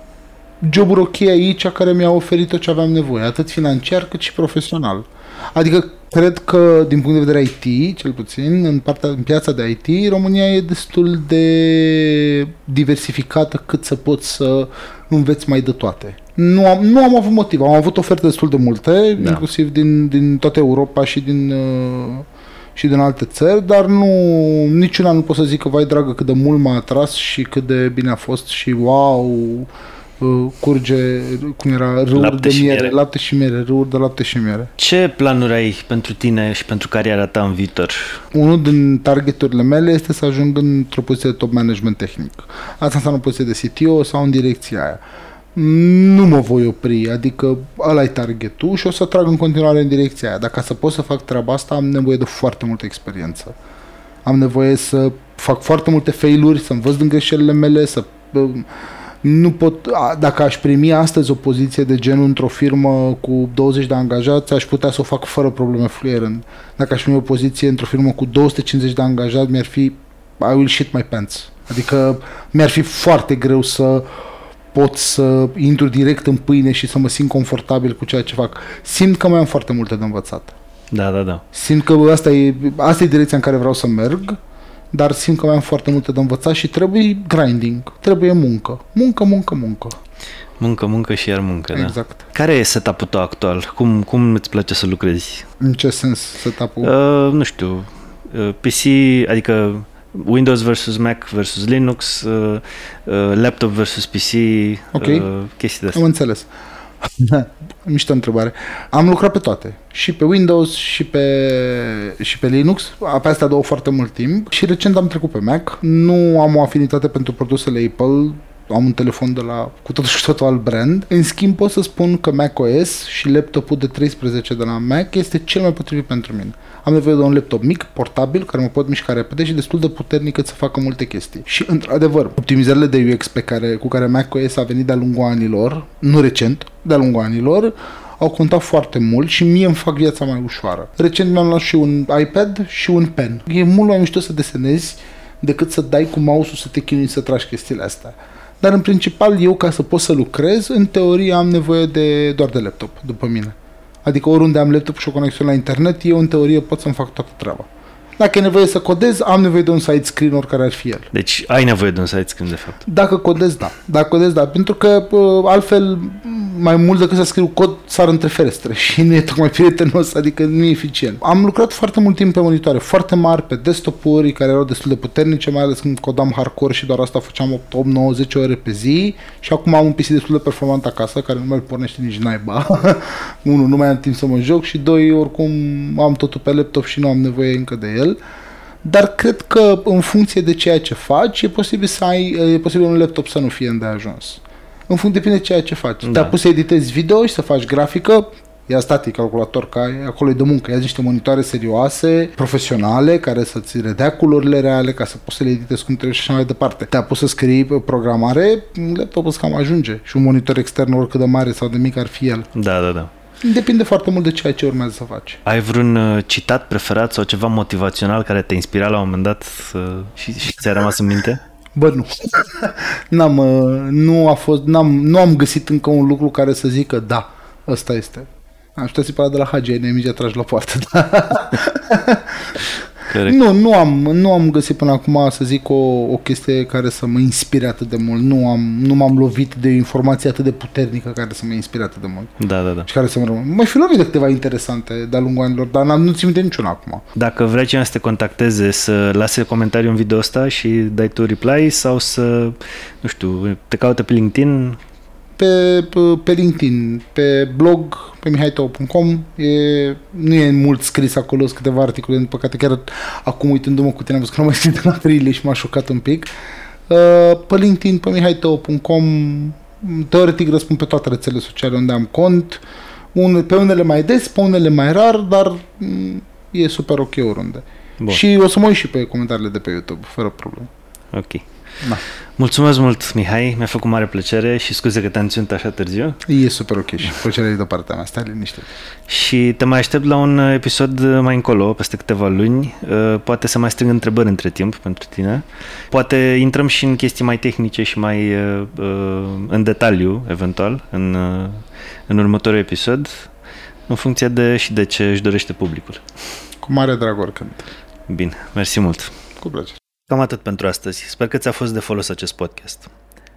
[SPEAKER 1] joburi ok aici care mi-au oferit tot ce aveam nevoie, atât financiar cât și profesional. Adică cred că din punct de vedere IT, cel puțin, în, partea, în piața de IT, România e destul de diversificată cât să poți să înveți mai de toate. Nu am, nu am avut motiv, am avut oferte destul de multe,
[SPEAKER 2] Da.
[SPEAKER 1] da. inclusiv din, din toată Europa și din, uh, și din alte țări, dar nu, niciuna nu pot să zic că, vai dragă, cât de mult m-a atras și cât de bine a fost și wow, uh, curge, cum era, râuri
[SPEAKER 2] Lapte
[SPEAKER 1] de
[SPEAKER 2] și
[SPEAKER 1] miere,
[SPEAKER 2] miere.
[SPEAKER 1] lapte și miere, râuri de lapte și miere.
[SPEAKER 2] Ce planuri ai pentru tine și pentru cariera ta în viitor?
[SPEAKER 1] Unul din targeturile mele este să ajung într-o poziție de top management tehnic. Asta înseamnă o poziție de CTO sau în direcția aia. Nu mă voi opri, adică ăla e targetul și o să trag în continuare în direcția aia. Dacă să pot să fac treaba asta, am nevoie de foarte multă experiență. Am nevoie să fac foarte multe failuri, să învăț din greșelile mele, să nu pot, a, dacă aș primi astăzi o poziție de genul într-o firmă cu 20 de angajați, aș putea să o fac fără probleme fluierând. Dacă aș primi o poziție într-o firmă cu 250 de angajați, mi-ar fi I will shit my pants. Adică mi-ar fi foarte greu să pot să intru direct în pâine și să mă simt confortabil cu ceea ce fac. Simt că mai am foarte multe de învățat.
[SPEAKER 2] Da, da, da.
[SPEAKER 1] Simt că asta e, asta e direcția în care vreau să merg, dar simt că mai am foarte multe de învățat și trebuie grinding, trebuie muncă. Muncă, muncă, muncă.
[SPEAKER 2] Muncă, muncă și iar muncă, da.
[SPEAKER 1] Exact.
[SPEAKER 2] Care e setup-ul tău actual? Cum, cum îți place să lucrezi?
[SPEAKER 1] În ce sens setup-ul?
[SPEAKER 2] Uh, nu știu, uh, PC, adică Windows versus Mac versus Linux, uh, uh, laptop versus PC,
[SPEAKER 1] Ok.
[SPEAKER 2] uh, chestii de
[SPEAKER 1] Am
[SPEAKER 2] astea.
[SPEAKER 1] Înțeles. *laughs* Mișto întrebare. Am lucrat pe toate. Și pe Windows și pe, și pe Linux. Pe astea două foarte mult timp. Și recent am trecut pe Mac. Nu am o afinitate pentru produsele Apple. Am un telefon de la cu totul și totul alt brand. În schimb pot să spun că macOS și laptopul de 13 de la Mac este cel mai potrivit pentru mine. Am nevoie de un laptop mic, portabil, care mă pot mișca repede și destul de puternic cât să facă multe chestii. Și, într-adevăr, optimizările de UX pe care, cu care macOS a venit de-a lungul anilor, nu recent, de-a lungul anilor, au contat foarte mult și mie îmi fac viața mai ușoară. Recent mi-am luat și un iPad și un pen. E mult mai mișto să desenezi decât să dai cu mouse-ul să te chinui să tragi chestiile astea. Dar în principal eu ca să pot să lucrez, în teorie am nevoie de doar de laptop, după mine. Adică oriunde am laptop și o conexiune la internet, eu în teorie pot să-mi fac toată treaba. Dacă e nevoie să codez, am nevoie de un side screen oricare ar fi el.
[SPEAKER 2] Deci ai nevoie de un site screen, de fapt.
[SPEAKER 1] Dacă codez, da. Dacă codez, da. Pentru că uh, altfel, mai mult decât să scriu cod, sar între ferestre *laughs* și nu e tocmai prietenos, adică nu e eficient. Am lucrat foarte mult timp pe monitoare foarte mari, pe desktop-uri care erau destul de puternice, mai ales când codam hardcore și doar asta făceam 8, 8 9, 10 ore pe zi și acum am un PC destul de performant acasă, care nu mai pornește nici naiba. *laughs* Unu, nu mai am timp să mă joc și doi, oricum am totul pe laptop și nu am nevoie încă de el. Dar cred că în funcție de ceea ce faci, e posibil să ai, e posibil un laptop să nu fie îndeajuns. În funcție depinde de ceea ce faci.
[SPEAKER 2] Da.
[SPEAKER 1] Te-a pus să editezi video și să faci grafică, ia static calculator, că ai, acolo e de muncă, ia niște monitoare serioase, profesionale, care să-ți redea culorile reale, ca să poți să le editezi cum trebuie și așa mai departe. Te-a pus să scrii pe programare, laptopul îți cam ajunge. Și un monitor extern, oricât de mare sau de mic ar fi el.
[SPEAKER 2] Da, da, da.
[SPEAKER 1] Depinde foarte mult de ceea ce urmează să faci.
[SPEAKER 2] Ai vreun uh, citat preferat sau ceva motivațional care te-a inspirat la un moment dat să... și, și ți-a rămas în minte?
[SPEAKER 1] Bă, nu. n-am, uh, nu, a fost, n-am, nu am găsit încă un lucru care să zică da, ăsta este. Am știut să de la Hagi, ai imediat tragi la poartă. Da.
[SPEAKER 2] Corect.
[SPEAKER 1] nu, nu am, nu am găsit până acum să zic o, o chestie care să mă inspire atât de mult. Nu, am, nu m-am lovit de o informație atât de puternică care să mă inspire atât de mult.
[SPEAKER 2] Da, da, da.
[SPEAKER 1] Și care să mă rămână. Mă fi lovit de câteva interesante de-a lungul anilor, dar n-am, nu țin minte niciuna acum.
[SPEAKER 2] Dacă vrea cineva să te contacteze, să lase comentariu în video ăsta și dai tu reply sau să, nu știu, te caute pe LinkedIn,
[SPEAKER 1] pe, pe, pe LinkedIn, pe blog, pe mihaitau.com, e, nu e mult scris acolo, sunt câteva articole, din păcate chiar acum uitându-mă cu tine am văzut că nu mai scris *laughs* în aprilie și m-a șocat un pic. Uh, Pe LinkedIn, pe mihaitau.com, teoretic răspund pe toate rețelele sociale unde am cont, une, pe unele mai des, pe unele mai rar, dar mm, e super ok oriunde.
[SPEAKER 2] Bun.
[SPEAKER 1] Și o să mă uit și pe comentariile de pe YouTube, fără probleme.
[SPEAKER 2] ok.
[SPEAKER 1] Da.
[SPEAKER 2] Mulțumesc mult, Mihai, mi-a făcut mare plăcere și scuze că te-am ținut așa târziu.
[SPEAKER 1] E super ok și plăcerea e de partea mea, stai liniștit.
[SPEAKER 2] Și te mai aștept la un episod mai încolo, peste câteva luni. Uh, Poate să mai strâng întrebări între timp pentru tine. Poate intrăm și în chestii mai tehnice și mai uh, uh, în detaliu, eventual, în, uh, în următorul episod, în funcție de și de ce își dorește publicul.
[SPEAKER 1] Cu mare drag oricând.
[SPEAKER 2] Bine, mersi mult!
[SPEAKER 1] Cu plăcere.
[SPEAKER 2] Cam atât pentru astăzi. Sper că ți-a fost de folos acest podcast.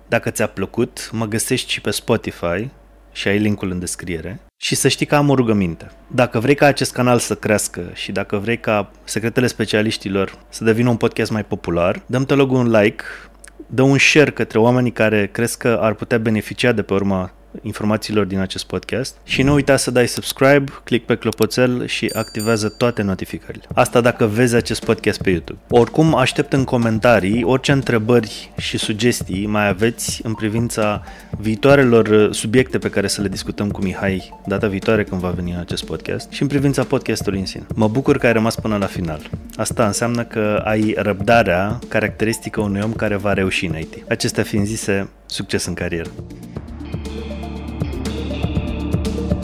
[SPEAKER 2] Dacă ți-a plăcut, mă găsești și pe Spotify și ai linkul în descriere. Și să știi că am o rugăminte. Dacă vrei ca acest canal să crească și dacă vrei ca secretele specialiștilor să devină un podcast mai popular, dăm te rog un like, dă un share către oamenii care crezi că ar putea beneficia de pe urma informațiilor din acest podcast și nu uita să dai subscribe, click pe clopoțel și activează toate notificările. Asta dacă vezi acest podcast pe YouTube. Oricum, aștept în comentarii orice întrebări și sugestii mai aveți în privința viitoarelor uh, subiecte pe care să le discutăm cu Mihai data viitoare când va veni în acest podcast și în privința podcastului în sine. Mă bucur că ai rămas până la final. Asta înseamnă că ai răbdarea caracteristică unui om care va reuși în IT. Acestea fiind zise, succes în carieră! thank you